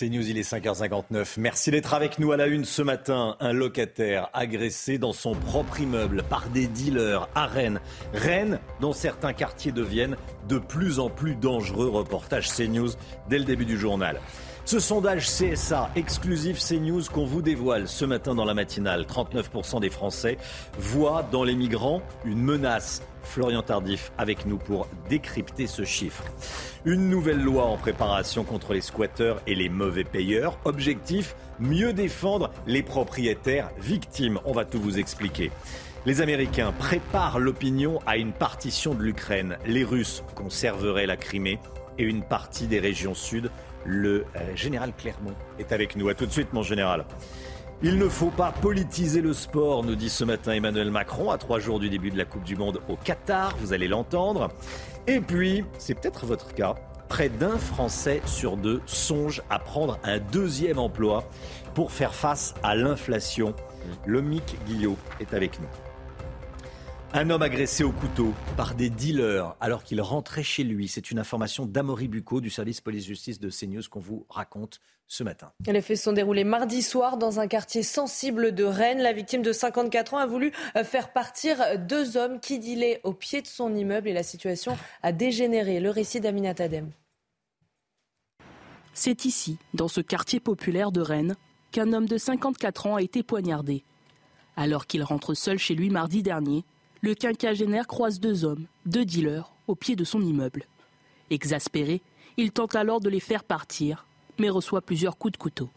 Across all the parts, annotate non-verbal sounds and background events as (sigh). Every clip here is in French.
C'est News, il est 5h59. Merci d'être avec nous à la une ce matin. Un locataire agressé dans son propre immeuble par des dealers à Rennes. Rennes, dont certains quartiers deviennent de plus en plus dangereux. Reportage CNews dès le début du journal. Ce sondage CSA exclusif CNews qu'on vous dévoile ce matin dans la matinale, 39% des Français voient dans les migrants une menace. Florian Tardif avec nous pour décrypter ce chiffre. Une nouvelle loi en préparation contre les squatteurs et les mauvais payeurs. Objectif, mieux défendre les propriétaires victimes. On va tout vous expliquer. Les Américains préparent l'opinion à une partition de l'Ukraine. Les Russes conserveraient la Crimée et une partie des régions sud. Le euh, général Clermont est avec nous. A tout de suite, mon général. Il ne faut pas politiser le sport, nous dit ce matin Emmanuel Macron, à trois jours du début de la Coupe du Monde au Qatar, vous allez l'entendre. Et puis, c'est peut-être votre cas, près d'un Français sur deux songe à prendre un deuxième emploi pour faire face à l'inflation. Le Mick Guillot est avec nous. Un homme agressé au couteau par des dealers alors qu'il rentrait chez lui. C'est une information d'Amory Bucco du service police-justice de CNews qu'on vous raconte ce matin. Les faits se sont déroulés mardi soir dans un quartier sensible de Rennes. La victime de 54 ans a voulu faire partir deux hommes qui dealaient au pied de son immeuble et la situation a dégénéré. Le récit d'Aminat Adem. C'est ici, dans ce quartier populaire de Rennes, qu'un homme de 54 ans a été poignardé. Alors qu'il rentre seul chez lui mardi dernier, le quinquagénaire croise deux hommes, deux dealers, au pied de son immeuble. Exaspéré, il tente alors de les faire partir, mais reçoit plusieurs coups de couteau.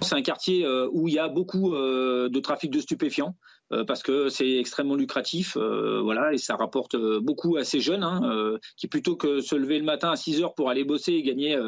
C'est un quartier euh, où il y a beaucoup euh, de trafic de stupéfiants. Euh, parce que c'est extrêmement lucratif, voilà, et ça rapporte beaucoup à ces jeunes hein, qui plutôt que se lever le matin à 6 heures pour aller bosser et gagner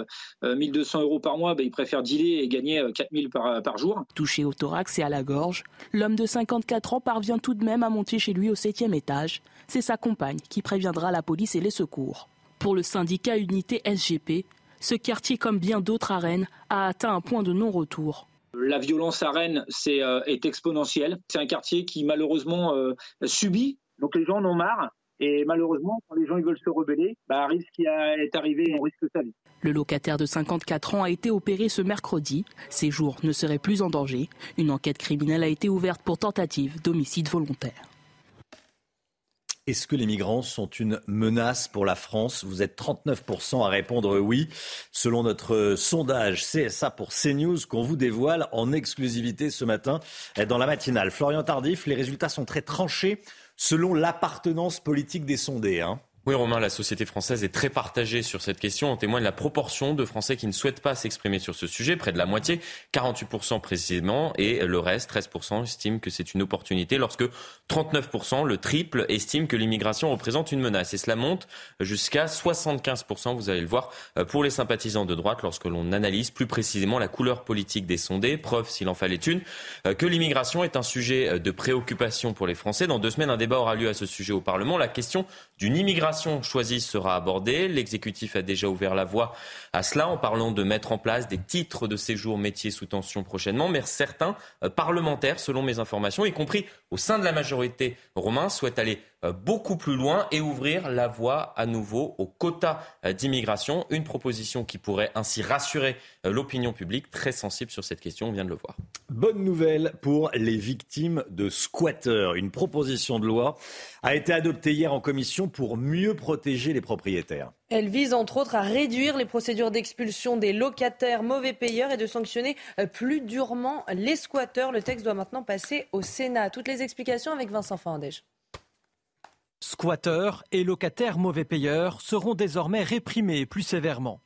1200 euros par mois, ben, ils préfèrent dealer et gagner 4000 par, par jour. Touché au thorax et à la gorge, l'homme de 54 ans parvient tout de même à monter chez lui au septième étage. C'est sa compagne qui préviendra la police et les secours. Pour le syndicat Unité SGP, ce quartier, comme bien d'autres à Rennes, a atteint un point de non-retour. La violence à Rennes euh, est exponentielle. C'est un quartier qui malheureusement euh, subit, donc les gens en ont marre. Et malheureusement, quand les gens veulent se rebeller, bah, risque qui est arrivé, on risque sa vie. Le locataire de 54 ans a été opéré ce mercredi. Ses jours ne seraient plus en danger. Une enquête criminelle a été ouverte pour tentative d'homicide volontaire. Est-ce que les migrants sont une menace pour la France? Vous êtes 39% à répondre oui, selon notre sondage CSA pour CNews qu'on vous dévoile en exclusivité ce matin dans la matinale. Florian Tardif, les résultats sont très tranchés selon l'appartenance politique des sondés. Hein. Oui, Romain, la société française est très partagée sur cette question. En témoigne la proportion de Français qui ne souhaitent pas s'exprimer sur ce sujet, près de la moitié, 48% précisément, et le reste, 13%, estiment que c'est une opportunité, lorsque 39%, le triple, estiment que l'immigration représente une menace. Et cela monte jusqu'à 75%, vous allez le voir, pour les sympathisants de droite, lorsque l'on analyse plus précisément la couleur politique des sondés. Preuve, s'il en fallait une, que l'immigration est un sujet de préoccupation pour les Français. Dans deux semaines, un débat aura lieu à ce sujet au Parlement. La question d'une immigration choisie sera abordée. L'exécutif a déjà ouvert la voie à cela en parlant de mettre en place des titres de séjour métiers sous tension prochainement. Mais certains euh, parlementaires, selon mes informations, y compris au sein de la majorité romain, souhaitent aller beaucoup plus loin et ouvrir la voie à nouveau aux quotas euh, d'immigration. Une proposition qui pourrait ainsi rassurer euh, l'opinion publique très sensible sur cette question, on vient de le voir. Bonne nouvelle pour les victimes de squatteurs. Une proposition de loi a été adoptée hier en commission pour mieux protéger les propriétaires. Elle vise entre autres à réduire les procédures d'expulsion des locataires mauvais payeurs et de sanctionner plus durement les squatteurs. Le texte doit maintenant passer au Sénat. Toutes les explications avec Vincent Fandège. Squatteurs et locataires mauvais payeurs seront désormais réprimés plus sévèrement.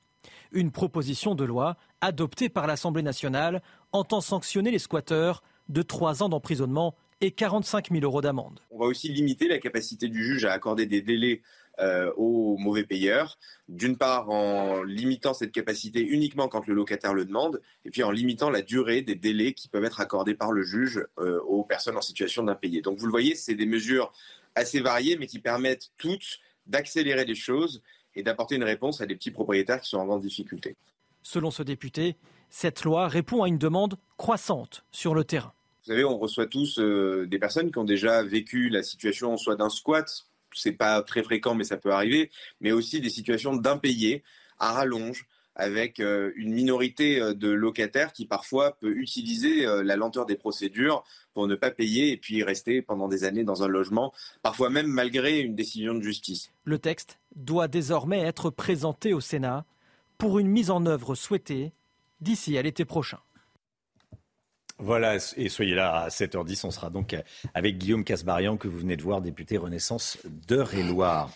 Une proposition de loi adoptée par l'Assemblée nationale entend sanctionner les squatteurs de trois ans d'emprisonnement et 45 000 euros d'amende. On va aussi limiter la capacité du juge à accorder des délais euh, aux mauvais payeurs. D'une part, en limitant cette capacité uniquement quand le locataire le demande, et puis en limitant la durée des délais qui peuvent être accordés par le juge euh, aux personnes en situation d'impayé. Donc vous le voyez, c'est des mesures assez variées, mais qui permettent toutes d'accélérer les choses et d'apporter une réponse à des petits propriétaires qui sont en grande difficulté. Selon ce député, cette loi répond à une demande croissante sur le terrain. Vous savez, on reçoit tous euh, des personnes qui ont déjà vécu la situation soit d'un squat, c'est pas très fréquent, mais ça peut arriver, mais aussi des situations d'impayés à rallonge, avec euh, une minorité euh, de locataires qui parfois peut utiliser la lenteur des procédures pour ne pas payer et puis rester pendant des années dans un logement, parfois même malgré une décision de justice. Le texte doit désormais être présenté au Sénat pour une mise en œuvre souhaitée d'ici à l'été prochain. Voilà, et soyez là à 7h10. On sera donc avec Guillaume Casbarian, que vous venez de voir, député Renaissance d'Eure-et-Loire.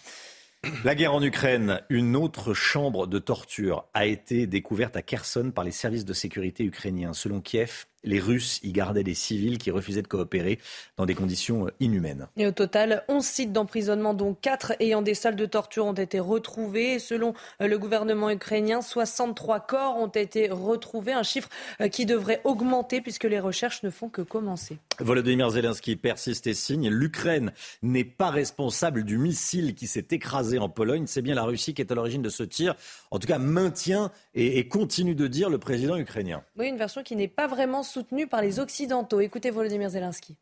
La guerre en Ukraine, une autre chambre de torture a été découverte à Kherson par les services de sécurité ukrainiens. Selon Kiev, les Russes y gardaient des civils qui refusaient de coopérer dans des conditions inhumaines. Et au total, 11 sites d'emprisonnement, dont 4 ayant des salles de torture, ont été retrouvés. selon euh, le gouvernement ukrainien, 63 corps ont été retrouvés, un chiffre euh, qui devrait augmenter puisque les recherches ne font que commencer. Volodymyr Zelensky persiste et signe. L'Ukraine n'est pas responsable du missile qui s'est écrasé en Pologne. C'est bien la Russie qui est à l'origine de ce tir. En tout cas, maintient et, continue de dire le président ukrainien. Oui, une version qui n'est pas vraiment soutenu par les Occidentaux. Écoutez Volodymyr Zelensky.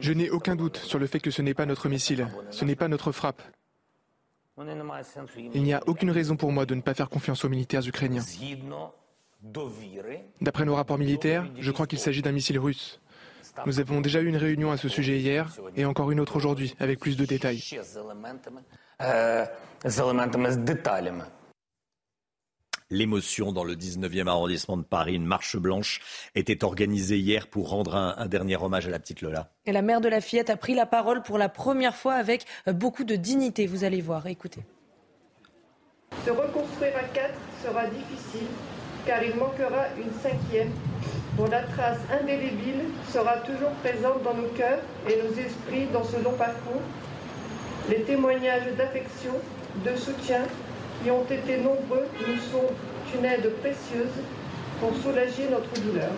Je n'ai aucun doute sur le fait que ce n'est pas notre missile, ce n'est pas notre frappe. Il n'y a aucune raison pour moi de ne pas faire confiance aux militaires ukrainiens. D'après nos rapports militaires, je crois qu'il s'agit d'un missile russe. Nous avons déjà eu une réunion à ce sujet hier et encore une autre aujourd'hui avec plus de détails. L'émotion dans le 19e arrondissement de Paris. Une marche blanche était organisée hier pour rendre un, dernier hommage à la petite Lola. Et la mère de la fillette a pris la parole pour la première fois avec beaucoup de dignité. Vous allez voir, écoutez. Se reconstruire à quatre sera difficile car il manquera une cinquième dont la trace indélébile sera toujours présente dans nos cœurs et nos esprits dans ce long parcours. Les témoignages d'affection, de soutien qui ont été nombreux, nous sont une aide précieuse pour soulager notre douleur.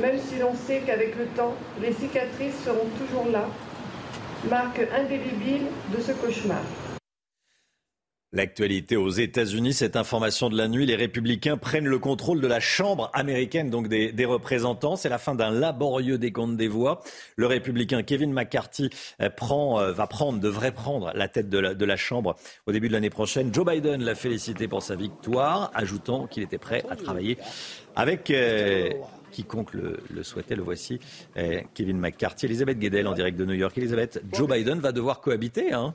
Même si l'on sait qu'avec le temps, les cicatrices seront toujours là, marque indélébile de ce cauchemar. L'actualité aux États-Unis, cette information de la nuit, les républicains prennent le contrôle de la Chambre américaine, donc des, représentants. C'est la fin d'un laborieux décompte des voix. Le républicain Kevin McCarthy euh, euh, va prendre, devrait prendre la tête de la, Chambre au début de l'année prochaine. Joe Biden l'a félicité pour sa victoire, ajoutant qu'il était prêt à travailler avec euh, quiconque le, souhaitait. Le voici, Kevin McCarthy. Elisabeth Guedel en direct de New York. Elisabeth, Joe Biden va devoir cohabiter, hein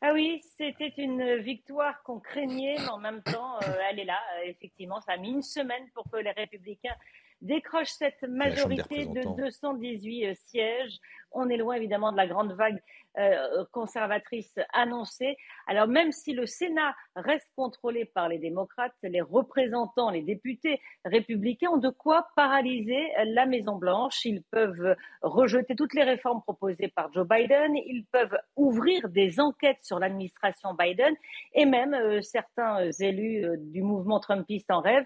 Ah oui, c'était une victoire qu'on craignait, mais en même temps, euh, elle est là. Euh, effectivement, ça a mis une semaine pour que les républicains décrochent cette majorité de 218 euh, sièges. On est loin évidemment de la grande vague euh, conservatrice annoncée. Alors même si le Sénat reste contrôlé par les démocrates, les représentants, les députés républicains ont de quoi paralyser la Maison-Blanche. Ils peuvent rejeter toutes les réformes proposées par Joe Biden, ils peuvent ouvrir des enquêtes sur l'administration Biden et même euh, certains élus euh, du mouvement trumpiste en rêve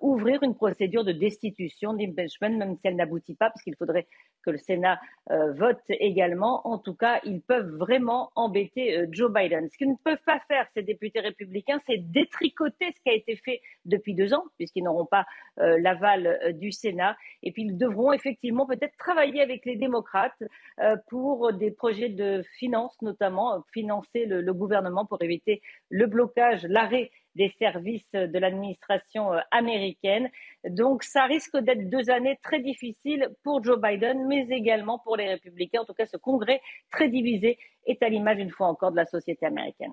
ouvrir une procédure de destitution, d'impeachment, même si elle n'aboutit pas, parce qu'il faudrait que le Sénat vote également. En tout cas, ils peuvent vraiment embêter euh, Joe Biden. Ce qu'ils ne peuvent pas faire, ces députés républicains, c'est détricoter ce qui a été fait depuis deux ans, puisqu'ils n'auront pas euh, l'aval euh, du Sénat. Et puis, ils devront effectivement peut-être travailler avec les démocrates pour des projets de finances, notamment financer le gouvernement pour éviter le blocage, l'arrêt des services de l'administration euh, américaine. Donc ça risque d'être deux années très difficiles pour Joe Biden, mais également pour les républicains. En tout cas, ce congrès très divisé est à l'image, une fois encore, de la société américaine.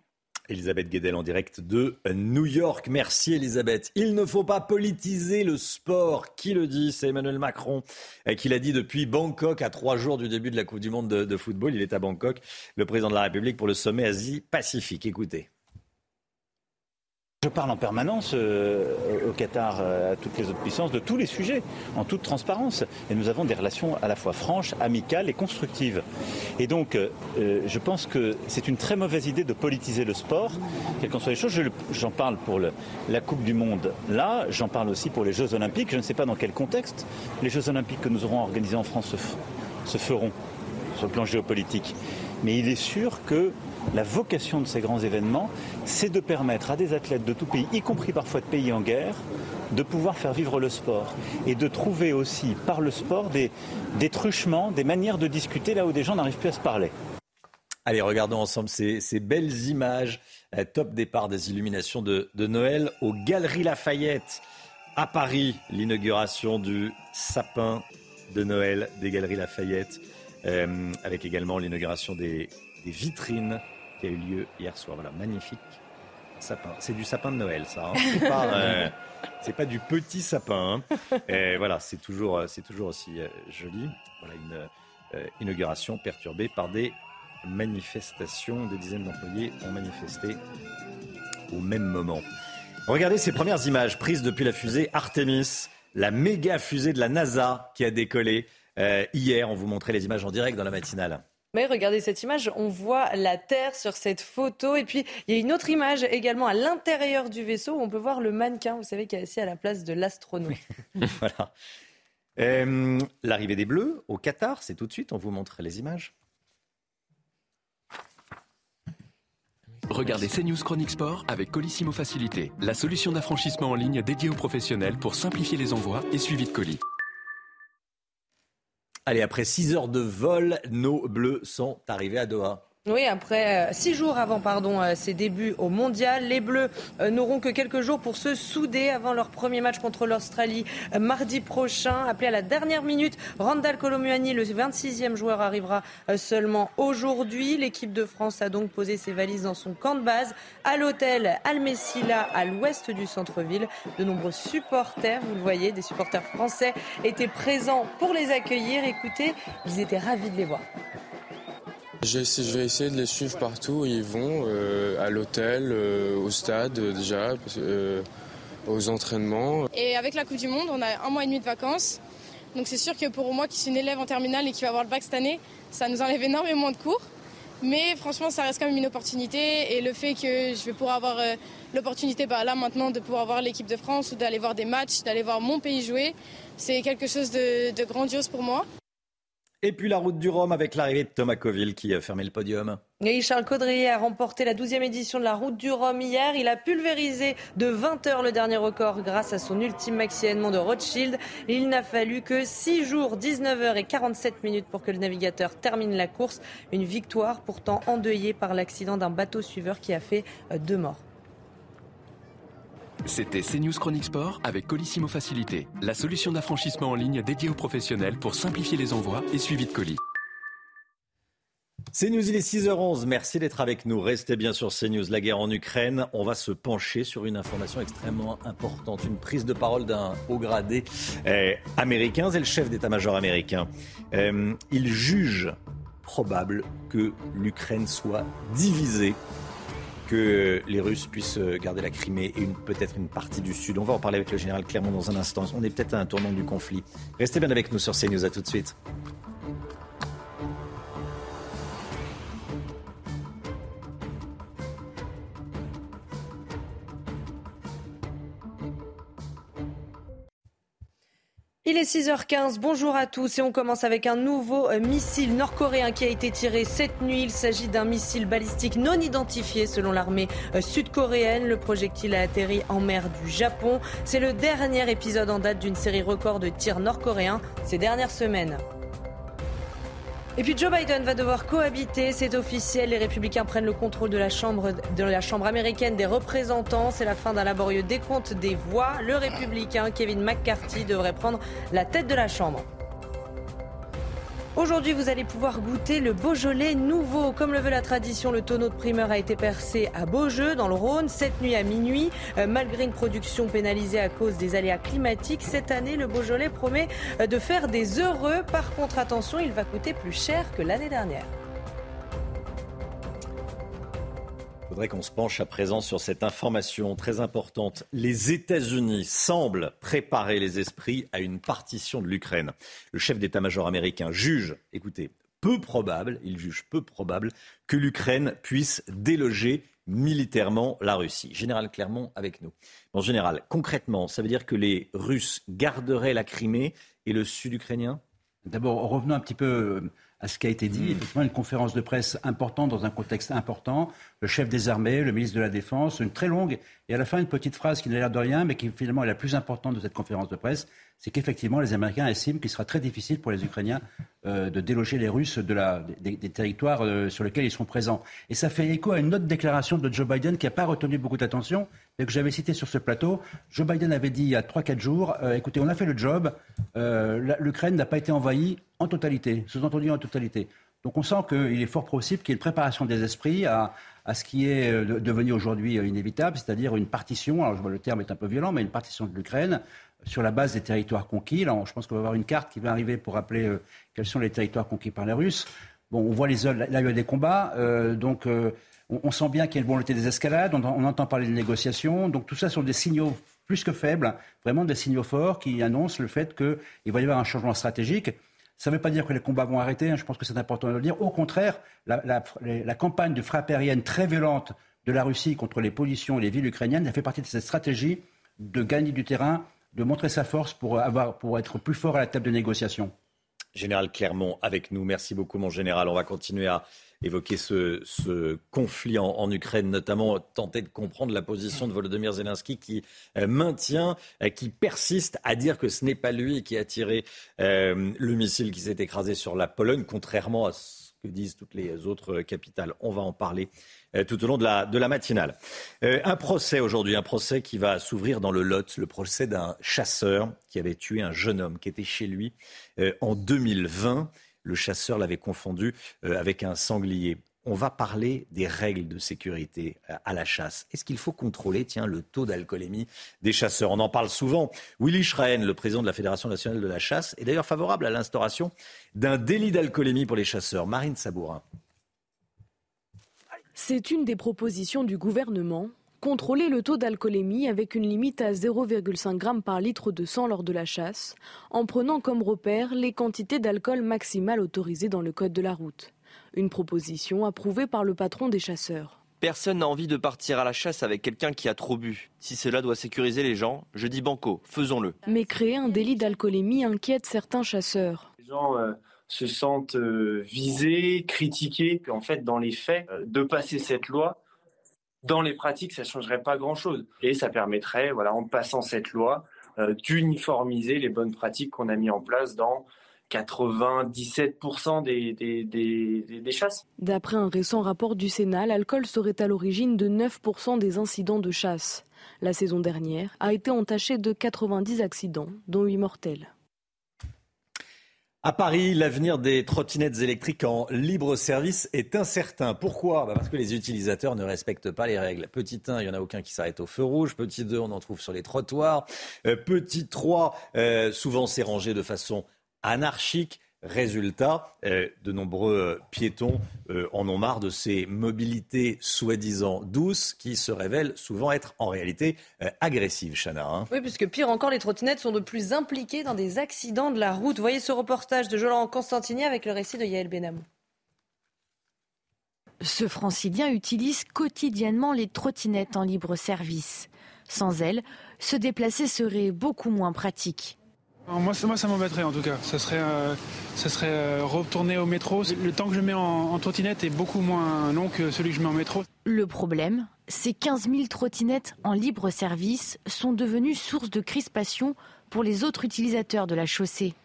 Elisabeth Guedel en direct de New York. Merci Elisabeth. Il ne faut pas politiser le sport. Qui le dit? C'est Emmanuel Macron euh, qui l'a dit depuis Bangkok à trois jours du début de la Coupe du Monde de, de football. Il est à Bangkok, le président de la République pour le sommet Asie-Pacifique. Écoutez. Je parle en permanence euh, au Qatar, euh, à toutes les autres puissances, de tous les sujets, en toute transparence. Et nous avons des relations à la fois franches, amicales et constructives. Et donc, euh, je pense que c'est une très mauvaise idée de politiser le sport, quelles qu'en soient les choses. J'en parle pour la Coupe du Monde là, j'en parle aussi pour les Jeux Olympiques. Je ne sais pas dans quel contexte les Jeux Olympiques que nous aurons organisés en France se feront sur le plan géopolitique. Mais il est sûr que la vocation de ces grands événements, c'est de permettre à des athlètes de tout pays, y compris parfois de pays en guerre, de pouvoir faire vivre le sport et de trouver aussi par le sport des, truchements, des manières de discuter là où des gens n'arrivent plus à se parler. Allez, regardons ensemble ces, belles images. Top départ des illuminations de, Noël aux Galeries Lafayette à Paris. L'inauguration du sapin de Noël des Galeries Lafayette, euh, avec également l'inauguration des vitrines qui a eu lieu hier soir. Voilà, magnifique sapin. C'est du sapin de Noël, ça. Hein. (laughs) Euh, c'est pas, du petit sapin. Hein. Et voilà, c'est toujours, c'est toujours aussi euh, joli. Voilà une euh, inauguration perturbée par des manifestations. Des dizaines d'employés ont manifesté au même moment. Regardez ces premières images prises depuis la fusée Artemis, la méga fusée de la NASA qui a décollé hier. On vous montrait les images en direct dans la matinale. Mais regardez cette image, on voit la Terre sur cette photo. Et puis, il y a une autre image également à l'intérieur du vaisseau où on peut voir le mannequin, vous savez, qui est assis à la place de l'astronaute. (laughs) voilà. Euh, l'arrivée des Bleus au Qatar, c'est tout de suite, on vous montre les images. Regardez CNews Chronique Sport avec Colissimo Facilité, la solution d'affranchissement en ligne dédiée aux professionnels pour simplifier les envois et suivi de colis. Allez, après 6 heures de vol, nos Bleus sont arrivés à Doha. Oui, après euh, six jours avant pardon euh, ses débuts au Mondial, les Bleus euh, n'auront que quelques jours pour se souder avant leur premier match contre l'Australie mardi prochain. Appelé à la dernière minute, Randall Colomuani, le 26e joueur, arrivera seulement aujourd'hui. L'équipe de France a donc posé ses valises dans son camp de base à l'hôtel Almessila à l'ouest du centre-ville. De nombreux supporters, vous le voyez, des supporters français étaient présents pour les accueillir. Écoutez, ils étaient ravis de les voir. Je vais essayer de les suivre partout où ils vont, euh, à l'hôtel, euh, au stade euh, déjà, aux entraînements. Et avec la Coupe du Monde, on a un mois et demi de vacances. Donc c'est sûr que pour moi qui suis une élève en terminale et qui va avoir le bac cette année, ça nous enlève énormément de cours. Mais franchement, ça reste quand même une opportunité. Et le fait que je vais pouvoir avoir l'opportunité bah, là maintenant de pouvoir voir l'équipe de France ou d'aller voir des matchs, d'aller voir mon pays jouer, c'est quelque chose de grandiose pour moi. Et puis la route du Rhum avec l'arrivée de Thomas Coville qui a fermé le podium. Et Charles Caudrier a remporté la 12e édition de la route du Rhum hier. Il a pulvérisé de 20 heures le dernier record grâce à son ultime maxi de Rothschild. Il n'a fallu que 6 jours, 19 heures et 47 minutes pour que le navigateur termine la course. Une victoire pourtant endeuillée par l'accident d'un bateau suiveur qui a fait euh, deux morts. C'était CNews Chronique Sport avec Colissimo Facilité, la solution d'affranchissement en ligne dédiée aux professionnels pour simplifier les envois et suivi de colis. CNews, il est 6h11. Merci d'être avec nous. Restez bien sur CNews. La guerre en Ukraine. On va se pencher sur une information extrêmement importante. Une prise de parole d'un haut gradé eh, américain. C'est le chef d'état-major américain. Eh, il juge probable que l'Ukraine soit divisée que les Russes puissent garder la Crimée et peut-être une partie du Sud. On va en parler avec le général Clermont dans un instant. On est peut-être à un tournant du conflit. Restez bien avec nous sur CNews. À tout de suite. Il est 6h15, bonjour à tous et on commence avec un nouveau euh, missile nord-coréen qui a été tiré cette nuit. Il s'agit d'un missile balistique non identifié selon l'armée euh, sud-coréenne. Le projectile a atterri en mer du Japon. C'est le dernier épisode en date d'une série record de tirs nord-coréens ces dernières semaines. Et puis Joe Biden va devoir cohabiter, c'est officiel. Les républicains prennent le contrôle de la Chambre, de la chambre américaine des représentants. C'est la fin d'un laborieux décompte des voix. Le républicain Kevin McCarthy devrait prendre la tête de la Chambre. Aujourd'hui, vous allez pouvoir goûter le Beaujolais nouveau. Comme le veut la tradition, le tonneau de primeur a été percé à Beaujeu, dans le Rhône, cette nuit à minuit. Euh, malgré une production pénalisée à cause des aléas climatiques, cette année, le Beaujolais promet euh, de faire des heureux. Par contre, attention, il va coûter plus cher que l'année dernière faudrait qu'on se penche à présent sur cette information très importante. Les États-Unis semblent préparer les esprits à une partition de l'Ukraine. Le chef d'état-major américain juge, écoutez, peu probable, il juge peu probable que l'Ukraine puisse déloger militairement la Russie. Général Clermont avec nous. En général, concrètement, ça veut dire que les Russes garderaient la Crimée et le sud ukrainien? D'abord, revenons un petit peu à ce qui a été dit. Hmm. Effectivement, une conférence de presse importante dans un contexte important. Le chef des armées, le ministre de la Défense, une très longue et à la fin une petite phrase qui n'a l'air de rien, mais qui finalement est la plus importante de cette conférence de presse. C'est qu'effectivement, les Américains estiment qu'il sera très difficile pour les Ukrainiens euh, de déloger les Russes des, territoires euh, sur lesquels ils sont présents. Et ça fait écho à une autre déclaration de Joe Biden qui n'a pas retenu beaucoup d'attention, mais que j'avais cité sur ce plateau. Joe Biden avait dit il y a 3-4 jours, euh, écoutez, on a fait le job, l'Ukraine n'a pas été envahie en totalité, sous-entendu en totalité. Donc on sent qu'il est fort possible qu'il y ait une préparation des esprits à, ce qui est devenu aujourd'hui inévitable, c'est-à-dire une partition, alors je vois le terme est un peu violent, mais une partition de l'Ukraine sur la base des territoires conquis. Je pense qu'on va avoir une carte qui va arriver pour rappeler euh, quels sont les territoires conquis par les Russes. Bon, on voit les là, il y a des combats, euh, donc euh, on, sent bien qu'il y a une volonté des escalades, on, entend parler de négociations, donc tout ça sont des signaux plus que faibles, vraiment des signaux forts qui annoncent le fait qu'il va y avoir un changement stratégique. Ça ne veut pas dire que les combats vont arrêter, hein, je pense que c'est important de le dire. Au contraire, la, campagne de frappe aérienne très violente de la Russie contre les positions et les villes ukrainiennes, elle fait partie de cette stratégie de gagner du terrain de montrer sa force pour, avoir, pour être plus fort à la table de négociation. Général Clermont, avec nous. Merci beaucoup, mon général. On va continuer à évoquer ce, conflit en, Ukraine, notamment tenter de comprendre la position de Volodymyr Zelensky qui euh, maintient, euh, qui persiste à dire que ce n'est pas lui qui a tiré euh, le missile qui s'est écrasé sur la Pologne, contrairement à ce que disent toutes les autres capitales. On va en parler tout au long de la, de la matinale. Euh, un procès aujourd'hui, un procès qui va s'ouvrir dans le Lot, le procès d'un chasseur qui avait tué un jeune homme qui était chez lui euh, en 2020. Le chasseur l'avait confondu avec un sanglier. On va parler des règles de sécurité à la chasse. Est-ce qu'il faut contrôler, tiens, le taux d'alcoolémie des chasseurs? On en parle souvent. Willy Schrein, le président de la Fédération nationale de la chasse, est d'ailleurs favorable à l'instauration d'un délit d'alcoolémie pour les chasseurs. Marine Sabourin. C'est une des propositions du gouvernement. Contrôler le taux d'alcoolémie avec une limite à 0,5 g par litre de sang lors de la chasse, en prenant comme repère les quantités d'alcool maximales autorisées dans le code de la route. Une proposition approuvée par le patron des chasseurs. Personne n'a envie de partir à la chasse avec quelqu'un qui a trop bu. Si cela doit sécuriser les gens, je dis banco, faisons-le. Mais créer un délit d'alcoolémie inquiète certains chasseurs. Les gens, euh, se sentent euh, visés, critiqués. En fait, dans les faits, euh, de passer cette loi, dans les pratiques, ça ne changerait pas grand-chose. Et ça permettrait, voilà, en passant cette loi, euh, d'uniformiser les bonnes pratiques qu'on a mis en place dans 97% des, des, des, des, chasses. D'après un récent rapport du Sénat, l'alcool serait à l'origine de 9% des incidents de chasse. La saison dernière a été entachée de 90 accidents, dont 8 mortels. À Paris, l'avenir des trottinettes électriques en libre service est incertain. Pourquoi? Bah, Parce que les utilisateurs ne respectent pas les règles. Petit 1, il n'y en a aucun qui s'arrête au feu rouge. Petit 2, on en trouve sur les trottoirs. Euh, petit 3, euh, souvent c'est rangé de façon anarchique. Résultat, euh, de nombreux euh, piétons euh, en ont marre de ces mobilités soi-disant douces qui se révèlent souvent être en réalité agressives, Chana. Hein. Oui, puisque pire encore, les trottinettes sont de plus impliquées dans des accidents de la route. Voyez ce reportage de Jolan Constantini avec le récit de Yael Benamou. Ce francilien utilise quotidiennement les trottinettes en libre service. Sans elles, se déplacer serait beaucoup moins pratique. Moi, ça m'embêterait en tout cas. Ça serait, euh, ça serait euh, retourner au métro. Le temps que je mets en, trottinette est beaucoup moins long que celui que je mets en métro. Le problème, ces 15 000 trottinettes en libre service sont devenues source de crispation pour les autres utilisateurs de la chaussée.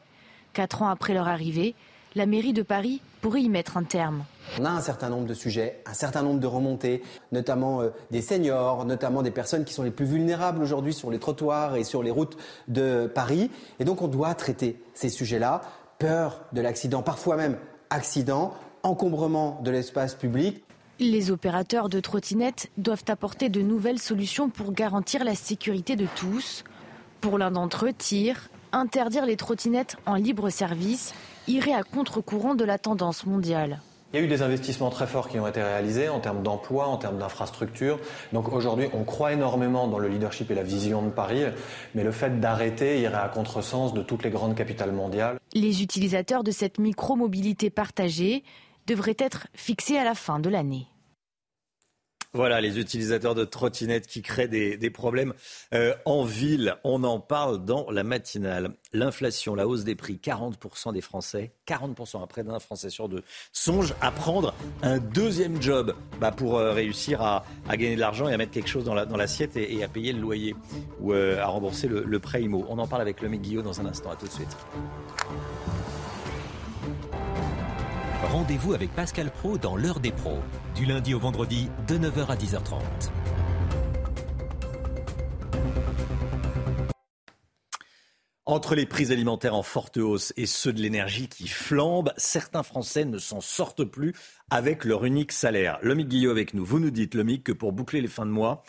Quatre ans après leur arrivée, la mairie de Paris pourrait y mettre un terme. On a un certain nombre de sujets, un certain nombre de remontées, notamment euh, des seniors, notamment des personnes qui sont les plus vulnérables aujourd'hui sur les trottoirs et sur les routes de Paris. Et donc on doit traiter ces sujets-là. Peur de l'accident, parfois même accident, encombrement de l'espace public. Les opérateurs de trottinettes doivent apporter de nouvelles solutions pour garantir la sécurité de tous. Pour l'un d'entre eux, TIR, interdire les trottinettes en libre service irait à contre-courant de la tendance mondiale. Il y a eu des investissements très forts qui ont été réalisés en termes d'emploi, en termes d'infrastructures. Donc aujourd'hui, on croit énormément dans le leadership et la vision de Paris, mais le fait d'arrêter irait à contresens de toutes les grandes capitales mondiales. Les utilisateurs de cette micro-mobilité partagée devraient être fixés à la fin de l'année. Voilà, les utilisateurs de trottinettes qui créent des, problèmes euh, en ville. On en parle dans la matinale. L'inflation, la hausse des prix, 40% des Français, 40% après d'un Français sur deux, songent à prendre un deuxième job bah, pour euh, réussir à, gagner de l'argent et à mettre quelque chose dans l'assiette dans et, et, à payer le loyer ou euh, à rembourser le, prêt IMO. On en parle avec Lomique Guillot dans un instant. À tout de suite. Rendez-vous avec Pascal Pro dans l'heure des pros, du lundi au vendredi de 9h à 10h30. Entre les prix alimentaires en forte hausse et ceux de l'énergie qui flambent, certains Français ne s'en sortent plus avec leur unique salaire. Lomique Guillot avec nous. Vous nous dites, Lomique, que pour boucler les fins de mois,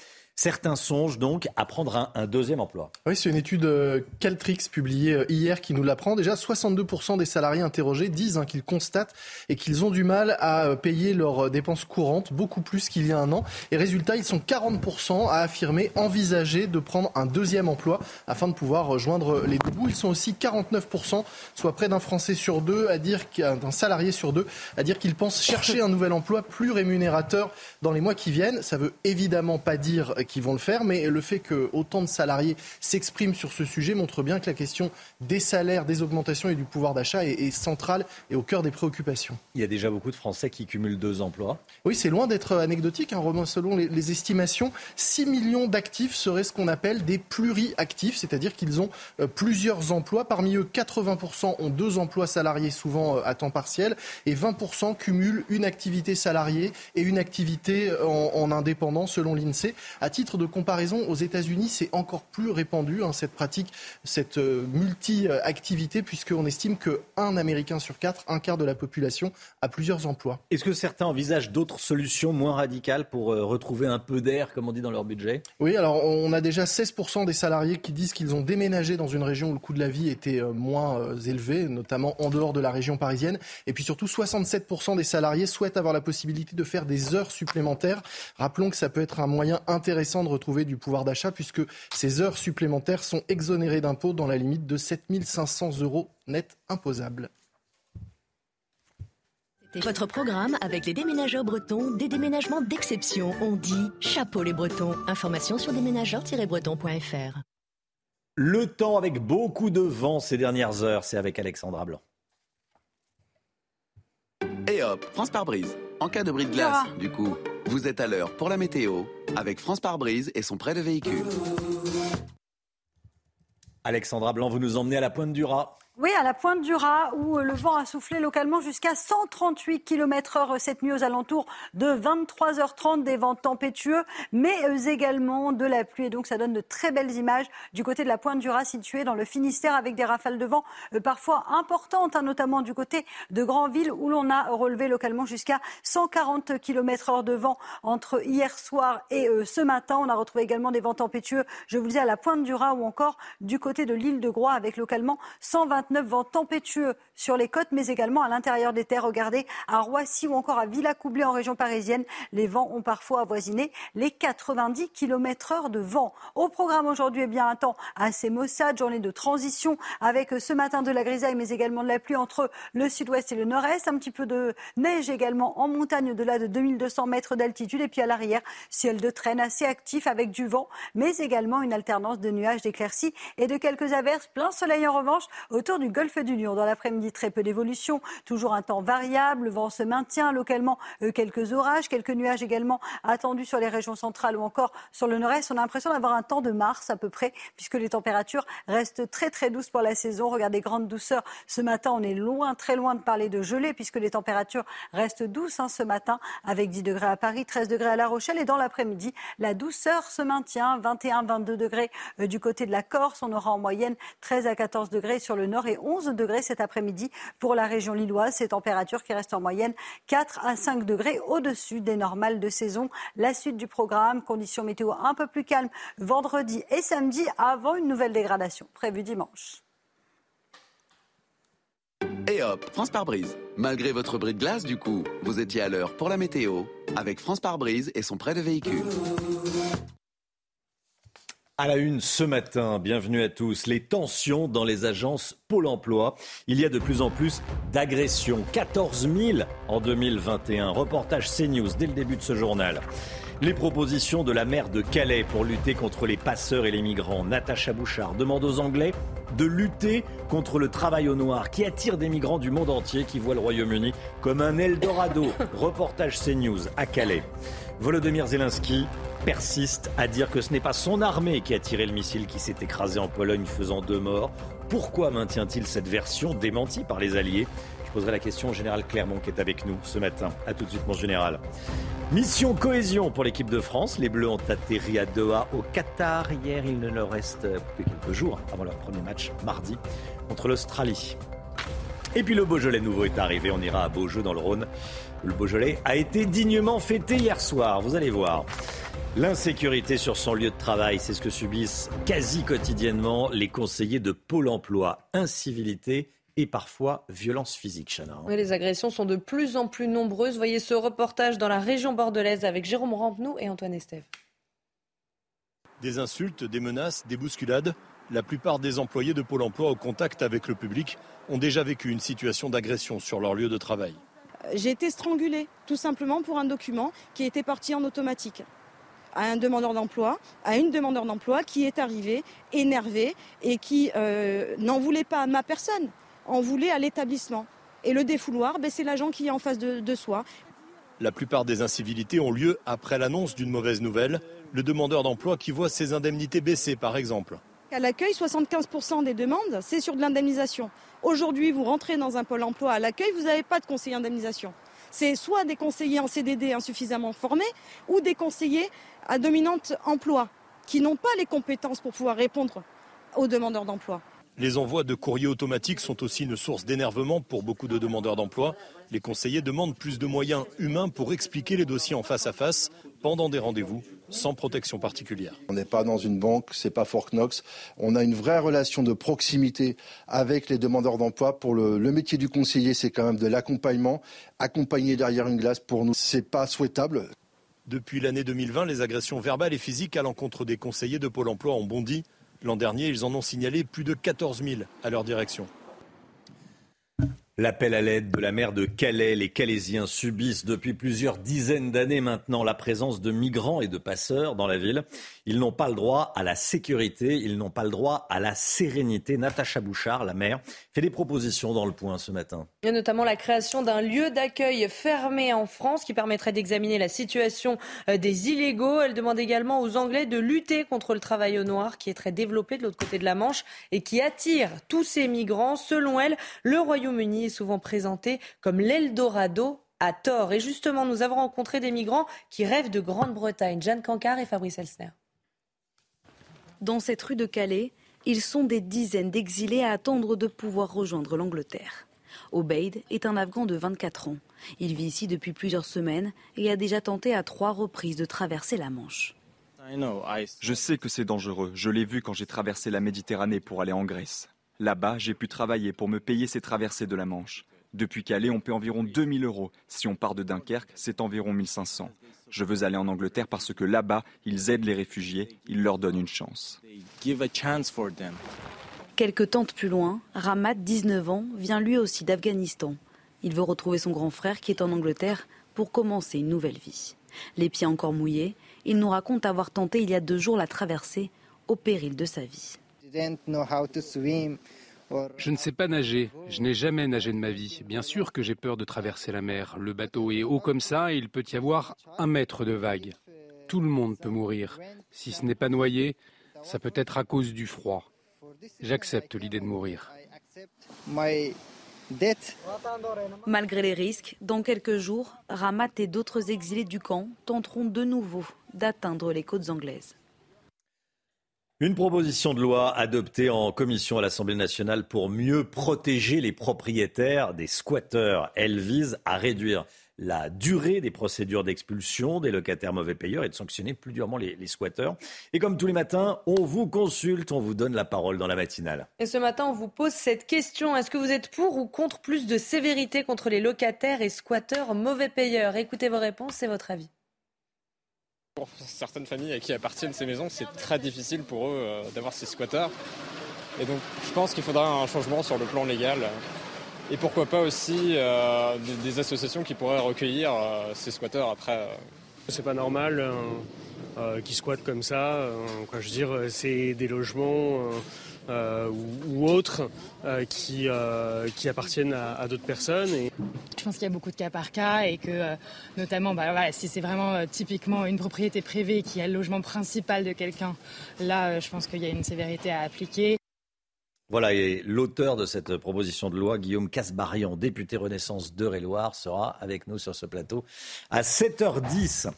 Certains songent donc à prendre un, deuxième emploi. Oui, c'est une étude euh, Caltrix publiée euh, hier qui nous l'apprend. Déjà, 62% des salariés interrogés disent hein, qu'ils constatent et qu'ils ont du mal à euh, payer leurs dépenses courantes, beaucoup plus qu'il y a un an. Et résultat, ils sont 40% à affirmer envisager de prendre un deuxième emploi afin de pouvoir rejoindre les deux bouts. Ils sont aussi 49%, soit près d'un Français sur deux, à dire d'un salarié sur deux, à dire qu'ils pensent chercher un nouvel emploi plus rémunérateur dans les mois qui viennent. Ça veut évidemment pas dire qui vont le faire, mais le fait que autant de salariés s'expriment sur ce sujet montre bien que la question des salaires, des augmentations et du pouvoir d'achat est, centrale et au cœur des préoccupations. Il y a déjà beaucoup de Français qui cumulent deux emplois. Oui, c'est loin d'être anecdotique. Hein. Selon les, estimations, 6 millions d'actifs seraient ce qu'on appelle des pluriactifs, c'est-à-dire qu'ils ont euh, plusieurs emplois. Parmi eux, 80% ont deux emplois salariés, souvent euh, à temps partiel, et 20% cumulent une activité salariée et une activité euh, en, en indépendant, selon l'INSEE. À titre de comparaison, aux États-Unis, c'est encore plus répandu, hein, cette pratique, cette euh, multi-activité, puisqu'on estime qu'un Américain sur quatre, un quart de la population, a plusieurs emplois. Est-ce que certains envisagent d'autres solutions moins radicales pour euh, retrouver un peu d'air, comme on dit, dans leur budget? Oui, alors on a déjà 16% des salariés qui disent qu'ils ont déménagé dans une région où le coût de la vie était euh, moins élevé, notamment en dehors de la région parisienne. Et puis surtout, 67% des salariés souhaitent avoir la possibilité de faire des heures supplémentaires. Rappelons que ça peut être un moyen intéressant de retrouver du pouvoir d'achat puisque ces heures supplémentaires sont exonérées d'impôts dans la limite de 7 500 euros net imposables. Votre programme avec les déménageurs bretons, des déménagements d'exception. On dit chapeau les bretons. Information sur déménageurs-bretons.fr. Le temps avec beaucoup de vent ces dernières heures, c'est avec Alexandra Blanc. Et hop, France par brise. En cas de bris de glace, du coup. Vous êtes à l'heure pour la météo avec France Pare-Brise et son prêt de véhicule. Alexandra Blanc, vous nous emmenez à la pointe du Raz. Oui, à la pointe du Raz, où euh, le vent a soufflé localement jusqu'à 138 km h cette nuit aux alentours de 23h30, des vents tempétueux, mais euh, également de la pluie. Et donc, ça donne de très belles images du côté de la pointe du Raz, située dans le Finistère, avec des rafales de vent euh, parfois importantes, hein, notamment du côté de Grandville, où l'on a relevé localement jusqu'à 140 km h de vent entre hier soir et ce matin. On a retrouvé également des vents tempétueux, je vous le dis, à la pointe du Raz ou encore du côté de l'île de Groix, avec localement 129 vents tempétueux sur les côtes, mais également à l'intérieur des terres. Regardez, à Roissy ou encore à Villacoublay en région parisienne, les vents ont parfois avoisiné les 90 km heure de vent. Au programme aujourd'hui, eh bien, un temps assez maussade, journée de transition avec ce matin de la grisaille, mais également de la pluie entre le sud-ouest et le nord-est. Un petit peu de neige également en montagne au-delà de 2200 mètres d'altitude. Et puis à l'arrière, ciel de traîne assez actif avec du vent, mais également une alternance de nuages, d'éclaircies et de quelques averses. Plein soleil en revanche autour du golfe du Lion. Dans l'après-midi, très peu d'évolution, toujours un temps variable, le vent se maintient localement, euh, quelques orages, quelques nuages également attendus sur les régions centrales ou encore sur le nord-est. On a l'impression d'avoir un temps de mars à peu près, puisque les températures restent très très douces pour la saison. Regardez, grande douceur. Ce matin, on est loin, très loin de parler de gelée, puisque les températures restent douces hein, ce matin, avec 10 degrés à Paris, 13 degrés à La Rochelle. Et dans l'après-midi, la douceur se maintient, 21-22 degrés euh, du côté de la Corse. On aura en moyenne 13 à 14 degrés sur le nord et 11 degrés cet après-midi pour la région lilloise. Ces températures qui restent en moyenne 4 à 5 degrés au-dessus des normales de saison. La suite du programme, conditions météo un peu plus calmes vendredi et samedi avant une nouvelle dégradation prévue dimanche. Et hop, France par brise. Malgré votre bris de glace, du coup, vous étiez à l'heure pour la météo avec France par brise et son prêt de véhicule. À la une ce matin, bienvenue à tous. Les tensions dans les agences Pôle emploi. Il y a de plus en plus d'agressions. 14 000 en 2021. Reportage CNews dès le début de ce journal. Les propositions de la maire de Calais pour lutter contre les passeurs et les migrants. Natacha Bouchard demande aux Anglais de lutter contre le travail au noir qui attire des migrants du monde entier qui voient le Royaume-Uni comme un Eldorado. Reportage CNews à Calais. Volodymyr Zelensky persiste à dire que ce n'est pas son armée qui a tiré le missile qui s'est écrasé en Pologne faisant deux morts. Pourquoi maintient-il cette version démentie par les Alliés? Je poserai la question au général Clermont qui est avec nous ce matin. A tout de suite mon général. Mission cohésion pour l'équipe de France. Les Bleus ont atterri à Doha au Qatar. Hier, il ne leur reste que quelques jours avant leur premier match mardi contre l'Australie. Et puis le Beaujolais nouveau est arrivé. On ira à Beaujeu dans le Rhône. Le Beaujolais a été dignement fêté hier soir. Vous allez voir. L'insécurité sur son lieu de travail, c'est ce que subissent quasi quotidiennement les conseillers de Pôle emploi. Incivilité et parfois violence physique, Chana. les agressions sont de plus en plus nombreuses. Voyez ce reportage dans la région bordelaise avec Jérôme Rampenou et Antoine Estève. Des insultes, des menaces, des bousculades. La plupart des employés de Pôle emploi au contact avec le public ont déjà vécu une situation d'agression sur leur lieu de travail. J'ai été strangulée, tout simplement pour un document qui était parti en automatique à un demandeur d'emploi, à une demandeur d'emploi qui est arrivée énervée et qui euh, n'en voulait pas à ma personne, en voulait à l'établissement. Et le défouloir, ben, c'est l'agent qui est en face de, de soi. La plupart des incivilités ont lieu après l'annonce d'une mauvaise nouvelle, le demandeur d'emploi qui voit ses indemnités baisser par exemple. À l'accueil, 75% des demandes, c'est sur de l'indemnisation. Aujourd'hui, vous rentrez dans un pôle emploi à l'accueil, vous n'avez pas de conseiller indemnisation. C'est soit des conseillers en CDD insuffisamment formés ou des conseillers à dominante emploi qui n'ont pas les compétences pour pouvoir répondre aux demandeurs d'emploi. Les envois de courriers automatiques sont aussi une source d'énervement pour beaucoup de demandeurs d'emploi. Les conseillers demandent plus de moyens humains pour expliquer les dossiers en face à face pendant des rendez-vous sans protection particulière. On n'est pas dans une banque, c'est pas Fort Knox. On a une vraie relation de proximité avec les demandeurs d'emploi. Pour le, métier du conseiller, c'est quand même de l'accompagnement. Accompagner derrière une glace, pour nous, c'est pas souhaitable. Depuis l'année 2020, les agressions verbales et physiques à l'encontre des conseillers de Pôle emploi ont bondi. L'an dernier, ils en ont signalé plus de 14 000 à leur direction. L'appel à l'aide de la mer de Calais. Les Calaisiens subissent depuis plusieurs dizaines d'années maintenant la présence de migrants et de passeurs dans la ville. Ils n'ont pas le droit à la sécurité, ils n'ont pas le droit à la sérénité. Natacha Bouchard, la maire, fait des propositions dans le point ce matin. Il y a notamment la création d'un lieu d'accueil fermé en France qui permettrait d'examiner la situation euh, des illégaux. Elle demande également aux Anglais de lutter contre le travail au noir qui est très développé de l'autre côté de la Manche et qui attire tous ces migrants. Selon elle, le Royaume-Uni est souvent présenté comme l'Eldorado à tort. Et justement, nous avons rencontré des migrants qui rêvent de Grande-Bretagne. Jeanne Cancard et Fabrice Elsner. Dans cette rue de Calais, ils sont des dizaines d'exilés à attendre de pouvoir rejoindre l'Angleterre. Obeid est un Afghan de 24 ans. Il vit ici depuis plusieurs semaines et a déjà tenté à trois reprises de traverser la Manche. Je sais que c'est dangereux. Je l'ai vu quand j'ai traversé la Méditerranée pour aller en Grèce. Là-bas, j'ai pu travailler pour me payer ces traversées de la Manche. Depuis Calais, on paie environ 2000 euros. Si on part de Dunkerque, c'est environ 1500. Je veux aller en Angleterre parce que là-bas, ils aident les réfugiés, ils leur donnent une chance. Quelques tentes plus loin, Ramat, 19 ans, vient lui aussi d'Afghanistan. Il veut retrouver son grand frère qui est en Angleterre pour commencer une nouvelle vie. Les pieds encore mouillés, il nous raconte avoir tenté il y a deux jours la traversée au péril de sa vie. Je ne sais pas nager. Je n'ai jamais nagé de ma vie. Bien sûr que j'ai peur de traverser la mer. Le bateau est haut comme ça et il peut y avoir un mètre de vague. Tout le monde peut mourir. Si ce n'est pas noyé, ça peut être à cause du froid. J'accepte l'idée de mourir. Malgré les risques, dans quelques jours, Ramat et d'autres exilés du camp tenteront de nouveau d'atteindre les côtes anglaises. Une proposition de loi adoptée en commission à l'Assemblée nationale pour mieux protéger les propriétaires des squatteurs. Elle vise à réduire la durée des procédures d'expulsion des locataires mauvais payeurs et de sanctionner plus durement les, squatteurs. Et comme tous les matins, on vous consulte, on vous donne la parole dans la matinale. Et ce matin, on vous pose cette question. Est-ce que vous êtes pour ou contre plus de sévérité contre les locataires et squatteurs mauvais payeurs? Écoutez vos réponses, c'est votre avis. Pour certaines familles à qui appartiennent ces maisons, c'est très difficile pour eux euh, d'avoir ces squatteurs. Et donc je pense qu'il faudra un changement sur le plan légal. Et pourquoi pas aussi euh, des, associations qui pourraient recueillir euh, ces squatteurs après. C'est pas normal qu'ils squattent comme ça. quoi, je veux dire, c'est des logements euh, ou, ou autres euh, qui, euh, qui appartiennent à, à d'autres personnes. Et... Je pense qu'il y a beaucoup de cas par cas et que, euh, notamment, bah, voilà, si c'est vraiment euh, typiquement une propriété privée qui a le logement principal de quelqu'un, là, euh, je pense qu'il y a une sévérité à appliquer. Voilà, et l'auteur de cette proposition de loi, Guillaume Casbarian, député Renaissance d'Eure-et-Loire, sera avec nous sur ce plateau à 7h10.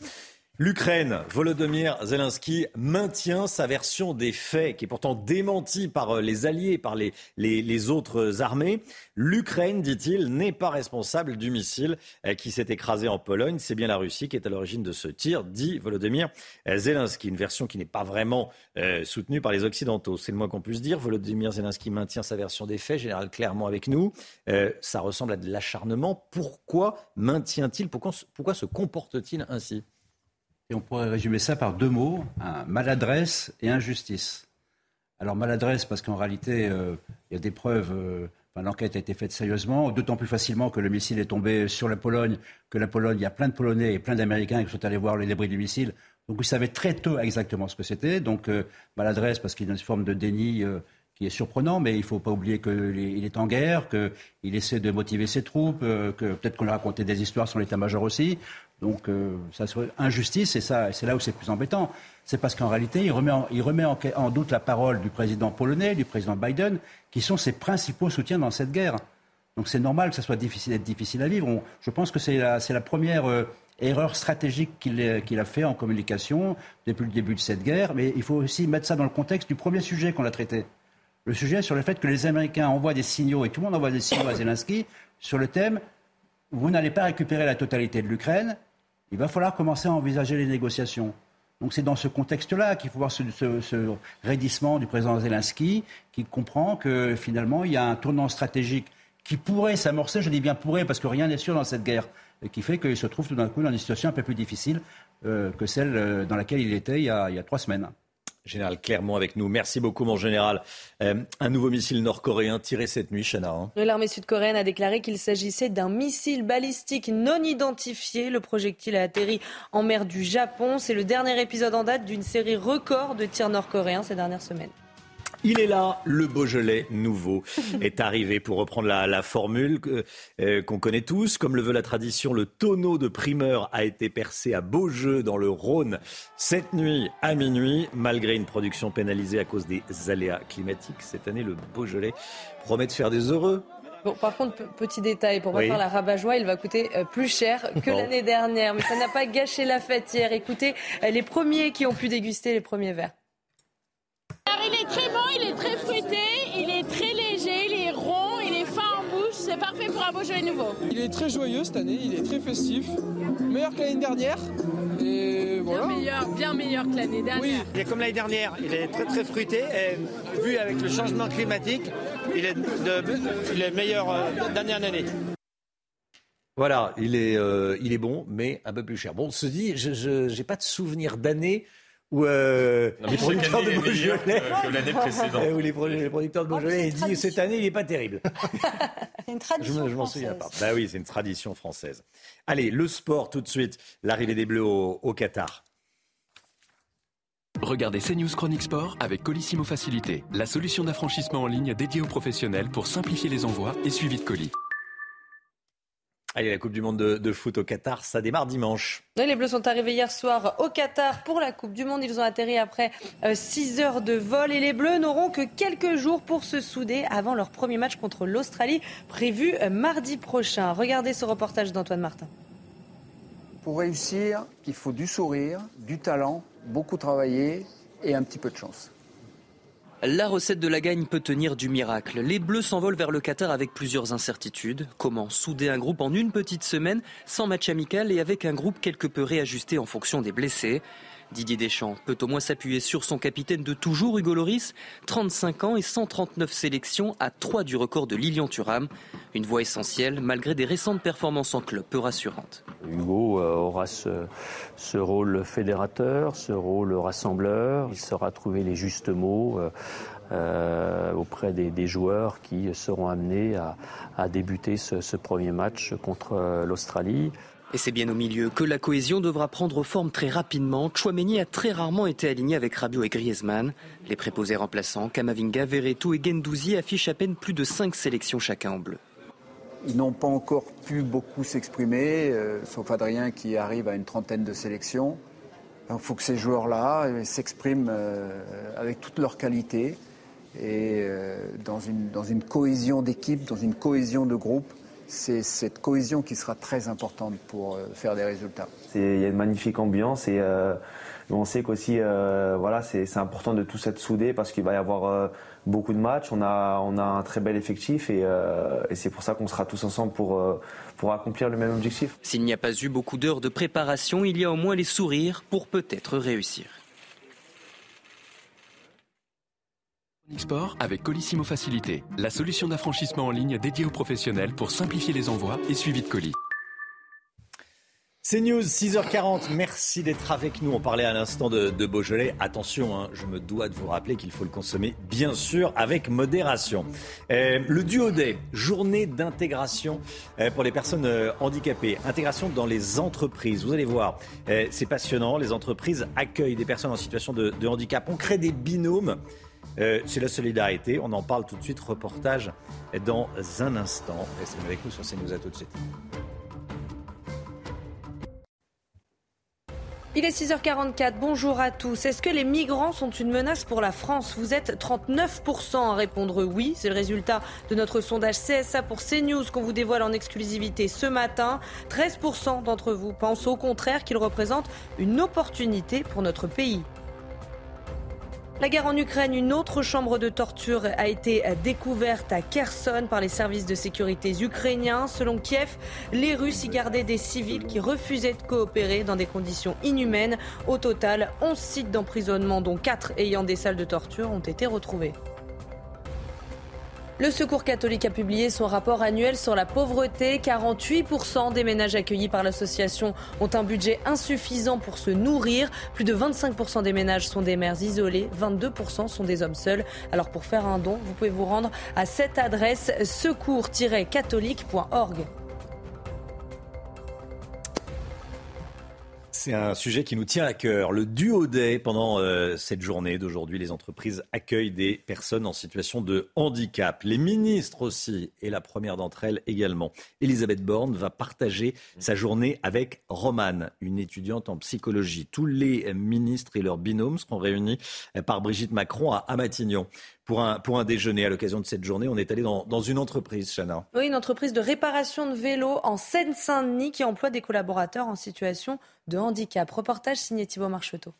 L'Ukraine, Volodymyr Zelensky maintient sa version des faits, qui est pourtant démentie par euh, les alliés, par les, autres armées. L'Ukraine, dit-il, n'est pas responsable du missile euh, qui s'est écrasé en Pologne. C'est bien la Russie qui est à l'origine de ce tir, dit Volodymyr Zelensky. Une version qui n'est pas vraiment euh, soutenue par les Occidentaux. C'est le moins qu'on puisse dire. Volodymyr Zelensky maintient sa version des faits, général clairement avec nous. Ça ressemble à de l'acharnement. Pourquoi maintient-il pourquoi se comporte-t-il ainsi? Et on pourrait résumer ça par deux mots, maladresse et injustice. Alors maladresse parce qu'en réalité, euh, il y a des preuves, euh, l'enquête a été faite sérieusement, d'autant plus facilement que le missile est tombé sur la Pologne, que la Pologne, il y a plein de Polonais et plein d'Américains qui sont allés voir les débris du missile. Donc ils savaient très tôt exactement ce que c'était. Donc euh, maladresse parce qu'il y a une forme de déni qui est surprenant, mais il ne faut pas oublier qu'il est en guerre, qu'il essaie de motiver ses troupes, que peut-être qu'on a raconté des histoires sur l'état-major aussi. Donc euh, ça serait injustice, et c'est là où c'est plus embêtant. C'est parce qu'en réalité, il remet, en, doute la parole du président polonais, du président Biden, qui sont ses principaux soutiens dans cette guerre. Donc c'est normal que ça soit difficile, difficile à vivre. Je pense que c'est la, première euh, erreur stratégique qu'il a fait en communication depuis le début de cette guerre. Mais il faut aussi mettre ça dans le contexte du premier sujet qu'on a traité. Le sujet sur le fait que les Américains envoient des signaux, et tout le monde envoie des signaux à Zelensky, sur le thème vous n'allez pas récupérer la totalité de l'Ukraine, il va falloir commencer à envisager les négociations. Donc c'est dans ce contexte-là qu'il faut voir ce, raidissement du président Zelensky, qui comprend que finalement il y a un tournant stratégique qui pourrait s'amorcer, je dis bien pourrait, parce que rien n'est sûr dans cette guerre, qui fait qu'il se trouve tout d'un coup dans une situation un peu plus difficile euh, que celle euh, dans laquelle il était il y a trois semaines. Général Clermont avec nous. Merci beaucoup, mon général. Euh, un nouveau missile nord-coréen tiré cette nuit, Chana. Hein. L'armée sud-coréenne a déclaré qu'il s'agissait d'un missile balistique non identifié. Le projectile a atterri en mer du Japon. C'est le dernier épisode en date d'une série record de tirs nord-coréens ces dernières semaines. Il est là, le Beaujolais nouveau (laughs) est arrivé pour reprendre la, la formule euh, qu'on connaît tous. Comme le veut la tradition, le tonneau de primeur a été percé à Beaujeu dans le Rhône cette nuit à minuit. Malgré une production pénalisée à cause des aléas climatiques, cette année, le Beaujolais promet de faire des heureux. Bon, par contre, petit détail, pour Oui. faire la rabat-joie, il va coûter euh, plus cher que Bon. l'année dernière. Mais ça n'a pas gâché la fête hier. Écoutez, euh, les premiers qui ont pu déguster les premiers verres. Alors, il est très bon, il est très fruité, il est très léger, il est rond, il est fin en bouche. C'est parfait pour un Beaujolais nouveau. Il est très joyeux cette année, il est très festif, meilleur que l'année dernière. Et voilà. Bien meilleur, bien meilleur que l'année dernière. Il est comme l'année dernière, il est très très fruité et vu avec le changement climatique, il est, de- il est meilleur euh, d'année en année. Voilà, il est, euh, il est bon, mais un peu plus cher. Bon, se dit, je n'ai pas de souvenir d'année euh, mais les producteurs de meilleure Beaujolais, où les, pro- les producteurs de Beaujolais disent cette année, il n'est pas terrible. (laughs) C'est une Je, tradition me- je m'en française. souviens pas. Bah oui, c'est une tradition française. Allez, le sport tout de suite. L'arrivée des Bleus au, au Qatar. Regardez CNews Chronique Sport avec Colissimo Facilité, la solution d'affranchissement en ligne dédiée aux professionnels pour simplifier les envois et suivi de colis. Allez, la Coupe du Monde de, de foot au Qatar, ça démarre dimanche. Oui, Les Bleus sont arrivés hier soir au Qatar pour la Coupe du Monde. Ils ont atterri après 6 heures de vol et les Bleus n'auront que quelques jours pour se souder avant leur premier match contre l'Australie prévu euh, mardi prochain. Regardez ce reportage d'Antoine Martin. Pour réussir, il faut du sourire, du talent, beaucoup travailler et un petit peu de chance. La recette de la gagne peut tenir du miracle. Les Bleus s'envolent vers le Qatar avec plusieurs incertitudes. Comment souder un groupe en une petite semaine, sans match amical et avec un groupe quelque peu réajusté en fonction des blessés? Didier Deschamps peut au moins s'appuyer sur son capitaine de toujours, Hugo Loris, 35 ans et 139 sélections à 3 du record de Lilian Thuram. Une voix essentielle malgré des récentes performances en club peu rassurantes. Hugo euh, aura ce, rôle fédérateur, ce rôle rassembleur. Il saura trouver les justes mots. Euh, euh, auprès des, joueurs qui seront amenés à, débuter ce premier match contre l'Australie. Et c'est bien au milieu que la cohésion devra prendre forme très rapidement. Chouameni a très rarement été aligné avec Rabiot et Griezmann. Les préposés remplaçants, Kamavinga, Verretou et Gendouzi affichent à peine plus de 5 sélections chacun en bleu. Ils n'ont pas encore pu beaucoup s'exprimer, euh, sauf Adrien qui arrive à une trentaine de sélections. Il faut que ces joueurs-là euh, s'expriment euh, avec toute leur qualité et dans une cohésion d'équipe, dans une cohésion de groupe c'est cette cohésion qui sera très importante pour euh, faire des résultats. Il y a une magnifique ambiance et euh, on sait qu'aussi euh, voilà, c'est important de tous être soudés parce qu'il va y avoir beaucoup de matchs. On a, on a un très bel effectif et, et c'est pour ça qu'on sera tous ensemble pour, pour accomplir le même objectif. S'il n'y a pas eu beaucoup d'heures de préparation, il y a au moins les sourires pour peut-être réussir. Sport avec Colissimo Facilité, la solution d'affranchissement en ligne dédiée aux professionnels pour simplifier les envois et suivi de colis. C'est News, 6h40. Merci d'être avec nous. On parlait à l'instant de, Beaujolais. Attention, hein, je me dois de vous rappeler qu'il faut le consommer, bien sûr, avec modération. Euh, le duo day, journée d'intégration euh, pour les personnes euh, handicapées. Intégration dans les entreprises. Vous allez voir, c'est passionnant. Les entreprises accueillent des personnes en situation de, de handicap. On crée des binômes. Euh, c'est la solidarité. On en parle tout de suite. Reportage dans un instant. Restez avec nous sur CNews. À tout de suite. Il est 6h44, bonjour à tous. Est-ce que les migrants sont une menace pour la France? Vous êtes 39% à répondre oui. C'est le résultat de notre sondage CSA pour CNews qu'on vous dévoile en exclusivité ce matin. 13% d'entre vous pensent au contraire qu'ils représentent une opportunité pour notre pays. La guerre en Ukraine, une autre chambre de torture a été découverte à Kherson par les services de sécurité ukrainiens. Selon Kiev, les Russes y gardaient des civils qui refusaient de coopérer dans des conditions inhumaines. Au total, 11 sites d'emprisonnement, dont 4 ayant des salles de torture, ont été retrouvés. Le Secours catholique a publié son rapport annuel sur la pauvreté. 48% des ménages accueillis par l'association ont un budget insuffisant pour se nourrir. Plus de 25% des ménages sont des mères isolées. 22% sont des hommes seuls. Alors pour faire un don, vous pouvez vous rendre à cette adresse secours-catholique.org. C'est un sujet qui nous tient à cœur. Le duo day, pendant euh, cette journée d'aujourd'hui, les entreprises accueillent des personnes en situation de handicap. Les ministres aussi, et la première d'entre elles également. Elisabeth Borne va partager sa journée avec Romane, une étudiante en psychologie. Tous les ministres et leurs binômes seront réunis par Brigitte Macron à Matignon pour un, pour un déjeuner à l'occasion de cette journée. On est allé dans, dans une entreprise, Chana. Oui, une entreprise de réparation de vélos en Seine-Saint-Denis qui emploie des collaborateurs en situation de handicap. Reportage signé Thibault Marcheteau.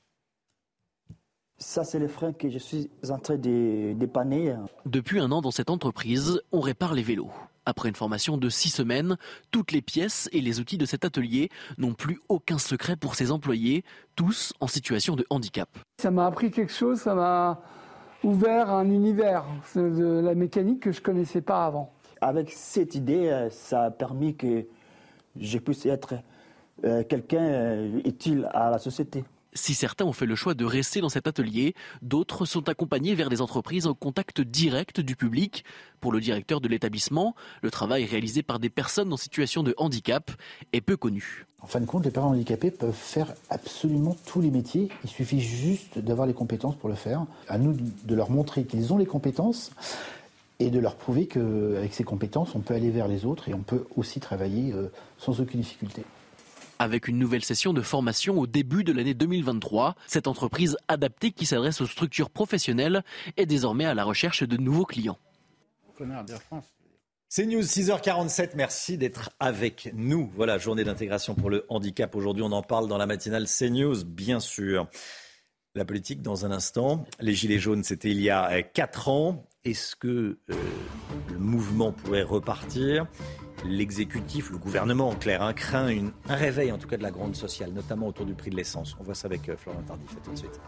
Ça, c'est les freins que je suis en train de dépanner. Depuis un an, dans cette entreprise, on répare les vélos. Après une formation de six semaines, toutes les pièces et les outils de cet atelier n'ont plus aucun secret pour ses employés, tous en situation de handicap. Ça m'a appris quelque chose, ça m'a ouvert un univers de la mécanique que je connaissais pas avant. Avec cette idée, euh, ça a permis que je puisse être euh, quelqu'un euh, utile à la société. Si certains ont fait le choix de rester dans cet atelier, d'autres sont accompagnés vers des entreprises en contact direct du public. Pour le directeur de l'établissement, le travail réalisé par des personnes en situation de handicap est peu connu. En fin de compte, les parents handicapés peuvent faire absolument tous les métiers. Il suffit juste d'avoir les compétences pour le faire. À nous de leur montrer qu'ils ont les compétences et de leur prouver qu'avec ces compétences, on peut aller vers les autres et on peut aussi travailler euh, sans aucune difficulté. Avec une nouvelle session de formation au début de l'année 2023, cette entreprise adaptée qui s'adresse aux structures professionnelles est désormais à la recherche de nouveaux clients. C'est News 6h47, merci d'être avec nous. Voilà, journée d'intégration pour le handicap. Aujourd'hui, on en parle dans la matinale CNews, bien sûr. La politique dans un instant. Les Gilets jaunes, c'était il y a 4 ans. Est-ce que euh, le mouvement pourrait repartir? L'exécutif, le gouvernement en clair, hein, craint une, un réveil en tout cas de la grande sociale, notamment autour du prix de l'essence. On voit ça avec euh, Florent Tardif. tout de suite.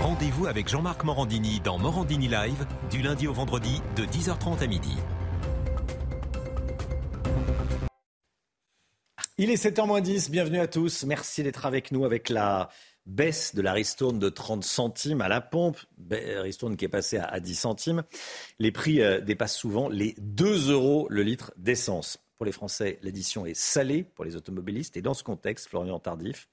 Rendez-vous avec Jean-Marc Morandini dans Morandini Live du lundi au vendredi de 10h30 à midi. Il est 7h10, bienvenue à tous. Merci d'être avec nous avec la baisse de la ristourne de 30 centimes à la pompe, ristourne qui est passée à 10 centimes. Les prix euh, dépassent souvent les 2 euros le litre d'essence. Pour les Français, l'édition est salée pour les automobilistes. Et dans ce contexte, Florian Tardif,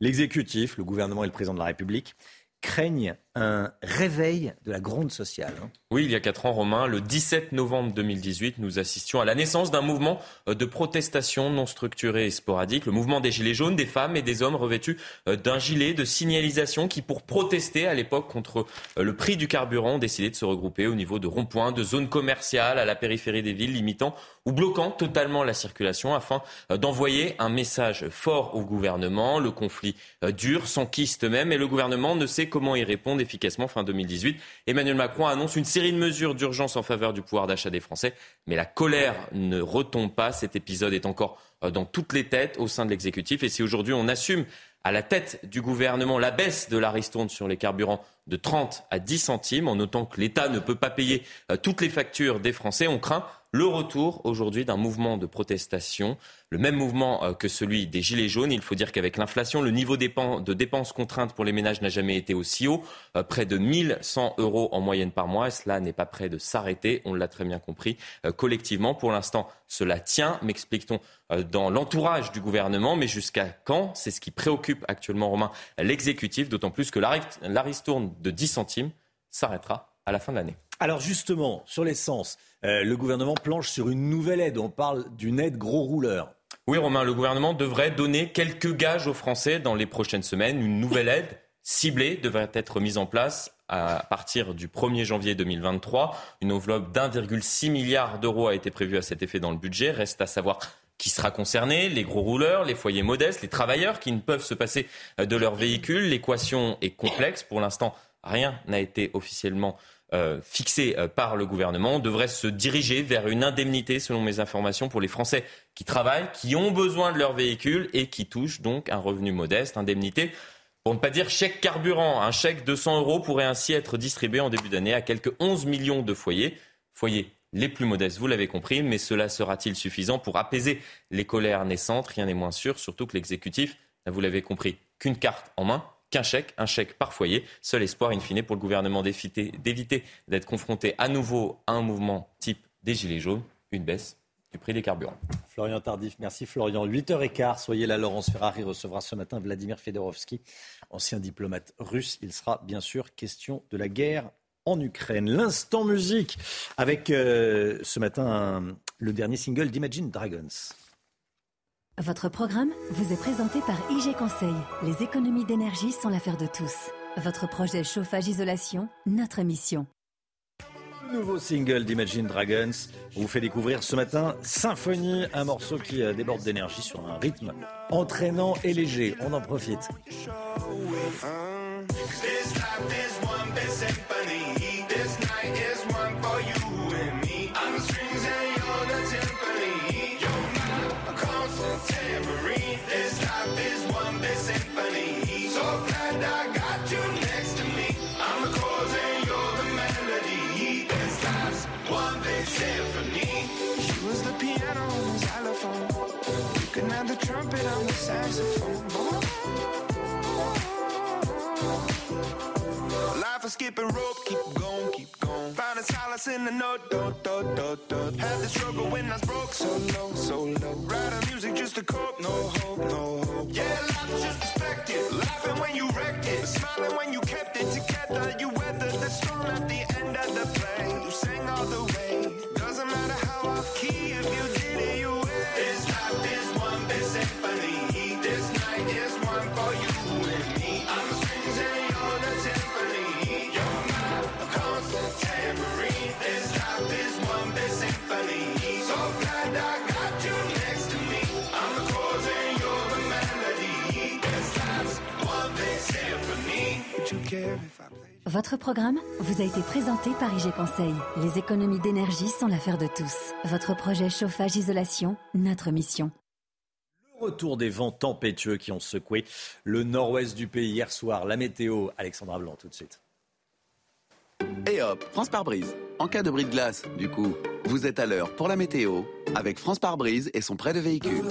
l'exécutif, le gouvernement et le président de la République craignent un réveil de la gronde sociale. Hein. Oui, il y a quatre ans, Romain, le 17 novembre 2018, nous assistions à la naissance d'un mouvement euh, de protestation non structuré et sporadique, le mouvement des Gilets jaunes, des femmes et des hommes revêtus euh, d'un gilet de signalisation qui, pour protester à l'époque contre euh, le prix du carburant, ont décidé de se regrouper au niveau de ronds-points, de zones commerciales à la périphérie des villes, limitant ou bloquant totalement la circulation afin d'envoyer un message fort au gouvernement. Le conflit dure, s'enquiste même, et le gouvernement ne sait comment y répondre efficacement fin 2018. Emmanuel Macron annonce une série de mesures d'urgence en faveur du pouvoir d'achat des Français, mais la colère ne retombe pas. Cet épisode est encore euh, dans toutes les têtes au sein de l'exécutif. Et si aujourd'hui on assume à la tête du gouvernement la baisse de la ristourne sur les carburants de 30 à 10 centimes, en notant que l'État ne peut pas payer euh, toutes les factures des Français, on craint le retour aujourd'hui d'un mouvement de protestation, le même mouvement euh, que celui des Gilets jaunes. Il faut dire qu'avec l'inflation, le niveau de dépenses contraintes pour les ménages n'a jamais été aussi haut, euh, près de 1100 euros en moyenne par mois. Et cela n'est pas prêt de s'arrêter, on l'a très bien compris euh, collectivement. Pour l'instant, cela tient, m'explique-t-on, dans l'entourage du gouvernement. Mais jusqu'à quand? C'est ce qui préoccupe actuellement, Romain, l'exécutif, d'autant plus que la ristourne de 10 centimes s'arrêtera à la fin de l'année. Alors justement, sur l'essence, euh, le gouvernement planche sur une nouvelle aide. On parle d'une aide gros rouleur. Oui, Romain, le gouvernement devrait donner quelques gages aux Français dans les prochaines semaines. Une nouvelle aide ciblée devrait être mise en place à partir du 1er janvier 2023. Une enveloppe d'1,6 milliard d'euros a été prévue à cet effet dans le budget. Reste à savoir qui sera concerné, les gros rouleurs, les foyers modestes, les travailleurs qui ne peuvent se passer de leur véhicule. L'équation est complexe. Pour l'instant, rien n'a été officiellement euh, fixé euh, par le gouvernement devrait se diriger vers une indemnité, selon mes informations, pour les Français qui travaillent, qui ont besoin de leur véhicule et qui touchent donc un revenu modeste. Indemnité, pour ne pas dire chèque carburant. Un chèque de 100 euros pourrait ainsi être distribué en début d'année à quelques 11 millions de foyers. Foyers les plus modestes, vous l'avez compris, mais cela sera-t-il suffisant pour apaiser les colères naissantes? Rien n'est moins sûr, surtout que l'exécutif, vous l'avez compris, qu'une carte en main qu'un chèque, un chèque par foyer. Seul espoir, in fine, pour le gouvernement d'éviter d'être confronté à nouveau à un mouvement type des Gilets jaunes, une baisse du prix des carburants. Florian Tardif, merci Florian. 8h15, soyez là, Laurence Ferrari recevra ce matin Vladimir Fedorovski, ancien diplomate russe. Il sera bien sûr question de la guerre en Ukraine. L'instant musique avec euh, ce matin le dernier single d'Imagine Dragons. Votre programme vous est présenté par IG Conseil. Les économies d'énergie sont l'affaire de tous. Votre projet chauffage-isolation, notre mission. Nouveau single d'Imagine Dragons on vous fait découvrir ce matin Symphonie, un morceau qui euh, déborde d'énergie sur un rythme entraînant et léger. On en profite. Trumpet on the saxophone. Life is skipping rope, keep going, keep going. Finding solace in the note, do, do, do, do. Had the struggle when I was broke, so low, so low. Writing music just to cope, no hope, no hope. Yeah, life is just perspective. Laughing when you wrecked it, smiling when you kept it together. You weathered the storm at the end of the play. You sang all the Votre programme vous a été présenté par IG Conseil. Les économies d'énergie sont l'affaire de tous. Votre projet chauffage-isolation, notre mission. Le retour des vents tempétueux qui ont secoué le nord-ouest du pays hier soir. La météo, Alexandra Blanc, tout de suite. Et hop, France par brise. En cas de bris de glace, du coup, vous êtes à l'heure pour la météo avec France par brise et son prêt de véhicule.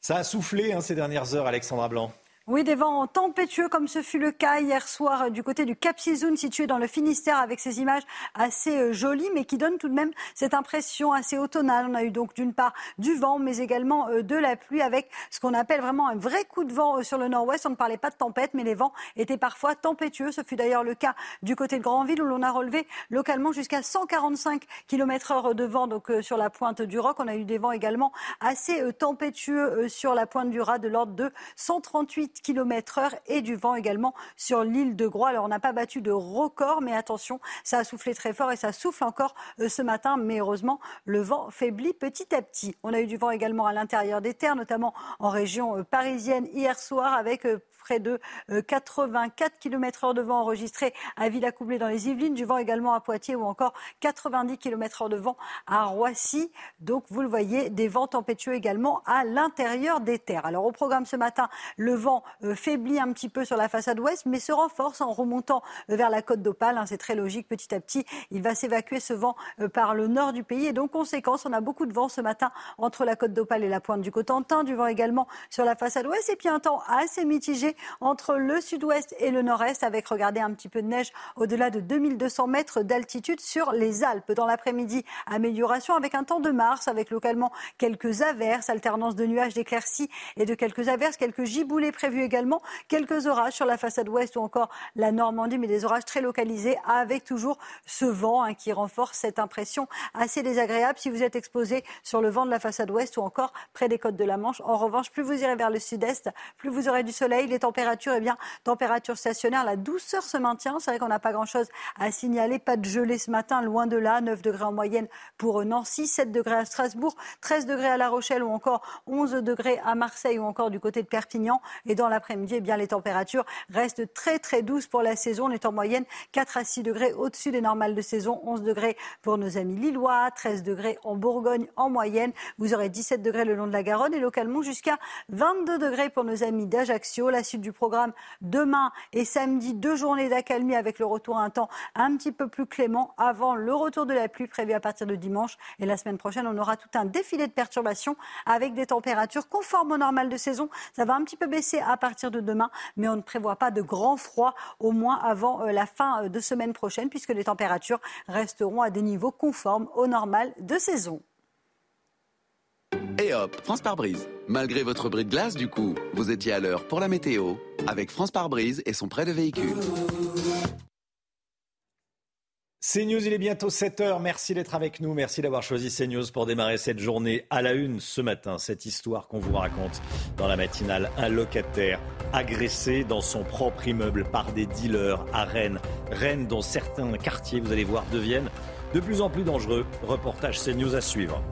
Ça a soufflé hein, ces dernières heures, Alexandra Blanc. Oui, des vents tempétueux comme ce fut le cas hier soir euh, du côté du Cap Sizoun situé dans le Finistère avec ces images assez euh, jolies mais qui donnent tout de même cette impression assez automnale. On a eu donc d'une part du vent mais également euh, de la pluie avec ce qu'on appelle vraiment un vrai coup de vent sur le nord-ouest. On ne parlait pas de tempête mais les vents étaient parfois tempétueux. Ce fut d'ailleurs le cas du côté de Grandville où l'on a relevé localement jusqu'à 145 km heure de vent donc sur la pointe du Roc. On a eu des vents également assez tempétueux sur la pointe du Raz de l'ordre de 138 km heure et du vent également sur l'île de Groix. Alors on n'a pas battu de record, mais attention, ça a soufflé très fort et ça souffle encore euh, ce matin. Mais heureusement, le vent faiblit petit à petit. On a eu du vent également à l'intérieur des terres, notamment en région euh, parisienne hier soir avec euh, près de 84 km heure de vent enregistré à Villacoublay dans les Yvelines, du vent également à Poitiers ou encore 90 km heure de vent à Roissy. Donc vous le voyez, des vents tempétueux également à l'intérieur des terres. Alors au programme ce matin, le vent euh, faiblit un petit peu sur la façade ouest, mais se renforce en remontant vers la côte d'Opale. Hein, c'est très logique, petit à petit, il va s'évacuer ce vent euh, par le nord du pays. Et donc, conséquence, on a beaucoup de vent ce matin entre la côte d'Opale et la pointe du Cotentin, du vent également sur la façade ouest, et puis un temps assez mitigé entre le sud-ouest et le nord-est, avec, regardez, un petit peu de neige au-delà de 2200 mètres d'altitude sur les Alpes. Dans l'après-midi, amélioration avec un temps de mars, avec localement quelques averses, alternance de nuages, d'éclaircies et de quelques averses, quelques giboulées prévues également, quelques orages sur la façade ouest ou encore la Normandie, mais des orages très localisés avec toujours ce vent hein, qui renforce cette impression assez désagréable si vous êtes exposé sur le vent de la façade ouest ou encore près des côtes de la Manche. En revanche, plus vous irez vers le sud-est, plus vous aurez du soleil, les températures, eh bien, température stationnaire, la douceur se maintient. C'est vrai qu'on n'a pas grand-chose à signaler, pas de gelée ce matin, loin de là, 9 degrés en moyenne pour Nancy, 7 degrés à Strasbourg, 13 degrés à La Rochelle ou encore 11 degrés à Marseille ou encore du côté de Perpignan. Et dans l'après-midi, eh bien, les températures restent très très douces pour la saison. On est en moyenne 4 à 6 degrés au-dessus des normales de saison, 11 degrés pour nos amis lillois, 13 degrés en Bourgogne en moyenne. Vous aurez 17 degrés le long de la Garonne et localement jusqu'à 22 degrés pour nos amis d'Ajaccio. La suite du programme demain et samedi, deux journées d'accalmie avec le retour à un temps un petit peu plus clément avant le retour de la pluie prévu à partir de dimanche. Et la semaine prochaine, on aura tout un défilé de perturbations avec des températures conformes aux normales de saison. Ça va un petit peu baisser à partir de demain, mais on ne prévoit pas de grand froid, au moins avant euh, la fin euh, de semaine prochaine, puisque les températures resteront à des niveaux conformes aux normales de saison. Et hop, France par brise. Malgré votre bris de glace, du coup, vous étiez à l'heure pour la météo avec France par brise et son prêt de véhicule. CNews, il est bientôt 7h. Merci d'être avec nous. Merci d'avoir choisi CNews pour démarrer cette journée à la une ce matin. Cette histoire qu'on vous raconte dans la matinale. Un locataire agressé dans son propre immeuble par des dealers à Rennes. Rennes, dont certains quartiers, vous allez voir, deviennent de plus en plus dangereux. Reportage CNews à suivre.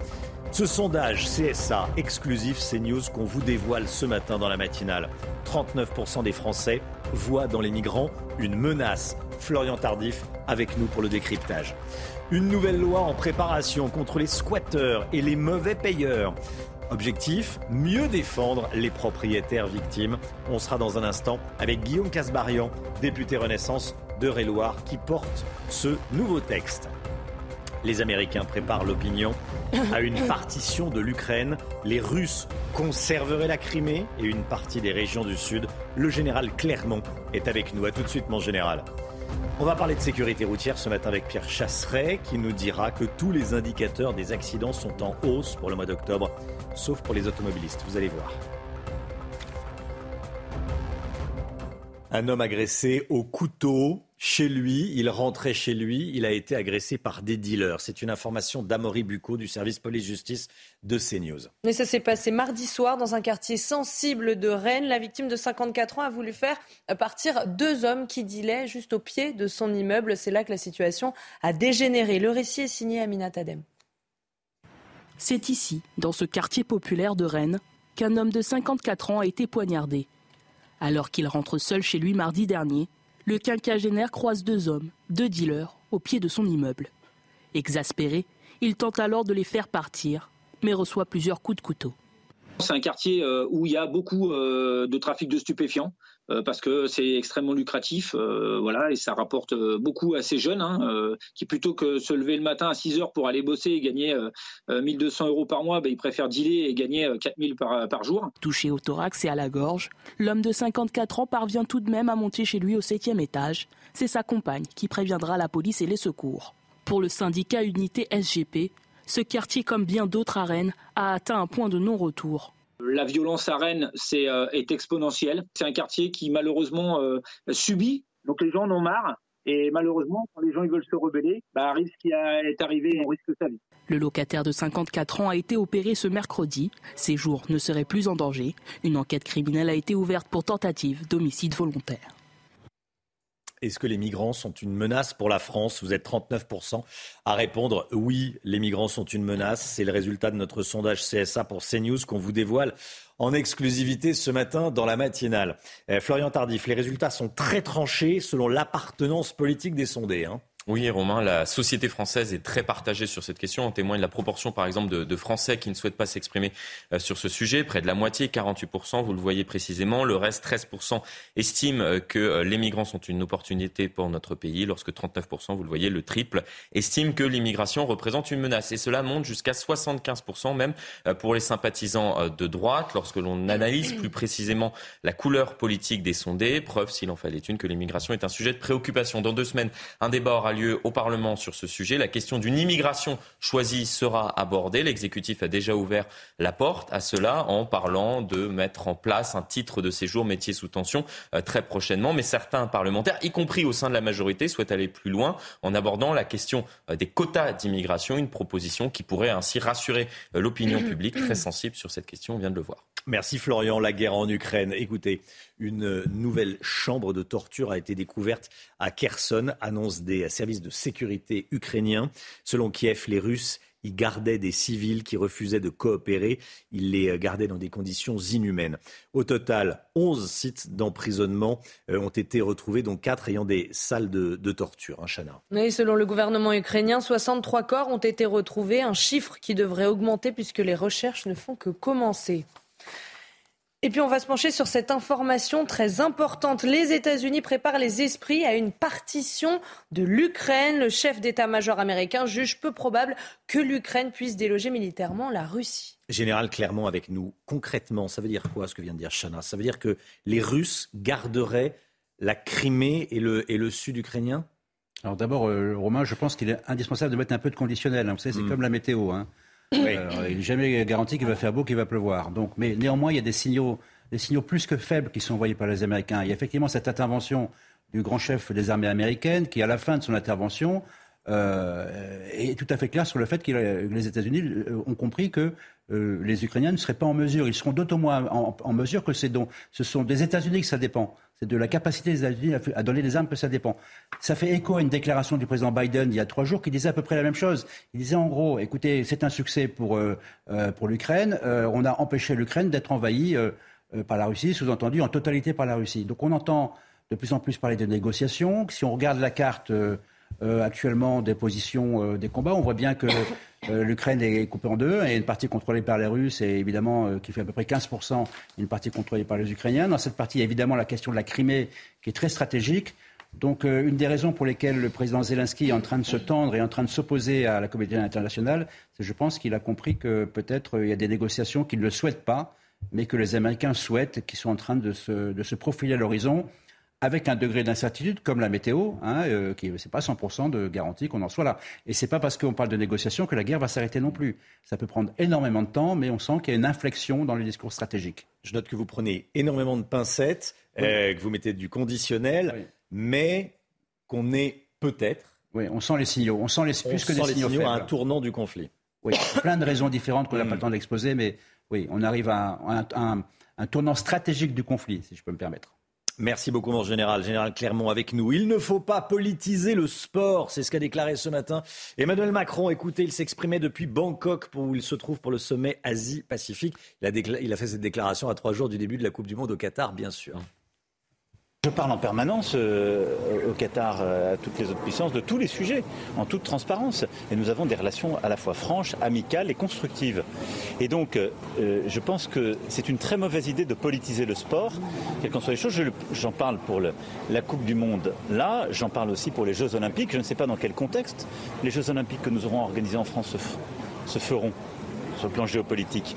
Ce sondage CSA exclusif CNews qu'on vous dévoile ce matin dans la matinale. 39% des Français voient dans les migrants une menace. Florian Tardif avec nous pour le décryptage. Une nouvelle loi en préparation contre les squatteurs et les mauvais payeurs. Objectif, mieux défendre les propriétaires victimes. On sera dans un instant avec Guillaume Casbarian, député Renaissance de Réloir, qui porte ce nouveau texte. Les Américains préparent l'opinion à une (coughs) partition de l'Ukraine. Les Russes conserveraient la Crimée et une partie des régions du Sud. Le général Clermont est avec nous. À tout de suite, mon général. On va parler de sécurité routière ce matin avec Pierre Chasseret qui nous dira que tous les indicateurs des accidents sont en hausse pour le mois d'octobre, sauf pour les automobilistes. Vous allez voir. Un homme agressé au couteau chez lui. Il rentrait chez lui. Il a été agressé par des dealers. C'est une information d'Amory Bucco du service police-justice de CNews. Mais ça s'est passé mardi soir dans un quartier sensible de Rennes. La victime de 54 ans a voulu faire partir deux hommes qui dealaient juste au pied de son immeuble. C'est là que la situation a dégénéré. Le récit est signé Amina Tadem. C'est ici, dans ce quartier populaire de Rennes, qu'un homme de 54 ans a été poignardé. Alors qu'il rentre seul chez lui mardi dernier, le quinquagénaire croise deux hommes, deux dealers, au pied de son immeuble. Exaspéré, il tente alors de les faire partir, mais reçoit plusieurs coups de couteau. C'est un quartier euh, où il y a beaucoup euh, de trafic de stupéfiants. Euh, parce que c'est extrêmement lucratif, voilà, et ça rapporte beaucoup à ces jeunes hein, qui plutôt que se lever le matin à 6 heures pour aller bosser et gagner 1200 euros par mois, ben, ils préfèrent dealer et gagner 4000 par, par jour. Touché au thorax et à la gorge, l'homme de 54 ans parvient tout de même à monter chez lui au septième étage. C'est sa compagne qui préviendra la police et les secours. Pour le syndicat Unité SGP, ce quartier, comme bien d'autres à Rennes, a atteint un point de non-retour. La violence à Rennes euh, est exponentielle. C'est un quartier qui malheureusement euh, subit, donc les gens en ont marre. Et malheureusement, quand les gens veulent se rebeller, bah, risque qui est arrivé, on risque sa vie. Le locataire de 54 ans a été opéré ce mercredi. Ses jours ne seraient plus en danger. Une enquête criminelle a été ouverte pour tentative d'homicide volontaire. Est-ce que les migrants sont une menace pour la France? Vous êtes 39% à répondre oui, les migrants sont une menace. C'est le résultat de notre sondage CSA pour CNews qu'on vous dévoile en exclusivité ce matin dans la matinale. Eh, Florian Tardif, les résultats sont très tranchés selon l'appartenance politique des sondés. Hein. Oui, Romain, la société française est très partagée sur cette question. En témoigne la proportion, par exemple, de, Français qui ne souhaitent pas s'exprimer euh, sur ce sujet. Près de la moitié, 48%, vous le voyez précisément. Le reste, 13%, estiment euh, que euh, les migrants sont une opportunité pour notre pays, lorsque 39%, vous le voyez, le triple, estiment que l'immigration représente une menace. Et cela monte jusqu'à 75% même pour les sympathisants de droite, lorsque l'on analyse plus précisément la couleur politique des sondés. Preuve, s'il en fallait une, que l'immigration est un sujet de préoccupation. Dans deux semaines, un débat aura lieu au Parlement sur ce sujet. La question d'une immigration choisie sera abordée. L'exécutif a déjà ouvert la porte à cela en parlant de mettre en place un titre de séjour métier sous tension euh, très prochainement. Mais certains parlementaires, y compris au sein de la majorité, souhaitent aller plus loin en abordant la question euh, des quotas d'immigration, une proposition qui pourrait ainsi rassurer euh, l'opinion (clears throat) publique très sensible sur cette question, on vient de le voir. Merci Florian. La guerre en Ukraine. Écoutez, une nouvelle chambre de torture a été découverte à Kherson, annonce des services de sécurité ukrainiens. Selon Kiev, les Russes y gardaient des civils qui refusaient de coopérer. Ils les gardaient dans des conditions inhumaines. Au total, 11 sites d'emprisonnement euh, ont été retrouvés, dont 4 ayant des salles de, torture. Hein, Chana. Oui, selon le gouvernement ukrainien, 63 corps ont été retrouvés, un chiffre qui devrait augmenter puisque les recherches ne font que commencer. Et puis on va se pencher sur cette information très importante. Les États-Unis préparent les esprits à une partition de l'Ukraine. Le chef d'état-major américain juge peu probable que l'Ukraine puisse déloger militairement la Russie. Général Clermont avec nous. Concrètement, ça veut dire quoi ce que vient de dire Chana? Ça veut dire que les Russes garderaient la Crimée et le, et le sud ukrainien? Alors d'abord, euh, Romain, je pense qu'il est indispensable de mettre un peu de conditionnel. Vous savez, c'est hmm. comme la météo. Hein. Euh, il n'est jamais garanti qu'il va faire beau, qu'il va pleuvoir. Donc, mais néanmoins, il y a des signaux, des signaux plus que faibles qui sont envoyés par les Américains. Il y a effectivement cette intervention du grand chef des armées américaines qui, à la fin de son intervention, euh, est tout à fait clair sur le fait que les États-Unis euh, ont compris que les Ukrainiens ne seraient pas en mesure, ils seront d'autant moins en, mesure que c'est donc, ce sont des États-Unis que ça dépend. C'est de la capacité des États-Unis à, donner des armes que ça dépend. Ça fait écho à une déclaration du président Biden il y a trois jours qui disait à peu près la même chose. Il disait en gros, écoutez, c'est un succès pour, euh, euh, pour l'Ukraine. Euh, on a empêché l'Ukraine d'être envahie par la Russie, sous-entendu en totalité par la Russie. Donc on entend de plus en plus parler de négociations. Si on regarde la carte euh, actuellement des positions euh, des combats. On voit bien que euh, l'Ukraine est coupée en deux et une partie contrôlée par les Russes et évidemment qui fait à peu près 15%, une partie contrôlée par les Ukrainiens. Dans cette partie, il y a évidemment la question de la Crimée qui est très stratégique. Donc une des raisons pour lesquelles le président Zelensky est en train de se tendre et en train de s'opposer à la communauté internationale, c'est je pense qu'il a compris que peut-être il y a des négociations qu'il ne souhaitent pas, mais que les Américains souhaitent, qui sont en train de se profiler à l'horizon avec un degré d'incertitude comme la météo, hein, euh, qui c'est pas 100% de garantie qu'on en soit là. Et c'est pas parce qu'on parle de négociation que la guerre va s'arrêter non plus. Ça peut prendre énormément de temps, mais on sent qu'il y a une inflexion dans le discours stratégique. Je note que vous prenez énormément de pincettes, euh, que vous mettez du conditionnel, mais qu'on est peut-être. Oui, on sent les signaux. On sent les, plus que des signaux, signaux à un tournant du conflit. Oui, plein de raisons différentes qu'on n'a pas le temps d'exposer, mais oui, on arrive à un tournant stratégique du conflit, si je peux me permettre. Merci beaucoup, mon général. Général Clermont avec nous. Il ne faut pas politiser le sport. C'est ce qu'a déclaré ce matin Emmanuel Macron. Écoutez, il s'exprimait depuis Bangkok, où il se trouve pour le sommet Asie-Pacifique. Il a, il a fait cette déclaration à trois jours du début de la Coupe du Monde au Qatar, bien sûr. Je parle en permanence euh, au Qatar, euh, à toutes les autres puissances, de tous les sujets, en toute transparence. Et nous avons des relations à la fois franches, amicales et constructives. Et donc, euh, je pense que c'est une très mauvaise idée de politiser le sport, quelles qu'en soient les choses. J'en parle pour la Coupe du Monde là, j'en parle aussi pour les Jeux Olympiques. Je ne sais pas dans quel contexte les Jeux Olympiques que nous aurons organisés en France se, se feront sur le plan géopolitique.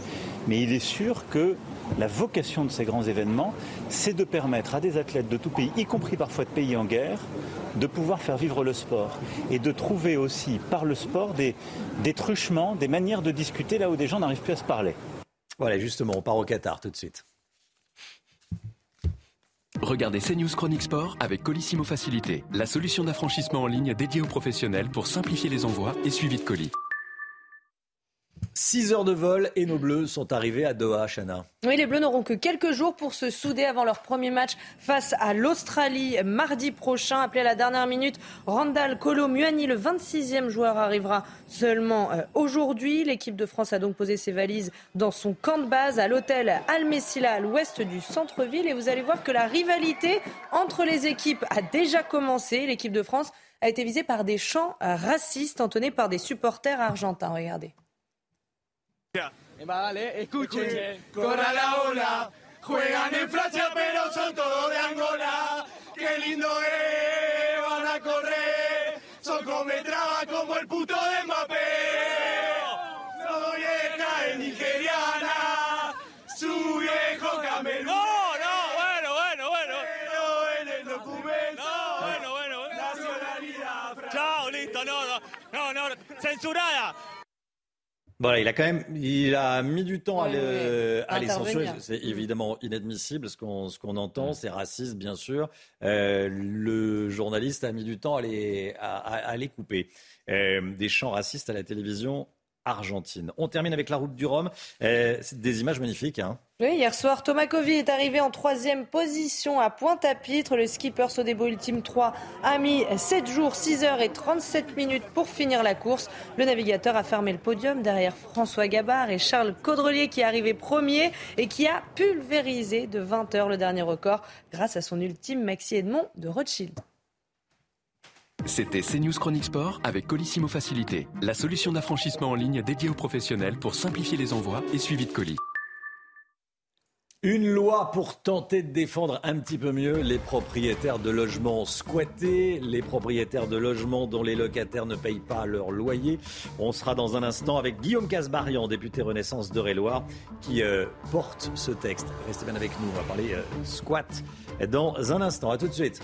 Mais il est sûr que la vocation de ces grands événements, c'est de permettre à des athlètes de tout pays, y compris parfois de pays en guerre, de pouvoir faire vivre le sport et de trouver aussi par le sport des, des truchements, des manières de discuter là où des gens n'arrivent plus à se parler. Voilà, justement, on part au Qatar tout de suite. Regardez CNews Chronique Sport avec Colissimo Facilité, la solution d'affranchissement en ligne dédiée aux professionnels pour simplifier les envois et suivi de colis. 6 heures de vol et nos Bleus sont arrivés à Doha, Chana. Oui, les Bleus n'auront que quelques jours pour se souder avant leur premier match face à l'Australie mardi prochain. Appelé à la dernière minute, Randall Kolo Muani, le 26e joueur, arrivera seulement euh, aujourd'hui. L'équipe de France a donc posé ses valises dans son camp de base à l'hôtel Al Messila à l'ouest du centre-ville. Et vous allez voir que la rivalité entre les équipes a déjà commencé. L'équipe de France a été visée par des chants racistes entonnés par des supporters argentins. Regardez. Vale, escuchen. Corra la ola, juegan en Francia pero son todos de Angola. Qué lindo es, van a correr. Son cometraba como el puto de Mbappé. No vieja es nigeriana, su viejo camelú. No, no, bueno, bueno, bueno. Pero en el documento. No, bueno, bueno. Nacionalidad. Chao, listo, no, no, no, no, censurada. Voilà, il a quand même, il a mis du temps à, le, à les censurer. C'est évidemment inadmissible ce qu'on ce qu'on entend, c'est raciste bien sûr. Euh, le journaliste a mis du temps à les à, à les couper. Euh, des chants racistes à la télévision argentine. On termine avec la route du Rhum. Euh, c'est des images magnifiques. Hein. Hier soir, Thomas Covey est arrivé en troisième position à Pointe-à-Pitre. Le skipper Sodebo Ultime 3 a mis 7 jours, 6 heures et 37 minutes pour finir la course. Le navigateur a fermé le podium derrière François Gabard et Charles Caudrelier qui est arrivé premier et qui a pulvérisé de 20 heures le dernier record grâce à son ultime Maxi Edmond de Rothschild. C'était CNews Chronique Sport avec Colissimo Facilité, la solution d'affranchissement en ligne dédiée aux professionnels pour simplifier les envois et suivi de colis. Une loi pour tenter de défendre un petit peu mieux les propriétaires de logements squattés, les propriétaires de logements dont les locataires ne payent pas leur loyer. On sera dans un instant avec Guillaume Casbarian, député Renaissance de Réloir, qui euh, porte ce texte. Restez bien avec nous, on va parler euh, squat dans un instant. À tout de suite.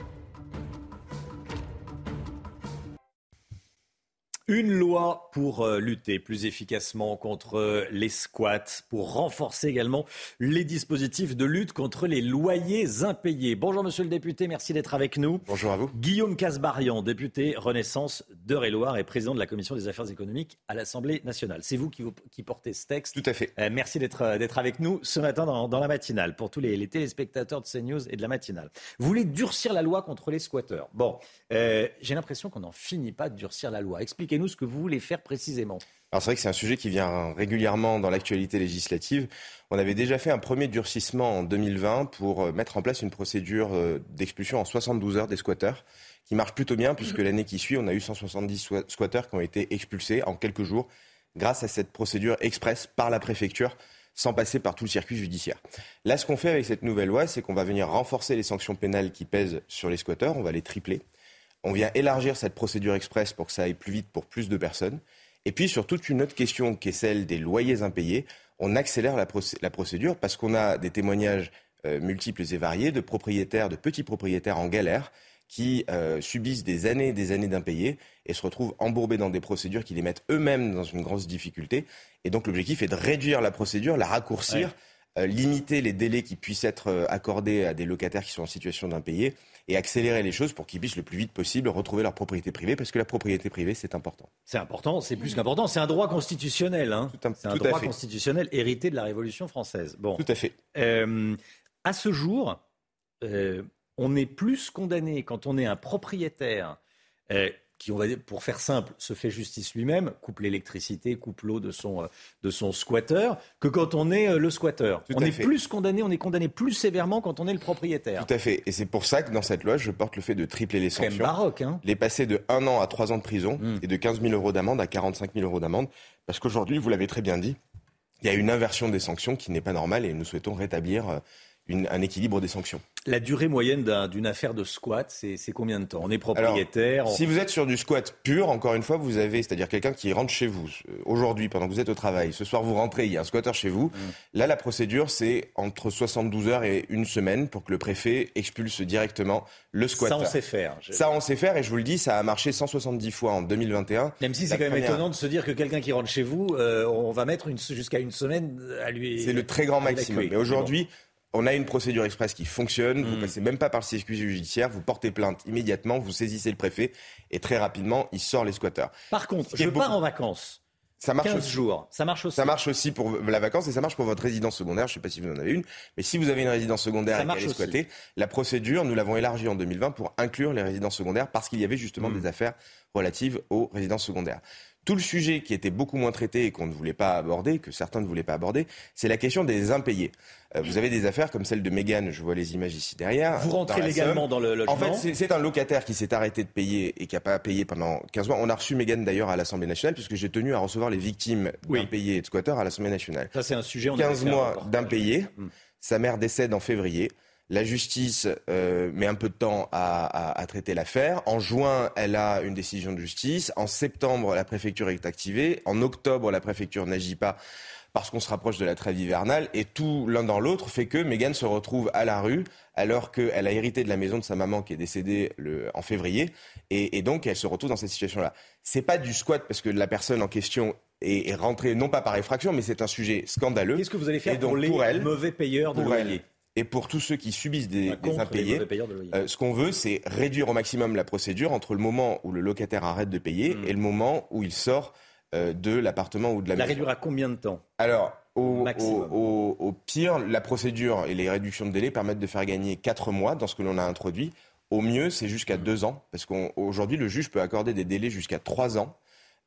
Une loi pour euh, lutter plus efficacement contre euh, les squats, pour renforcer également les dispositifs de lutte contre les loyers impayés. Bonjour monsieur le député, merci d'être avec nous. Bonjour à vous. Guillaume Casbarian, député Renaissance d'Eure-et-Loire et président de la commission des affaires économiques à l'Assemblée nationale. C'est vous qui, vous qui, portez ce texte. Tout à fait. Euh, merci d'être d'être avec nous ce matin dans, dans la matinale, pour tous les, les, téléspectateurs de CNews et de la matinale. Vous voulez durcir la loi contre les squatteurs. Bon, euh, j'ai l'impression qu'on n'en finit pas de durcir la loi. Expliquez nous ce que vous voulez faire précisément. Alors c'est vrai que c'est un sujet qui vient régulièrement dans l'actualité législative. On avait déjà fait un premier durcissement en 2020 pour mettre en place une procédure d'expulsion en 72 heures des squatteurs qui marche plutôt bien puisque (clears throat) l'année qui suit, on a eu 170 squatteurs qui ont été expulsés en quelques jours grâce à cette procédure express par la préfecture sans passer par tout le circuit judiciaire. Là, ce qu'on fait avec cette nouvelle loi, c'est qu'on va venir renforcer les sanctions pénales qui pèsent sur les squatteurs, on va les tripler. On vient élargir cette procédure express pour que ça aille plus vite pour plus de personnes. Et puis sur toute une autre question qui est celle des loyers impayés, on accélère la, procé la procédure parce qu'on a des témoignages euh, multiples et variés de propriétaires, de petits propriétaires en galère qui euh, subissent des années et des années d'impayés et se retrouvent embourbés dans des procédures qui les mettent eux-mêmes dans une grosse difficulté. Et donc l'objectif est de réduire la procédure, la raccourcir, ouais. euh, limiter les délais qui puissent être accordés à des locataires qui sont en situation d'impayés et accélérer les choses pour qu'ils puissent le plus vite possible retrouver leur propriété privée, parce que la propriété privée, c'est important. C'est important, c'est plus qu'important, c'est un droit constitutionnel. Hein. C'est un droit constitutionnel hérité de la Révolution française. Bon. Tout à fait. Euh, à ce jour, euh, on est plus condamné quand on est un propriétaire euh, qui, on va dire, pour faire simple, se fait justice lui-même, coupe l'électricité, coupe l'eau de son, euh, de son squatter, que quand on est euh, le squatter. Tout on est fait. plus condamné, on est condamné plus sévèrement quand on est le propriétaire. Tout à fait. Et c'est pour ça que dans cette loi, je porte le fait de tripler les sanctions. baroque, hein. Les passer de 1 an à 3 ans de prison Mm. et de 15 000 euros d'amende à 45 000 euros d'amende. Parce qu'aujourd'hui, vous l'avez très bien dit, il y a une inversion des sanctions qui n'est pas normale et nous souhaitons rétablir euh, une- un équilibre des sanctions. La durée moyenne d'un- d'une affaire de squat, c'est combien de temps? On est propriétaire. Alors, on- Si vous êtes sur du squat pur, encore une fois, vous avez, c'est-à-dire quelqu'un qui rentre chez vous euh, aujourd'hui, pendant que vous êtes au travail, ce soir vous rentrez, il y a un squatteur chez vous. Mm. Là, la procédure, c'est entre 72 heures et une semaine pour que le préfet expulse directement le squatteur. Ça, on sait faire. Je- Ça, on sait faire et je vous le dis, ça a marché 170 fois en 2021. Même si c'est quand même première- étonnant de se dire que quelqu'un qui rentre chez vous, euh, on va mettre jusqu'à une semaine à lui. C'est le très grand maximum. Mais aujourd'hui, on a une procédure express qui fonctionne. Vous Mm. passez même pas par le circuit judiciaire. Vous portez plainte immédiatement. Vous saisissez le préfet et très rapidement, il sort les squatteurs. Par contre, je pars en vacances. Ça marche 15 aussi. jours. Ça marche aussi. Ça marche aussi pour la vacance et ça marche pour votre résidence secondaire. Je ne sais pas si vous en avez une, mais si vous avez une résidence secondaire Ça et qu'elle est aussi. squattée, la procédure, nous l'avons élargie en 2020 pour inclure les résidences secondaires parce qu'il y avait justement Hmm. des affaires relatives aux résidences secondaires. Tout le sujet qui était beaucoup moins traité et qu'on ne voulait pas aborder, que certains ne voulaient pas aborder, c'est la question des impayés. Euh, vous avez des affaires comme celle de Mégane, je vois les images ici derrière. Vous rentrez légalement Somme. dans le logement. En fait, c'est- un locataire qui s'est arrêté de payer et qui n'a pas payé pendant 15 mois. On a reçu Mégane d'ailleurs à l'Assemblée nationale puisque j'ai tenu à recevoir les victimes Oui. d'impayés et de squatteurs à l'Assemblée nationale. Ça, c'est un sujet. on 15 avait fait un mois d'impayés. Mm. Sa mère décède en février. La justice euh, met un peu de temps à, à- à traiter l'affaire. En juin, elle a une décision de justice. En septembre, la préfecture est activée. En octobre, la préfecture n'agit pas parce qu'on se rapproche de la trêve hivernale. Et tout l'un dans l'autre fait que Meghan se retrouve à la rue alors qu'elle a hérité de la maison de sa maman qui est décédée le- en février. Et, et donc, elle se retrouve dans cette situation-là. C'est pas du squat parce que la personne en question est, est rentrée non pas par effraction, mais c'est un sujet scandaleux. Qu'est-ce que vous allez faire Et donc, pour les pour elle, mauvais payeurs de pour elle loyer et pour tous ceux qui subissent des, les impayés, de euh, ce qu'on veut, c'est réduire au maximum la procédure entre le moment où le locataire arrête de payer et le moment où il sort euh, de l'appartement ou de la, Hmm. La maison. réduire à combien de temps? Alors, au, pire, la procédure et les réductions de délai permettent de faire gagner 4 mois dans ce que l'on a introduit. Au mieux, c'est Hmm. jusqu'à 2 ans, parce qu'aujourd'hui, le juge peut accorder des délais jusqu'à 3 ans.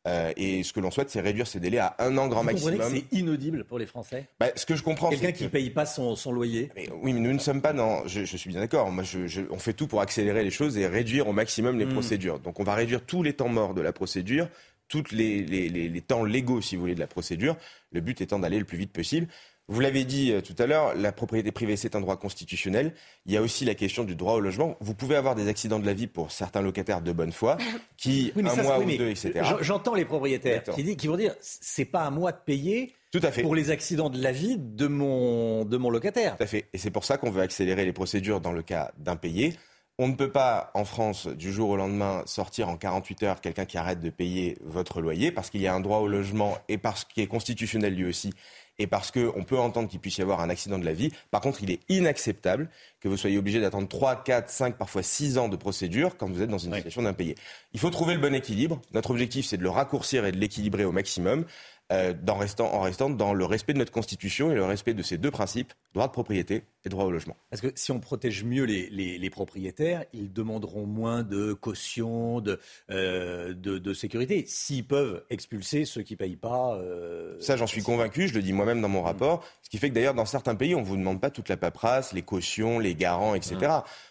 Euh, et ce que l'on souhaite, c'est réduire ces délais à un an grand Vous maximum. que c'est inaudible pour les Français? Bah, ce que je comprends, Quelqu'un qui que- ne paye pas son, son loyer. mais oui, mais nous ne sommes pas dans. Je, je suis bien d'accord. Moi, je, je- on fait tout pour accélérer les choses et réduire au maximum les Mm. procédures. Donc, on va réduire tous les temps morts de la procédure, tous les, les- les- les temps légaux, si vous voulez, de la procédure. Le but étant d'aller le plus vite possible. Vous l'avez dit euh, tout à l'heure, la propriété privée, c'est un droit constitutionnel. Il y a aussi la question du droit au logement. Vous pouvez avoir des accidents de la vie pour certains locataires de bonne foi, (laughs) qui, Oui, mais un ça, mois oui, ou deux, etc. j'en- J'entends les propriétaires qui, disent- qui vont dire c'est pas à moi de payer Tout à fait. pour les accidents de la vie de mon, de mon locataire. Tout à fait. Et c'est pour ça qu'on veut accélérer les procédures dans le cas d'impayé. On ne peut pas, en France, du jour au lendemain, sortir en 48 heures quelqu'un qui arrête de payer votre loyer parce qu'il y a un droit au logement et parce qu'il est constitutionnel lui aussi et parce qu'on peut entendre qu'il puisse y avoir un accident de la vie. Par contre, il est inacceptable que vous soyez obligé d'attendre 3, 4, 5, parfois 6 ans de procédure quand vous êtes dans une situation d'impayé. Il faut trouver le bon équilibre. Notre objectif, c'est de le raccourcir et de l'équilibrer au maximum euh, en, restant, en restant dans le respect de notre Constitution et le respect de ces deux principes, droit de propriété et droit au logement. Parce que si on protège mieux les, les- les propriétaires, ils demanderont moins de caution, de, euh, de, de sécurité. S'ils peuvent expulser ceux qui ne payent pas. euh, Ça, j'en suis convaincu, je le dis moi-même dans mon rapport. Ce qui fait que d'ailleurs, dans certains pays, on ne vous demande pas toute la paperasse, les cautions, les garants, etc.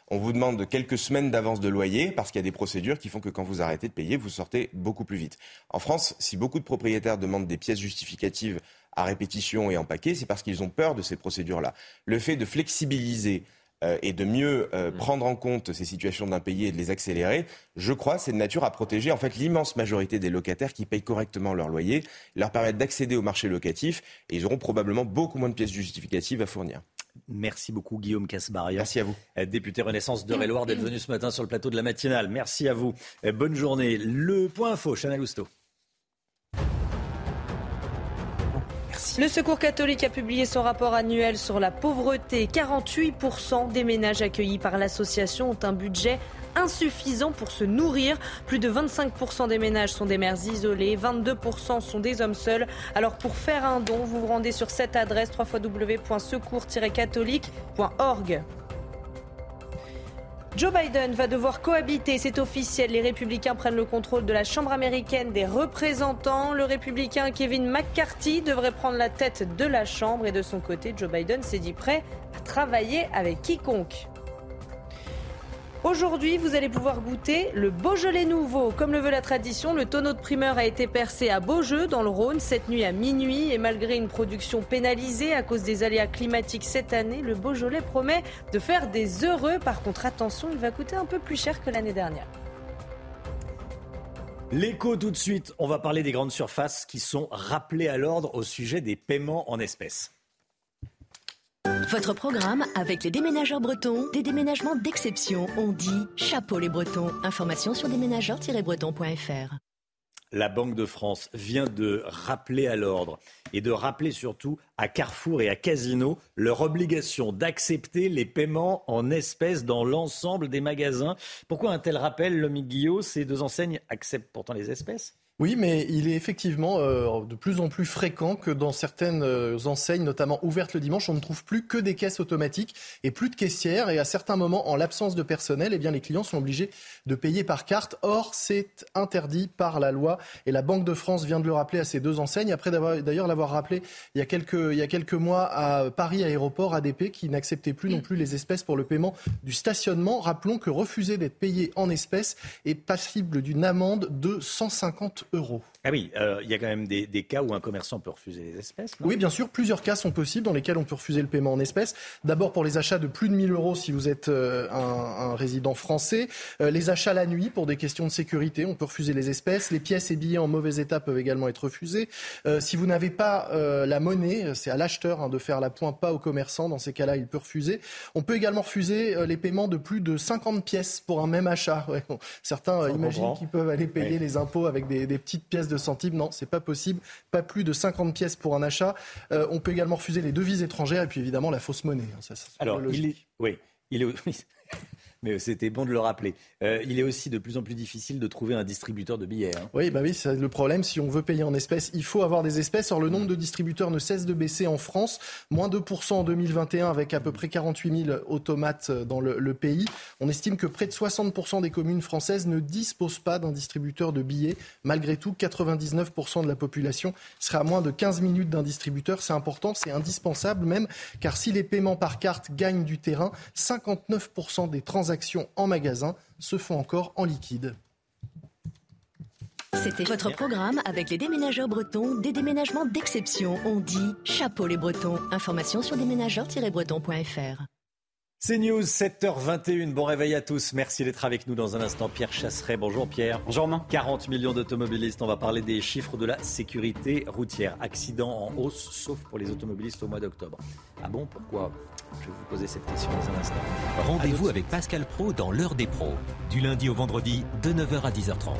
On vous demande de quelques semaines d'avance de loyer parce qu'il y a des procédures qui font que quand vous arrêtez de payer, vous sortez beaucoup plus vite. En France, si beaucoup de propriétaires demandent des pièces justificatives à répétition et en paquet, c'est parce qu'ils ont peur de ces procédures-là. Le fait de flexibiliser euh, et de mieux euh, prendre en compte ces situations d'impayés et de les accélérer, je crois, c'est de nature à protéger en fait l'immense majorité des locataires qui payent correctement leur loyer, leur permettre d'accéder au marché locatif et ils auront probablement beaucoup moins de pièces justificatives à fournir. Merci beaucoup Guillaume Casbaria. Merci à vous. Euh, Député Renaissance d'Eure-et-Loire d'être venu ce matin sur le plateau de la matinale. Merci à vous. Euh, Bonne journée. Le point info, Chanel Housteau. Le Secours catholique a publié son rapport annuel sur la pauvreté. 48% des ménages accueillis par l'association ont un budget insuffisant pour se nourrir. Plus de 25% des ménages sont des mères isolées, 22% sont des hommes seuls. Alors pour faire un don, vous vous rendez sur cette adresse www.secours-catholique.org. Joe Biden va devoir cohabiter, c'est officiel. Les républicains prennent le contrôle de la Chambre américaine des représentants. Le républicain Kevin McCarthy devrait prendre la tête de la Chambre et de son côté, Joe Biden s'est dit prêt à travailler avec quiconque. Aujourd'hui, vous allez pouvoir goûter le Beaujolais nouveau. Comme le veut la tradition, le tonneau de primeur a été percé à Beaujeu, dans le Rhône, cette nuit à minuit. Et malgré une production pénalisée à cause des aléas climatiques cette année, le Beaujolais promet de faire des heureux. Par contre, attention, il va coûter un peu plus cher que l'année dernière. L'écho tout de suite, on va parler des grandes surfaces qui sont rappelées à l'ordre au sujet des paiements en espèces. Votre programme avec les déménageurs bretons, des déménagements d'exception. On dit chapeau les bretons. Information sur déménageurs-bretons.fr. La Banque de France vient de rappeler à l'ordre et de rappeler surtout à Carrefour et à Casino leur obligation d'accepter les paiements en espèces dans l'ensemble des magasins. Pourquoi un tel rappel, Lomi Guillot? Ces deux enseignes acceptent pourtant les espèces? Oui, mais il est effectivement euh, de plus en plus fréquent que dans certaines euh, enseignes, notamment ouvertes le dimanche, on ne trouve plus que des caisses automatiques et plus de caissières. Et à certains moments, en l'absence de personnel, eh bien, les clients sont obligés de payer par carte. Or, c'est interdit par la loi. Et la Banque de France vient de le rappeler à ces deux enseignes, après d'ailleurs l'avoir rappelé il y, a quelques, il y a quelques mois à Paris Aéroport, ADP, qui n'acceptait plus non plus les espèces pour le paiement du stationnement. Rappelons que refuser d'être payé en espèces est passible d'une amende de 150 euros. Ah oui, euh, il y a quand même des, cas où un commerçant peut refuser les espèces. oui, bien sûr, plusieurs cas sont possibles dans lesquels on peut refuser le paiement en espèces. D'abord pour les achats de plus de 1000 euros si vous êtes euh, un, résident français. Euh, les achats la nuit pour des questions de sécurité, on peut refuser les espèces. Les pièces et billets en mauvais état peuvent également être refusés. si vous n'avez pas la monnaie, c'est à l'acheteur hein, de faire la pointe, pas au commerçant. Dans ces cas-là, il peut refuser. On peut également refuser les paiements de plus de 50 pièces pour un même achat. Certains imaginent qu'ils peuvent aller payer les impôts avec des, des petites pièces de centimes. Non, c'est pas possible. Pas plus de 50 pièces pour un achat. Euh, on peut également refuser les devises étrangères et puis évidemment la fausse monnaie. Hein, Alors, il est, oui, il est, (laughs) mais c'était bon de le rappeler. Euh, il est aussi de plus en plus difficile de trouver un distributeur de billets. Hein. Oui, bah oui, c'est le problème. Si on veut payer en espèces, il faut avoir des espèces. Or, le nombre de distributeurs ne cesse de baisser en France. Moins 2% en 2021 avec à peu près 48 000 automates dans le, le pays. On estime que près de 60% des communes françaises ne disposent pas d'un distributeur de billets. Malgré tout, 99% de la population serait à moins de 15 minutes d'un distributeur. C'est important, c'est indispensable même, car si les paiements par carte gagnent du terrain, 59% des transactions transactions en magasin se font encore en liquide. C'était votre programme avec les déménageurs bretons, des déménagements d'exception. On dit chapeau les bretons. Information sur déménageurs-bretons.fr. C'est News, 7h21. Bon réveil à tous. Merci d'être avec nous dans un instant. Pierre Chasseret. Bonjour Pierre. Bonjour Romain. 40 millions d'automobilistes. On va parler des chiffres de la sécurité routière. Accidents en hausse, sauf pour les automobilistes au mois d'octobre. Ah bon? Pourquoi? Je vais vous poser cette question dans un instant. Rendez-vous avec Pascal Pro dans l'heure des pros. Du lundi au vendredi, de 9h à 10h30.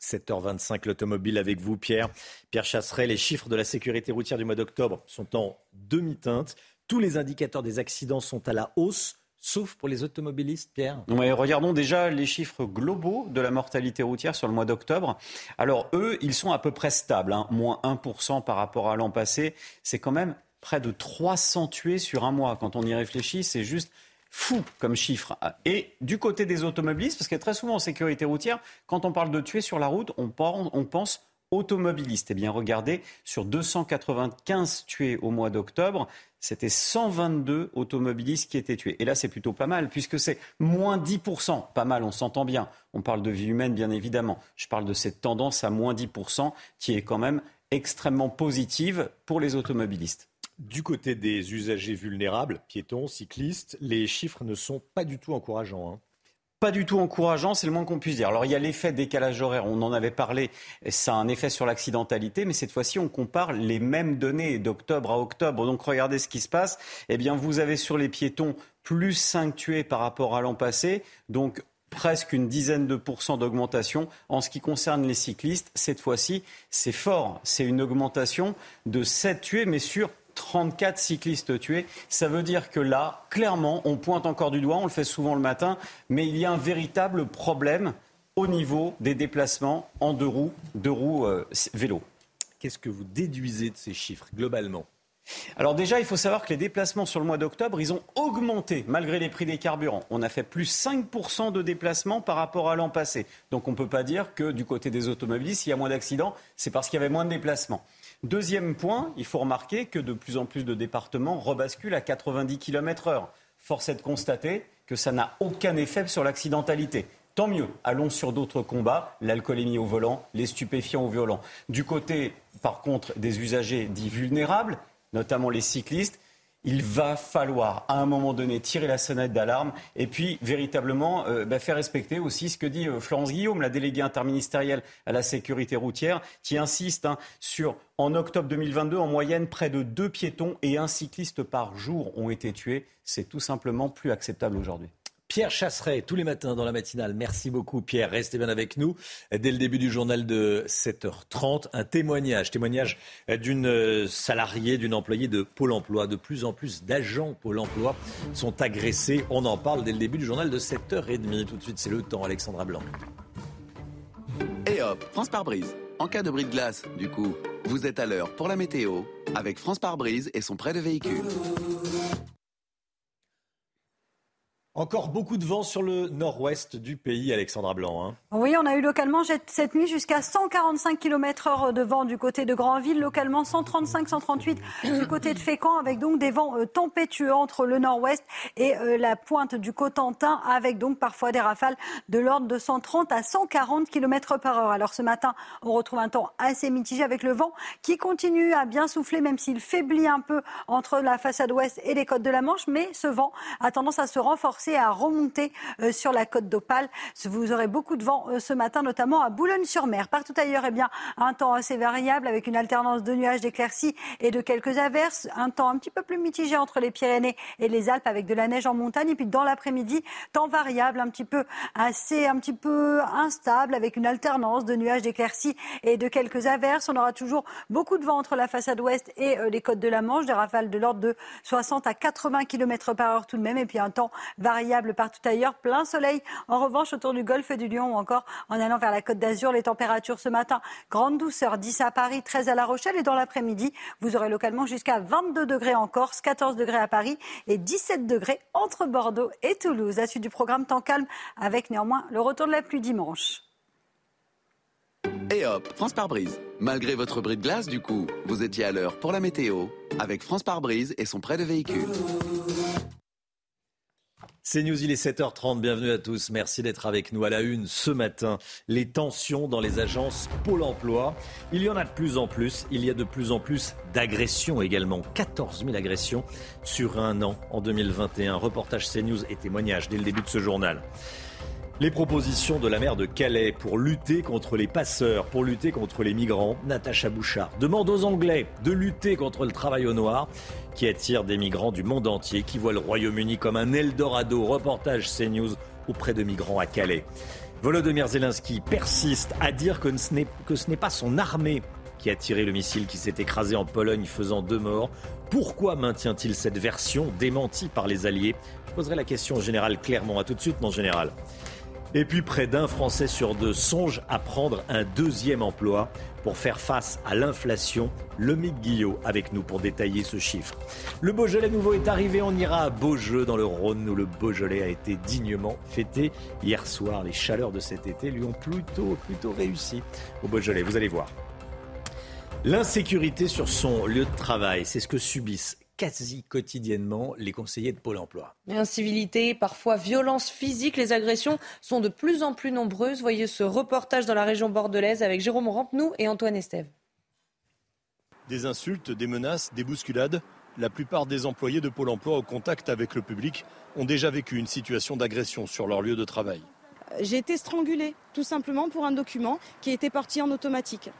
7h25, l'automobile avec vous, Pierre. Pierre Chasseret, les chiffres de la sécurité routière du mois d'octobre sont en demi-teinte. Tous les indicateurs des accidents sont à la hausse. Sauf pour les automobilistes, Pierre. regardons déjà les chiffres globaux de la mortalité routière sur le mois d'octobre. Alors, eux, ils sont à peu près stables, hein. moins 1% par rapport à l'an passé. C'est quand même près de 300 tués sur un mois. Quand on y réfléchit, c'est juste fou comme chiffre. Et du côté des automobilistes, parce que très souvent en sécurité routière, quand on parle de tuer sur la route, on, pense automobilistes. Eh bien, regardez, sur 295 tués au mois d'octobre, c'était 122 automobilistes qui étaient tués. Et là, c'est plutôt pas mal, puisque c'est moins 10%. Pas mal, on s'entend bien. On parle de vie humaine, bien évidemment. Je parle de cette tendance à moins 10%, qui est quand même extrêmement positive pour les automobilistes. Du côté des usagers vulnérables, piétons, cyclistes, les chiffres ne sont pas du tout encourageants. Hein. Pas du tout encourageant, c'est le moins qu'on puisse dire. Alors il y a l'effet décalage horaire, on en avait parlé, ça a un effet sur l'accidentalité, mais cette fois-ci on compare les mêmes données d'octobre à octobre. Donc regardez ce qui se passe. Eh bien vous avez sur les piétons plus 5 tués par rapport à l'an passé. Donc presque une dizaine de pourcents d'augmentation. En ce qui concerne les cyclistes, cette fois-ci, c'est fort. C'est une augmentation de 7 tués, mais sur 34 cyclistes tués. Ça veut dire que là, clairement, on pointe encore du doigt, on le fait souvent le matin, mais il y a un véritable problème au niveau des déplacements en deux roues, deux roues euh, vélo. Qu'est-ce que vous déduisez de ces chiffres globalement? Alors déjà, il faut savoir que les déplacements sur le mois d'octobre, ils ont augmenté malgré les prix des carburants. On a fait plus 5% de déplacements par rapport à l'an passé. Donc on ne peut pas dire que du côté des automobilistes, s'il y a moins d'accidents, c'est parce qu'il y avait moins de déplacements. Deuxième point, il faut remarquer que de plus en plus de départements rebasculent à 90 km/h. Force est de constater que ça n'a aucun effet sur l'accidentalité. Tant mieux, allons sur d'autres combats, l'alcoolémie au volant, les stupéfiants au volant. Du côté, par contre, des usagers dits vulnérables, notamment les cyclistes, il va falloir à un moment donné tirer la sonnette d'alarme et puis véritablement euh, bah, faire respecter aussi ce que dit euh, Florence Guillaume, la déléguée interministérielle à la sécurité routière, qui insiste hein, sur, en octobre 2022, en moyenne, près de deux piétons et un cycliste par jour ont été tués. C'est tout simplement plus acceptable aujourd'hui. Pierre Chasseret, tous les matins dans la matinale. Merci beaucoup Pierre, restez bien avec nous. Dès le début du journal de 7h30, un témoignage, témoignage d'une salariée, d'une employée de Pôle Emploi. De plus en plus d'agents Pôle Emploi sont agressés. On en parle dès le début du journal de 7h30. Tout de suite, c'est le temps, Alexandra Blanc. Et hop, France par brise. En cas de bris de glace, du coup, vous êtes à l'heure pour la météo avec France par brise et son prêt de véhicule. Encore beaucoup de vent sur le nord-ouest du pays, Alexandra Blanc. Hein. Oui, on a eu localement cette nuit jusqu'à 145 km/h de vent du côté de Granville, localement 135-138 du côté de Fécamp, avec donc des vents euh, tempétueux entre le nord-ouest et euh, la pointe du Cotentin, avec donc parfois des rafales de l'ordre de 130 à 140 km par heure. Alors ce matin, on retrouve un temps assez mitigé avec le vent qui continue à bien souffler, même s'il faiblit un peu entre la façade ouest et les côtes de la Manche, mais ce vent a tendance à se renforcer à remonter euh, sur la côte d'Opale. Vous aurez beaucoup de vent euh, ce matin, notamment à Boulogne-sur-Mer. Partout ailleurs, eh bien, un temps assez variable avec une alternance de nuages, d'éclaircies et de quelques averses. Un temps un petit peu plus mitigé entre les Pyrénées et les Alpes avec de la neige en montagne. Et puis dans l'après-midi, temps variable, un petit peu assez, un petit peu instable avec une alternance de nuages, d'éclaircies et de quelques averses. On aura toujours beaucoup de vent entre la façade ouest et euh, les côtes de la Manche, des rafales de l'ordre de 60 à 80 km par heure tout de même. Et puis un temps variable variable partout ailleurs, plein soleil. En revanche, autour du golfe du Lion ou encore en allant vers la côte d'Azur, les températures ce matin, grande douceur, 10 à Paris, 13 à La Rochelle et dans l'après-midi, vous aurez localement jusqu'à 22 degrés en Corse, 14 degrés à Paris et 17 degrés entre Bordeaux et Toulouse. La suite du programme temps calme avec néanmoins le retour de la pluie dimanche. Et hop, France par brise. Malgré votre bris de glace, du coup, vous étiez à l'heure pour la météo avec France par brise et son prêt de véhicule. C'est News, il est 7h30, bienvenue à tous. Merci d'être avec nous à la une ce matin. Les tensions dans les agences Pôle emploi. Il y en a de plus en plus. Il y a de plus en plus d'agressions également. 14 000 agressions sur un an en 2021. Reportage CNews et témoignage dès le début de ce journal. Les propositions de la maire de Calais pour lutter contre les passeurs, pour lutter contre les migrants, Natacha Bouchard demande aux Anglais de lutter contre le travail au noir qui attire des migrants du monde entier, qui voient le Royaume-Uni comme un Eldorado. Reportage CNews auprès de migrants à Calais. Volodymyr Zelensky persiste à dire que ce n'est pas son armée qui a tiré le missile qui s'est écrasé en Pologne faisant deux morts. Pourquoi maintient-il cette version démentie par les Alliés? Je poserai la question au général clairement. À tout de suite, mon général. Et puis près d'un Français sur deux songe à prendre un deuxième emploi pour faire face à l'inflation. Le Mick Guillot avec nous pour détailler ce chiffre. Le Beaujolais nouveau est arrivé, on ira à Beaujeu dans le Rhône où le Beaujolais a été dignement fêté. Hier soir, les chaleurs de cet été lui ont plutôt, plutôt réussi au Beaujolais, vous allez voir. L'insécurité sur son lieu de travail, c'est ce que subissent quasi quotidiennement les conseillers de Pôle emploi. Incivilité, parfois violence physique, les agressions sont de plus en plus nombreuses. Voyez ce reportage dans la région bordelaise avec Jérôme Rampenou et Antoine Estève. Des insultes, des menaces, des bousculades. La plupart des employés de Pôle emploi au contact avec le public ont déjà vécu une situation d'agression sur leur lieu de travail. J'ai été strangulée, tout simplement pour un document qui était parti en automatique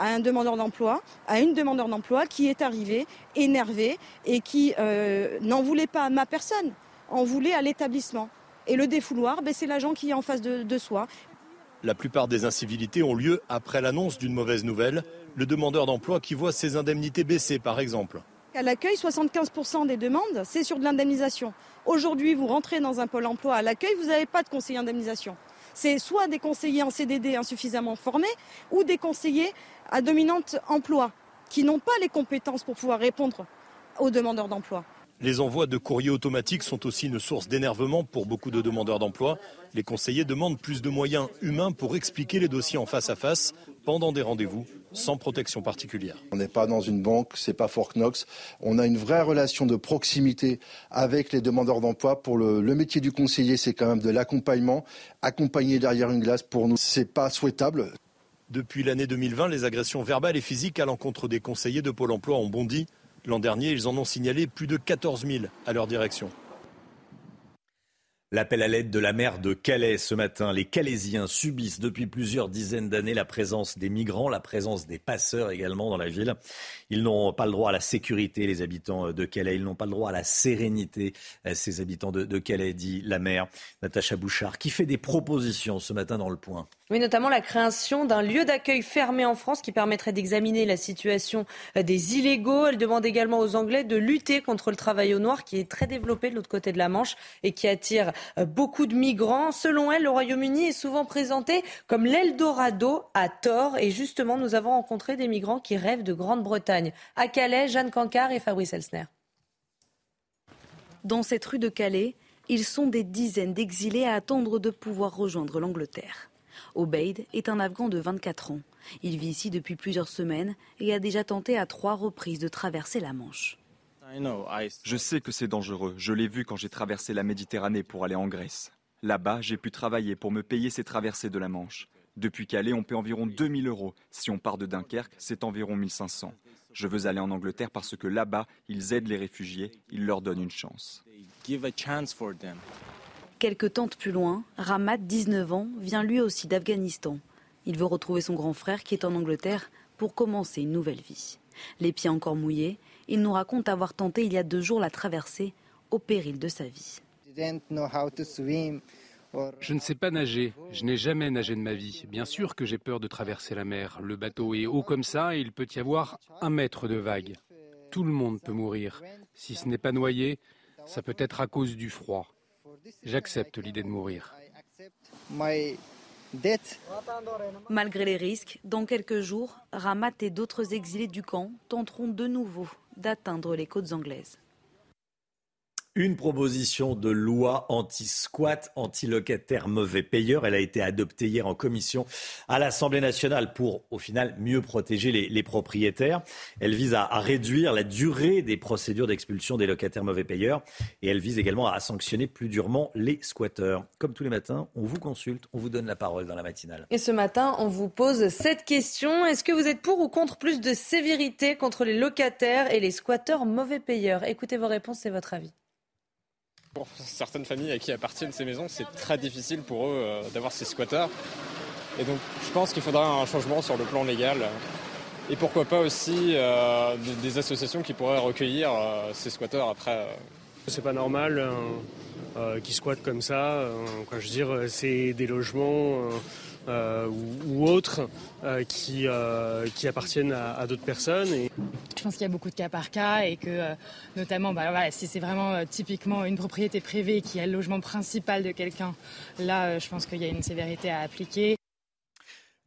à un demandeur d'emploi, à une demandeur d'emploi qui est arrivée énervée et qui euh, n'en voulait pas à ma personne, en voulait à l'établissement. Et le défouloir, ben, c'est l'agent qui est en face de, de soi. La plupart des incivilités ont lieu après l'annonce d'une mauvaise nouvelle, le demandeur d'emploi qui voit ses indemnités baisser par exemple. À l'accueil, 75% des demandes, c'est sur de l'indemnisation. Aujourd'hui, vous rentrez dans un pôle emploi à l'accueil, vous n'avez pas de conseiller indemnisation. C'est soit des conseillers en CDD insuffisamment formés ou des conseillers à dominante emploi. qui n'ont pas les compétences pour pouvoir répondre aux demandeurs d'emploi. Les envois de courriers automatiques sont aussi une source d'énervement pour beaucoup de demandeurs d'emploi. Les conseillers demandent plus de moyens humains pour expliquer les dossiers en face à face pendant des rendez-vous sans protection particulière. On n'est pas dans une banque, c'est pas Fort Knox. On a une vraie relation de proximité avec les demandeurs d'emploi. Pour le, le, métier du conseiller, c'est quand même de l'accompagnement. Accompagner derrière une glace, pour nous, c'est pas souhaitable. Depuis l'année 2020, les agressions verbales et physiques à l'encontre des conseillers de Pôle emploi ont bondi. L'an dernier, ils en ont signalé plus de 14 000 à leur direction. L'appel à l'aide de la mer de Calais ce matin. Les Calaisiens subissent depuis plusieurs dizaines d'années la présence des migrants, la présence des passeurs également dans la ville. Ils n'ont pas le droit à la sécurité, les habitants de Calais. Ils n'ont pas le droit à la sérénité, ces habitants de, de Calais, dit la maire Natacha Bouchard, qui fait des propositions ce matin dans le point. Oui, notamment la création d'un lieu d'accueil fermé en France qui permettrait d'examiner la situation des illégaux. Elle demande également aux Anglais de lutter contre le travail au noir qui est très développé de l'autre côté de la Manche et qui attire beaucoup de migrants. Selon elle, le Royaume-Uni est souvent présenté comme l'Eldorado à tort. Et justement, nous avons rencontré des migrants qui rêvent de Grande-Bretagne. À Calais, Jeanne Cancard et Fabrice Elsner. Dans cette rue de Calais, ils sont des dizaines d'exilés à attendre de pouvoir rejoindre l'Angleterre. Obeid est un Afghan de 24 ans. Il vit ici depuis plusieurs semaines et a déjà tenté à trois reprises de traverser la Manche. Je sais que c'est dangereux. Je l'ai vu quand j'ai traversé la Méditerranée pour aller en Grèce. Là-bas, j'ai pu travailler pour me payer ces traversées de la Manche. Depuis Calais, on paie environ 2000 euros. Si on part de Dunkerque, c'est environ 1500. Je veux aller en Angleterre parce que là-bas, ils aident les réfugiés, ils leur donnent une chance. Quelques tentes plus loin, Ramat, 19 ans, vient lui aussi d'Afghanistan. Il veut retrouver son grand frère qui est en Angleterre pour commencer une nouvelle vie. Les pieds encore mouillés, il nous raconte avoir tenté il y a deux jours la traversée au péril de sa vie. Je ne sais pas nager, je n'ai jamais nagé de ma vie. Bien sûr que j'ai peur de traverser la mer. Le bateau est haut comme ça et il peut y avoir un mètre de vague. Tout le monde peut mourir. Si ce n'est pas noyé, ça peut être à cause du froid. J'accepte l'idée de mourir. Malgré les risques, dans quelques jours, Ramat et d'autres exilés du camp tenteront de nouveau d'atteindre les côtes anglaises. Une proposition de loi anti-squat, anti-locataire mauvais payeur. Elle a été adoptée hier en commission à l'Assemblée nationale pour, au final, mieux protéger les, propriétaires. Elle vise à, à, réduire la durée des procédures d'expulsion des locataires mauvais payeurs et elle vise également à sanctionner plus durement les squatteurs. Comme tous les matins, on vous consulte, on vous donne la parole dans la matinale. Et ce matin, on vous pose cette question. Est-ce que vous êtes pour ou contre plus de sévérité contre les locataires et les squatteurs mauvais payeurs? Écoutez vos réponses et votre avis. Pour certaines familles à qui appartiennent ces maisons, c'est très difficile pour eux euh, d'avoir ces squatteurs. Et donc je pense qu'il faudra un changement sur le plan légal. Et pourquoi pas aussi euh, des, associations qui pourraient recueillir euh, ces squatteurs après. C'est pas normal qu'ils squattent comme ça. quoi, je veux dire, c'est des logements. Euh, ou, ou, autres euh, qui, euh, qui appartiennent à, à d'autres personnes. Et... Je pense qu'il y a beaucoup de cas par cas et que notamment bah, voilà, si c'est vraiment typiquement une propriété privée qui est le logement principal de quelqu'un, là je pense qu'il y a une sévérité à appliquer.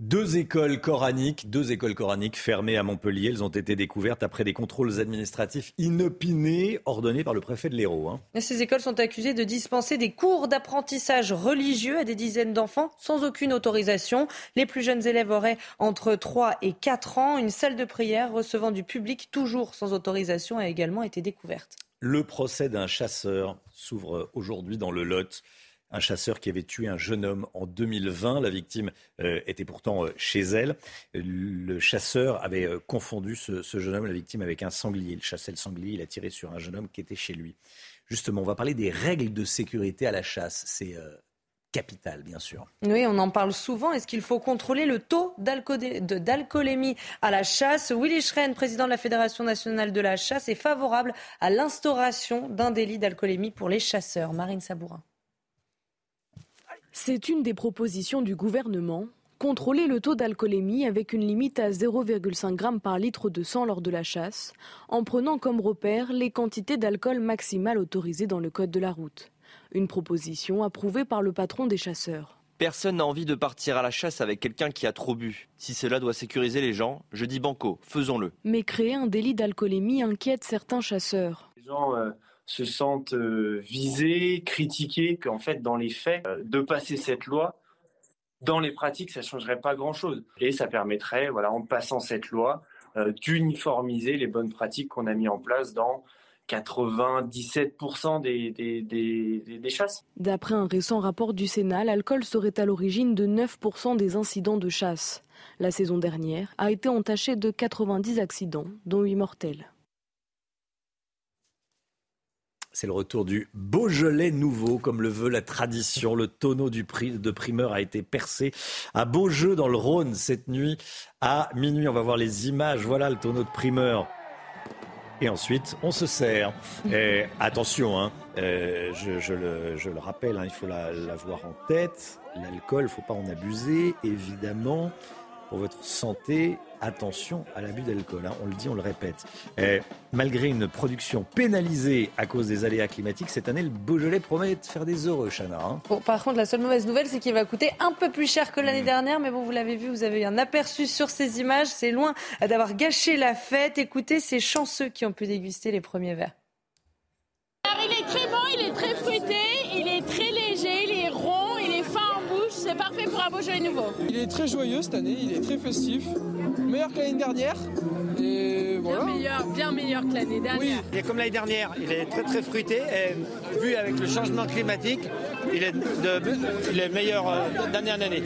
Deux écoles coraniques, deux écoles coraniques fermées à Montpellier. Elles ont été découvertes après des contrôles administratifs inopinés ordonnés par le préfet de l'Hérault. Hein. Ces écoles sont accusées de dispenser des cours d'apprentissage religieux à des dizaines d'enfants sans aucune autorisation. Les plus jeunes élèves auraient entre 3 et 4 ans. Une salle de prière recevant du public toujours sans autorisation a également été découverte. Le procès d'un chasseur s'ouvre aujourd'hui dans le Lot un chasseur qui avait tué un jeune homme en 2020. La victime euh, était pourtant euh, chez elle. Le chasseur avait euh, confondu ce, jeune homme, la victime, avec un sanglier. Il chassait le sanglier, il a tiré sur un jeune homme qui était chez lui. Justement, on va parler des règles de sécurité à la chasse. C'est capital, bien sûr. Oui, on en parle souvent. Est-ce qu'il faut contrôler le taux d'alcoolémie à la chasse? Willy Schren, président de la Fédération nationale de la chasse, est favorable à l'instauration d'un délit d'alcoolémie pour les chasseurs. Marine Sabourin. C'est une des propositions du gouvernement. Contrôler le taux d'alcoolémie avec une limite à 0,5 g par litre de sang lors de la chasse, en prenant comme repère les quantités d'alcool maximales autorisées dans le code de la route. Une proposition approuvée par le patron des chasseurs. Personne n'a envie de partir à la chasse avec quelqu'un qui a trop bu. Si cela doit sécuriser les gens, je dis banco, faisons-le. Mais créer un délit d'alcoolémie inquiète certains chasseurs. Les gens euh, se sentent euh, visés, critiqués, qu'en fait, dans les faits, euh, de passer cette loi, dans les pratiques, ça ne changerait pas grand-chose. Et ça permettrait, voilà, en passant cette loi, d'uniformiser les bonnes pratiques qu'on a mis en place dans 97% des, des, des, des, chasses. D'après un récent rapport du Sénat, l'alcool serait à l'origine de 9% des incidents de chasse. La saison dernière a été entachée de 90 accidents, dont 8 mortels. C'est le retour du Beaujolais nouveau, comme le veut la tradition. Le tonneau du de primeur a été percé à Beaujeu, dans le Rhône, cette nuit à minuit. On va voir les images. Voilà le tonneau de primeur et ensuite on se sert. (laughs) Et attention, hein, euh, je, le, rappelle, hein, il faut l'avoir en tête. L'alcool, il ne faut pas en abuser, évidemment. Pour votre santé, attention à l'abus d'alcool. Hein. On le dit, on le répète. malgré une production pénalisée à cause des aléas climatiques, cette année, le Beaujolais promet de faire des heureux, Chana. Hein. par contre, la seule mauvaise nouvelle, c'est qu'il va coûter un peu plus cher que l'année mmh. dernière. Mais bon, vous l'avez vu, vous avez eu un aperçu sur ces images. C'est loin d'avoir gâché la fête. Écoutez ces chanceux qui ont pu déguster les premiers verres. il est très bon, nouveau. Il est très joyeux cette année, il est très festif meilleur que l'année dernière. Et voilà. Bien meilleur, bien meilleur que l'année dernière. Oui, il est comme l'année dernière, il est très très fruité. Et vu avec le changement climatique, il est, il est meilleur euh, d'année en année.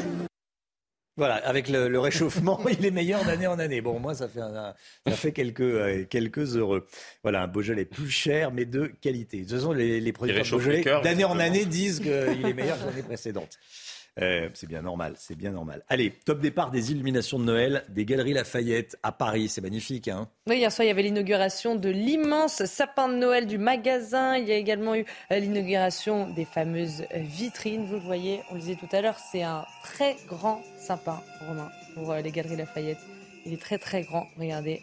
Voilà, avec le, réchauffement, (laughs) il est meilleur d'année en année. Bon, moi, ça fait, ça fait quelques, euh, quelques heureux. Voilà, un Beaujolais plus cher, mais de qualité. De toute façon, les, les producteurs Beaujolais, d'année en année, disent qu'il est meilleur que l'année précédente. (laughs) Euh, c'est bien normal, c'est bien normal. Allez, top départ des illuminations de Noël des Galeries Lafayette à Paris. C'est magnifique, hein Oui, hier soir, il y avait l'inauguration de l'immense sapin de Noël du magasin. Il y a également eu euh, l'inauguration des fameuses euh, vitrines. Vous le voyez, on le disait tout à l'heure, c'est un très grand sapin, Romain, pour les Galeries Lafayette. Il est très, très grand. Regardez.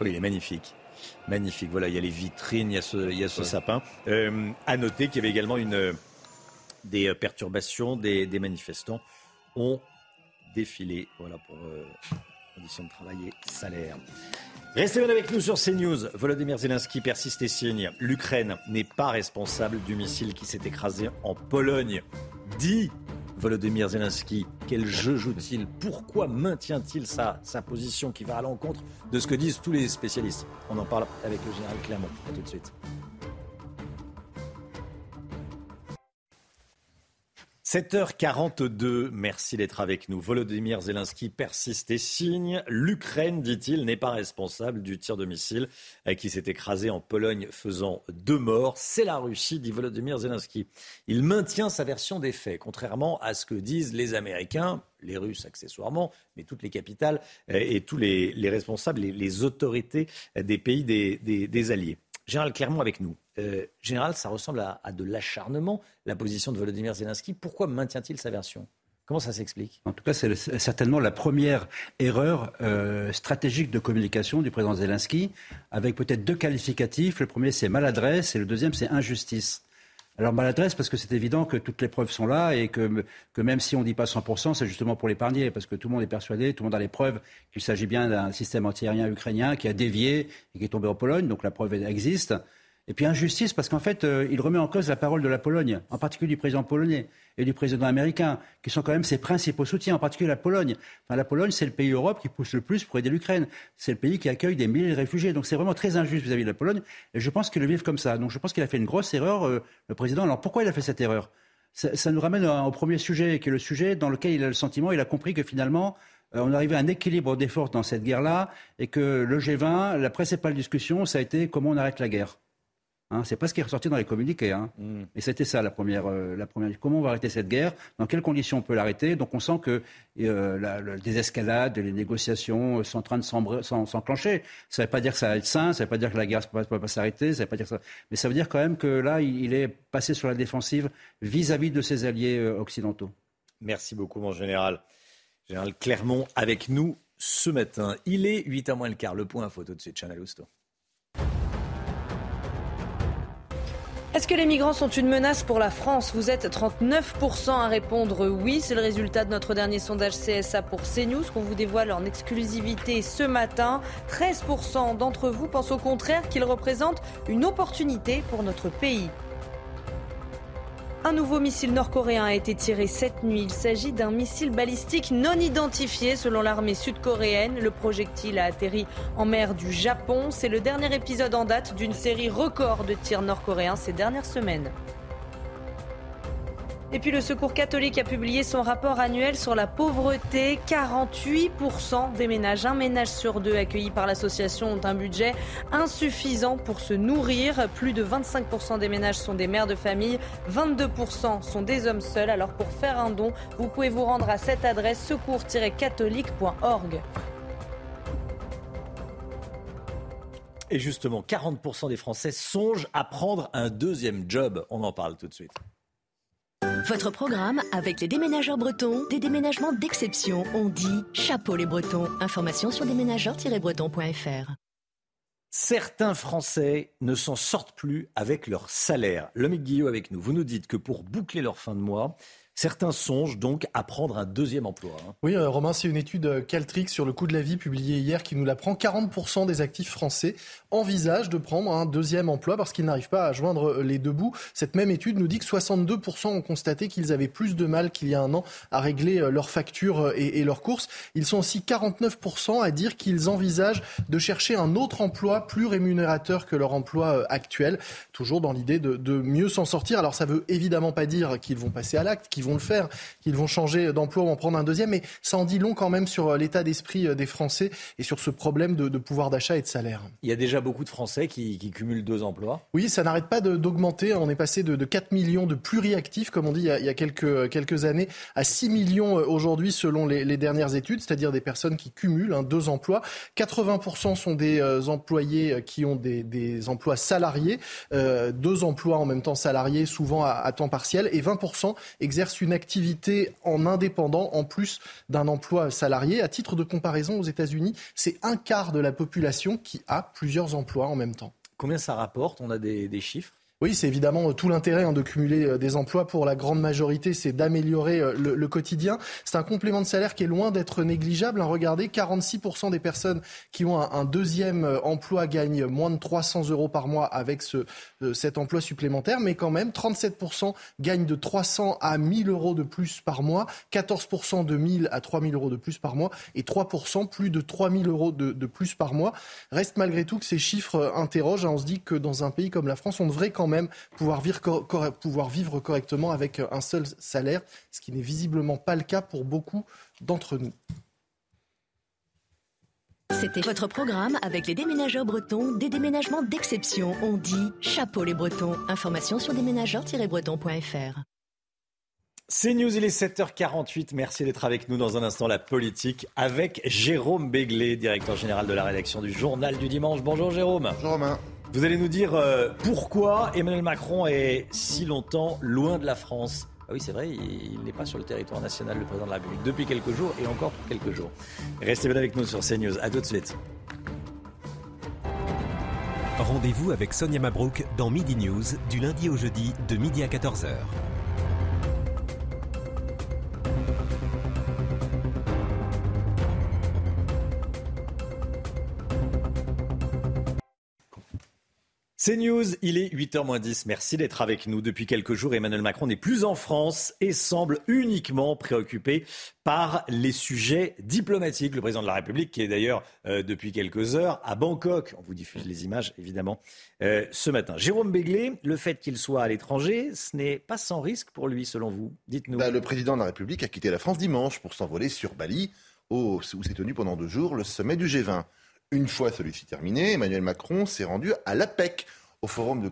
Oui, il est magnifique. Magnifique. Voilà, il y a les vitrines, il y a ce, il y a ce sapin. à noter qu'il y avait également une des euh, perturbations, des, manifestants ont défilé. Voilà pour euh, conditions de travail et salaire. Restez bien avec nous sur CNews. Volodymyr Zelensky persiste et signe. L'Ukraine n'est pas responsable du missile qui s'est écrasé en Pologne. Dit Volodymyr Zelensky. Quel jeu joue-t-il? Pourquoi maintient-il sa, sa position qui va à l'encontre de ce que disent tous les spécialistes? On en parle avec le général Clermont. A tout de suite. 7h42, merci d'être avec nous. Volodymyr Zelensky persiste et signe. L'Ukraine, dit-il, n'est pas responsable du tir de missile euh, qui s'est écrasé en Pologne faisant deux morts. C'est la Russie, dit Volodymyr Zelensky. Il maintient sa version des faits, contrairement à ce que disent les Américains, les Russes accessoirement, mais toutes les capitales euh, et tous les, responsables, les, autorités des pays des Alliés. Général Clermont avec nous. Euh, général, ça ressemble à, de l'acharnement, la position de Volodymyr Zelensky. Pourquoi maintient-il sa version? Comment ça s'explique? En tout cas, c'est certainement la première erreur euh, stratégique de communication du président Zelensky, avec peut-être deux qualificatifs. Le premier, c'est maladresse, et le deuxième, c'est injustice. Alors maladresse parce que c'est évident que toutes les preuves sont là et que, même si on ne dit pas 100%, c'est justement pour l'épargner parce que tout le monde est persuadé, tout le monde a les preuves qu'il s'agit bien d'un système antiaérien ukrainien qui a dévié et qui est tombé en Pologne, donc la preuve existe. Et puis injustice parce qu'en fait, euh, il remet en cause la parole de la Pologne, en particulier du président polonais et du président américain, qui sont quand même ses principaux soutiens, en particulier la Pologne. Enfin, la Pologne, c'est le pays Europe qui pousse le plus pour aider l'Ukraine. C'est le pays qui accueille des milliers de réfugiés. Donc c'est vraiment très injuste vis-à-vis de la Pologne. Et je pense qu'il le vivent comme ça. Donc je pense qu'il a fait une grosse erreur, euh, le président. Alors pourquoi il a fait cette erreur? Ça, ça, nous ramène au premier sujet, qui est le sujet dans lequel il a le sentiment, il a compris que finalement, euh, on arrivait à un équilibre des forces dans cette guerre-là, et que le G20, la principale discussion, ça a été comment on arrête la guerre. Hein, c'est pas ce qui est ressorti dans les communiqués. Hein. Mm. Et c'était ça la première, euh, la première. Comment on va arrêter cette guerre? Dans quelles conditions on peut l'arrêter? Donc on sent que euh, la, la désescalade, les négociations sont en train de s'enclencher. Ça ne veut pas dire que ça va être sain, ça ne veut pas dire que la guerre ne peut pas, s'arrêter, ça veut pas dire ça. Mais ça veut dire quand même que là, il, est passé sur la défensive vis-à-vis de ses alliés euh, occidentaux. Merci beaucoup, mon général. Général Clermont avec nous ce matin. Il est 8h moins le quart. Le point photo de suite, Channel Housteau. Est-ce que les migrants sont une menace pour la France? Vous êtes 39% à répondre oui. C'est le résultat de notre dernier sondage CSA pour CNews qu'on vous dévoile en exclusivité ce matin. 13% d'entre vous pensent au contraire qu'ils représentent une opportunité pour notre pays. Un nouveau missile nord-coréen a été tiré cette nuit. Il s'agit d'un missile balistique non identifié selon l'armée sud-coréenne. Le projectile a atterri en mer du Japon. C'est le dernier épisode en date d'une série record de tirs nord-coréens ces dernières semaines. Et puis le Secours catholique a publié son rapport annuel sur la pauvreté. 48% des ménages, un ménage sur deux accueillis par l'association ont un budget insuffisant pour se nourrir. Plus de 25% des ménages sont des mères de famille, 22% sont des hommes seuls. Alors pour faire un don, vous pouvez vous rendre à cette adresse secours-catholique.org. Et justement, 40% des Français songent à prendre un deuxième job. On en parle tout de suite. Votre programme avec les déménageurs bretons, des déménagements d'exception. On dit chapeau les bretons. Information sur déménageurs-bretons.fr. Certains Français ne s'en sortent plus avec leur salaire. Lomique Guillot avec nous. Vous nous dites que pour boucler leur fin de mois, Certains songent donc à prendre un deuxième emploi. Hein. Oui, euh, Romain, c'est une étude euh, Caltrix sur le coût de la vie publiée hier qui nous l'apprend. 40% des actifs français envisagent de prendre un deuxième emploi parce qu'ils n'arrivent pas à joindre euh, les deux bouts. Cette même étude nous dit que 62% ont constaté qu'ils avaient plus de mal qu'il y a un an à régler leurs factures et, leurs courses. Ils sont aussi 49% à dire qu'ils envisagent de chercher un autre emploi plus rémunérateur que leur emploi actuel, toujours dans l'idée de, mieux s'en sortir. Alors ça veut évidemment pas dire qu'ils vont passer à l'acte, qu'ils vont le faire, qu'ils vont changer d'emploi ou en prendre un deuxième, mais ça en dit long quand même sur euh, l'état d'esprit euh, des Français et sur ce problème de, pouvoir d'achat et de salaire. Beaucoup de Français qui, cumulent deux emplois. Oui, ça n'arrête pas d'augmenter. On est passé de, 4 millions de pluriactifs, comme on dit il y a, quelques, années, à 6 millions euh, aujourd'hui selon les, dernières études, c'est-à-dire des personnes qui cumulent hein, deux emplois. 80% sont des employés qui ont des, emplois salariés, deux emplois en même temps salariés, souvent à, à temps partiel, et 20% exercent une activité en indépendant en plus d'un emploi salarié. À titre de comparaison, aux États-Unis, c'est un quart de la population qui a plusieurs Combien ça rapporte? On a des chiffres? Oui, c'est évidemment tout l'intérêt hein, de cumuler euh, des emplois pour la grande majorité, c'est d'améliorer euh, le, quotidien. C'est un complément de salaire qui est loin d'être négligeable. Hein. Regardez, 46% des personnes qui ont un, deuxième euh, emploi gagnent moins de 300 euros par mois avec ce, cet emploi supplémentaire, mais quand même, 37% gagnent de 300 à 1000 euros de plus par mois, 14% de 1000 à 3000 euros de plus par mois et 3% plus de 3000 euros de, de plus par mois. Reste malgré tout que ces chiffres interrogent. Hein. On se dit que dans un pays comme la France, on devrait quand même même pouvoir vivre, pouvoir vivre correctement avec un seul salaire, ce qui n'est visiblement pas le cas pour beaucoup d'entre nous. C'était votre programme avec les déménageurs bretons, des déménagements d'exception. On dit chapeau les bretons. Information sur déménageurs-bretons.fr. C'est News, il est 7h48. Merci d'être avec nous dans un instant, la politique, avec Jérôme Béglé, directeur général de la rédaction du Journal du Dimanche. Bonjour Jérôme. Bonjour Romain. Vous allez nous dire euh, pourquoi Emmanuel Macron est si longtemps loin de la France? Ah oui, c'est vrai, il n'est pas sur le territoire national, le président de la République, depuis quelques jours et encore pour quelques jours. Restez bien avec nous sur CNews. À tout de suite. Rendez-vous avec Sonia Mabrouk dans Midi News, du lundi au jeudi, de midi à 14h. C'est News, il est 8h10. Merci d'être avec nous. Depuis quelques jours, Emmanuel Macron n'est plus en France et semble uniquement préoccupé par les sujets diplomatiques. Le président de la République, qui est d'ailleurs euh, depuis quelques heures à Bangkok, on vous diffuse les images évidemment euh, ce matin. Jérôme Béglé, le fait qu'il soit à l'étranger, ce n'est pas sans risque pour lui, selon vous. Dites-nous. Bah, le président de la République a quitté la France dimanche pour s'envoler sur Bali, où s'est tenu pendant deux jours le sommet du G20. Une fois celui-ci terminé, Emmanuel Macron s'est rendu à l'APEC, au Forum de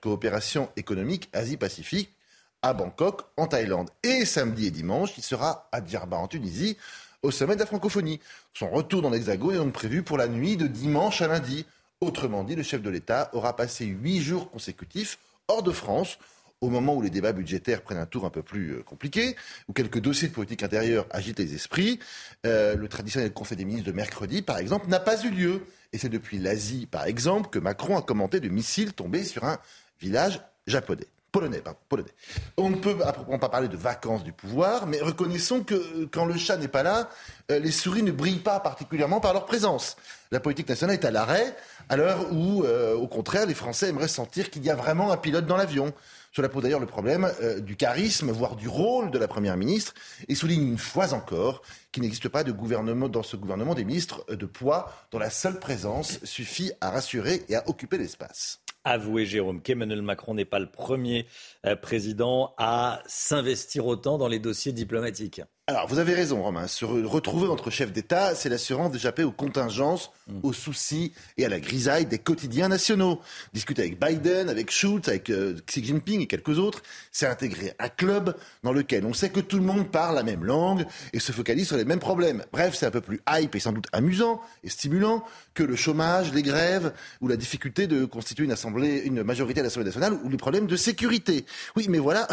coopération économique Asie-Pacifique, à Bangkok, en Thaïlande. Et samedi et dimanche, il sera à Djerba, en Tunisie, au sommet de la francophonie. Son retour dans l'Hexagone est donc prévu pour la nuit de dimanche à lundi. Autrement dit, le chef de l'État aura passé huit jours consécutifs hors de France au moment où les débats budgétaires prennent un tour un peu plus euh, compliqué, où quelques dossiers de politique intérieure agitent les esprits, euh, le traditionnel Conseil des ministres de mercredi, par exemple, n'a pas eu lieu. Et c'est depuis l'Asie, par exemple, que Macron a commenté de missiles tombés sur un village japonais. Polonais, pardon, polonais. On ne peut à proprement pas parler de vacances du pouvoir, mais reconnaissons que euh, quand le chat n'est pas là, les souris ne brillent pas particulièrement par leur présence. La politique nationale est à l'arrêt, à l'heure où, au contraire, les Français aimeraient sentir qu'il y a vraiment un pilote dans l'avion. Cela pose d'ailleurs le problème du charisme, voire du rôle de la Première ministre, et souligne une fois encore qu'il n'existe pas de gouvernement dans ce gouvernement des ministres de poids dont la seule présence suffit à rassurer et à occuper l'espace avouer, Jérôme, qu'Emmanuel Macron n'est pas le premier euh, président à s'investir autant dans les dossiers diplomatiques. Alors, vous avez raison, Romain. Se retrouver entre chefs d'État, c'est l'assurance d'échapper aux contingences, mm. aux soucis et à la grisaille des quotidiens nationaux. Discuter avec Biden, avec Schultz, avec euh, Xi Jinping et quelques autres, c'est intégrer un club dans lequel on sait que tout le monde parle la même langue et se focalise sur les mêmes problèmes. Bref, c'est un peu plus hype et sans doute amusant et stimulant que le chômage, les grèves ou la difficulté de constituer une assemblée, une majorité à l'Assemblée nationale ou les problèmes de sécurité. Oui, mais voilà,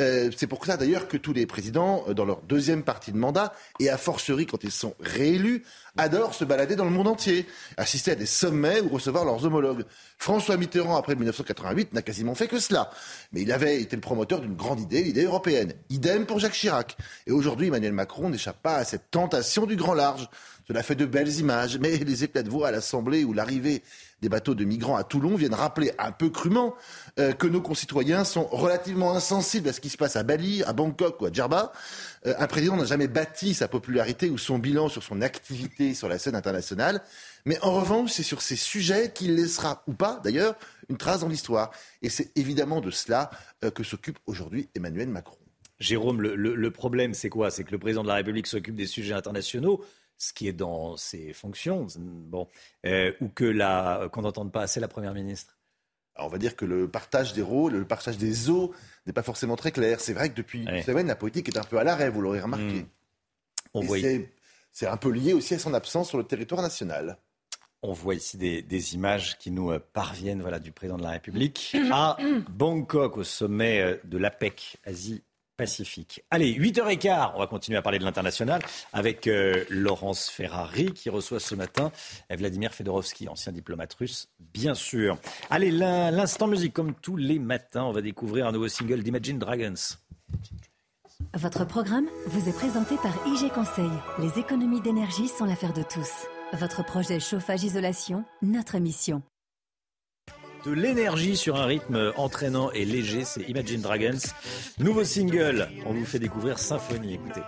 euh, c'est pour ça d'ailleurs que tous les présidents, euh, dans leur deuxième partie de mandat, et a fortiori quand ils sont réélus, adorent se balader dans le monde entier, assister à des sommets ou recevoir leurs homologues. François Mitterrand, après 1988, n'a quasiment fait que cela. Mais il avait été le promoteur d'une grande idée, l'idée européenne. Idem pour Jacques Chirac. Et aujourd'hui, Emmanuel Macron n'échappe pas à cette tentation du grand large. Cela fait de belles images, mais les éclats de voix à l'Assemblée ou l'arrivée des bateaux de migrants à Toulon viennent rappeler un peu crûment euh, que nos concitoyens sont relativement insensibles à ce qui se passe à Bali, à Bangkok ou à Djerba. Euh, un président n'a jamais bâti sa popularité ou son bilan sur son activité sur la scène internationale. Mais en revanche, c'est sur ces sujets qu'il laissera, ou pas d'ailleurs, une trace dans l'histoire. Et c'est évidemment de cela euh, que s'occupe aujourd'hui Emmanuel Macron. Jérôme, le problème, c'est quoi? C'est que le président de la République s'occupe des sujets internationaux ce qui est dans ses fonctions, bon, euh, ou que la, qu'on n'entende pas assez la Première ministre on va dire que le partage des rôles, le partage des eaux n'est pas forcément très clair. C'est vrai que depuis une semaine, la politique est un peu à l'arrêt, vous l'aurez remarqué. Mmh. C'est un peu lié aussi à son absence sur le territoire national. On voit ici des, images qui nous euh, parviennent voilà, du président de la République (coughs) à Bangkok, au sommet euh, de l'APEC, Asie Pacifique. Allez, 8h15, on va continuer à parler de l'international avec euh, Laurence Ferrari qui reçoit ce matin Vladimir Fedorovski, ancien diplomate russe, bien sûr. Allez, l'instant musique, comme tous les matins, on va découvrir un nouveau single d'Imagine Dragons. Votre programme vous est présenté par IG Conseil. Les économies d'énergie sont l'affaire de tous. Votre projet chauffage-isolation, notre mission de l'énergie sur un rythme entraînant et léger, c'est Imagine Dragons. Nouveau single, on vous fait découvrir Symphonie, écoutez.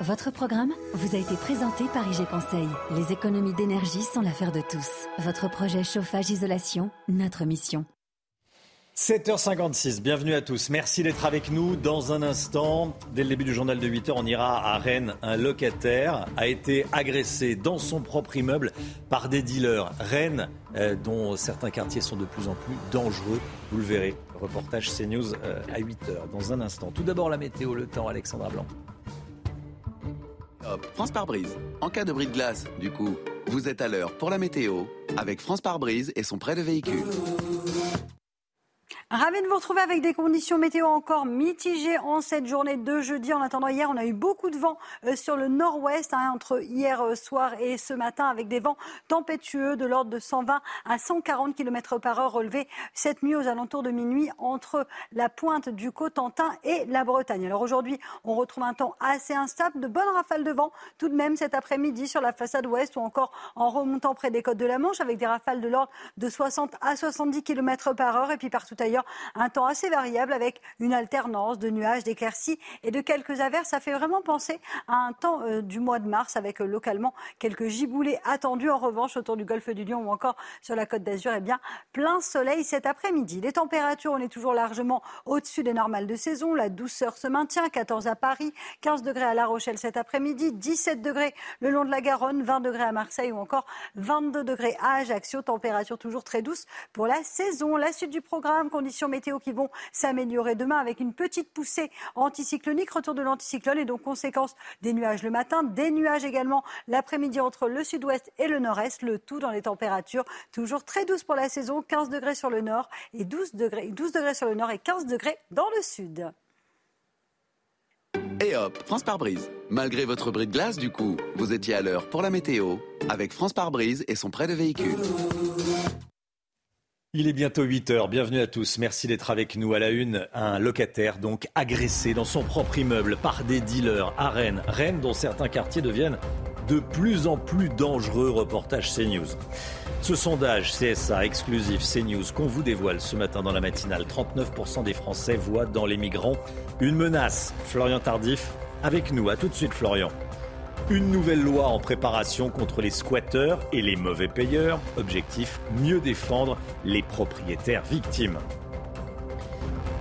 Votre programme vous a été présenté par IG Conseil. Les économies d'énergie sont l'affaire de tous. Votre projet chauffage-isolation, notre mission. 7h56, bienvenue à tous. Merci d'être avec nous. Dans un instant, dès le début du journal de 8h, on ira à Rennes. Un locataire a été agressé dans son propre immeuble par des dealers. Rennes, euh, dont certains quartiers sont de plus en plus dangereux. Vous le verrez. Reportage CNews euh, à 8h dans un instant. Tout d'abord la météo, le temps, Alexandra Blanc. France par brise. En cas de bris de glace, du coup, vous êtes à l'heure pour la météo avec France par brise et son prêt de véhicule. Ravi de vous retrouver avec des conditions météo encore mitigées en cette journée de jeudi. En attendant, hier, on a eu beaucoup de vent euh, sur le nord-ouest hein, entre hier euh, soir et ce matin avec des vents tempétueux de l'ordre de 120 à 140 km par heure relevés cette nuit aux alentours de minuit entre la pointe du Cotentin et la Bretagne. Alors aujourd'hui, on retrouve un temps assez instable, de bonnes rafales de vent tout de même cet après-midi sur la façade ouest ou encore en remontant près des côtes de la Manche avec des rafales de l'ordre de 60 à 70 km par heure et puis partout ailleurs d'ailleurs un temps assez variable avec une alternance de nuages, d'éclaircies et de quelques averses. Ça fait vraiment penser à un temps euh, du mois de mars avec euh, localement quelques giboulées attendues. En revanche, autour du golfe du Lion ou encore sur la côte d'Azur, eh bien, plein soleil cet après-midi. Les températures, on est toujours largement au-dessus des normales de saison. La douceur se maintient. 14 à Paris, 15 degrés à La Rochelle cet après-midi, 17 degrés le long de la Garonne, 20 degrés à Marseille ou encore 22 degrés à Ajaccio. Température toujours très douce pour la saison. La suite du programme, conditions météo qui vont s'améliorer demain avec une petite poussée anticyclonique, retour de l'anticyclone et donc conséquence des nuages le matin, des nuages également l'après-midi entre le sud-ouest et le nord-est, le tout dans les températures toujours très douces pour la saison, 15 degrés sur le nord et 12 degrés, 12 degrés sur le nord et 15 degrés dans le sud. Et hop, France par brise. Malgré votre bris de glace, du coup, vous étiez à l'heure pour la météo avec France par brise et son prêt de véhicule. Il est bientôt 8 heures. Bienvenue à tous. Merci d'être avec nous à la une. Un locataire donc agressé dans son propre immeuble par des dealers à Rennes. Rennes dont certains quartiers deviennent de plus en plus dangereux. Reportage CNews. Ce sondage CSA exclusif CNews qu'on vous dévoile ce matin dans la matinale, 39% des Français voient dans les migrants une menace. Florian Tardif avec nous. À tout de suite Florian. Une nouvelle loi en préparation contre les squatteurs et les mauvais payeurs. Objectif, mieux défendre les propriétaires victimes.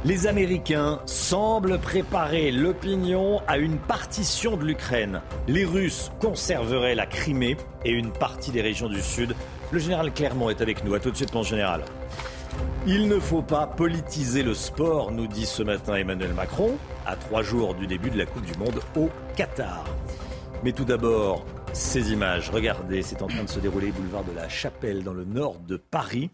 Les Américains semblent préparer l'opinion à une partition de l'Ukraine. Les Russes conserveraient la Crimée et une partie des régions du Sud. Le général Clermont est avec nous. À tout de suite, mon général. Il ne faut pas politiser le sport, nous dit ce matin Emmanuel Macron, à trois jours du début de la Coupe du Monde au Qatar. Mais tout d'abord, ces images. Regardez, c'est en train de se dérouler boulevard de la Chapelle dans le nord de Paris.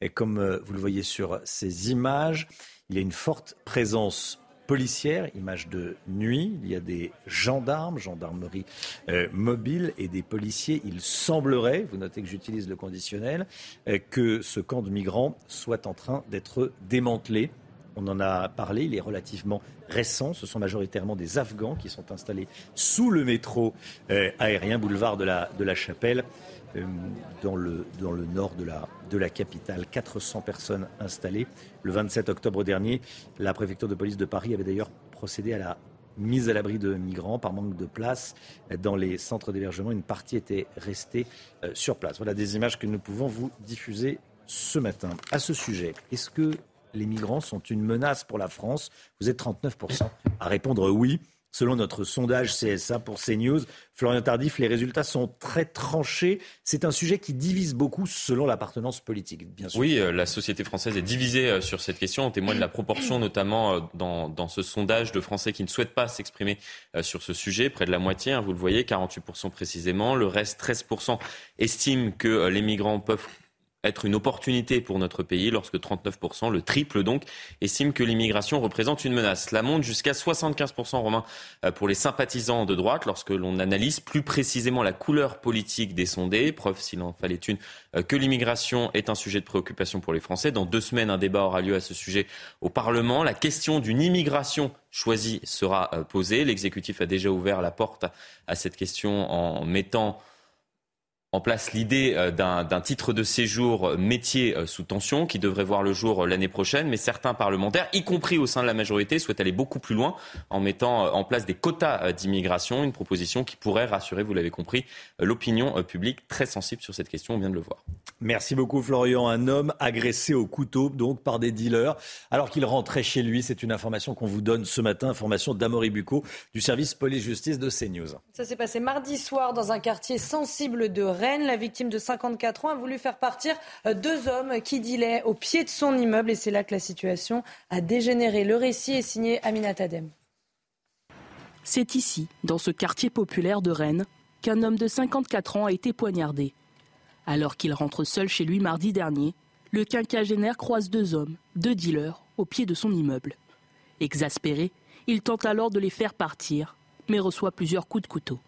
Et comme euh, vous le voyez sur ces images, il y a une forte présence policière, image de nuit. Il y a des gendarmes, gendarmerie euh, mobile et des policiers. Il semblerait, vous notez que j'utilise le conditionnel, euh, que ce camp de migrants soit en train d'être démantelé. On en a parlé, il est relativement récent. Ce sont majoritairement des Afghans qui sont installés sous le métro euh, aérien, boulevard de la, Chapelle. Euh, dans le, nord de la, de la capitale. 400 personnes installées. Le 27 octobre dernier, la préfecture de police de Paris avait d'ailleurs procédé à la mise à l'abri de migrants par manque de place dans les centres d'hébergement. Une partie était restée euh, sur place. Voilà des images que nous pouvons vous diffuser ce matin. À ce sujet, est-ce que les migrants sont une menace pour la France Vous êtes 39% à répondre oui. Selon notre sondage CSA pour CNews, Florian Tardif, les résultats sont très tranchés. C'est un sujet qui divise beaucoup selon l'appartenance politique, bien sûr. Oui, euh, la société française est divisée euh, sur cette question. On témoigne de la proportion, notamment euh, dans, ce sondage de Français qui ne souhaitent pas s'exprimer sur ce sujet. Près de la moitié, hein, vous le voyez, 48% précisément. Le reste, 13%, estiment que les migrants peuvent être une opportunité pour notre pays lorsque 39%, le triple donc, estiment que l'immigration représente une menace. La monte jusqu'à 75% romain euh, pour les sympathisants de droite lorsque l'on analyse plus précisément la couleur politique des sondés. Preuve, s'il en fallait une, euh, que l'immigration est un sujet de préoccupation pour les Français. Dans deux semaines, un débat aura lieu à ce sujet au Parlement. La question d'une immigration choisie sera euh, posée. L'exécutif a déjà ouvert la porte à cette question en mettant en place l'idée euh, d'un titre de séjour euh, métier euh, sous tension qui devrait voir le jour l'année prochaine, mais certains parlementaires, y compris au sein de la majorité, souhaitent aller beaucoup plus loin en mettant en place des quotas d'immigration, une proposition qui pourrait rassurer, vous l'avez compris, l'opinion publique très sensible sur cette question, on vient de le voir. Merci beaucoup Florian. Un homme agressé au couteau donc par des dealers alors qu'il rentrait chez lui. C'est une information qu'on vous donne ce matin, information d'Amory Bucco du service police-justice de CNews. Ça s'est passé mardi soir dans un quartier sensible de Rennes. La victime de 54 ans a voulu faire partir euh, deux hommes qui dealaient au pied de son immeuble et c'est là que la situation a dégénéré. Le récit est signé Aminat Adem. C'est ici, dans ce quartier populaire de Rennes, qu'un homme de 54 ans a été poignardé. Alors qu'il rentre seul chez lui mardi dernier, le quinquagénaire croise deux hommes, deux dealers, au pied de son immeuble. Exaspéré, il tente alors de les faire partir, mais reçoit plusieurs coups de couteau.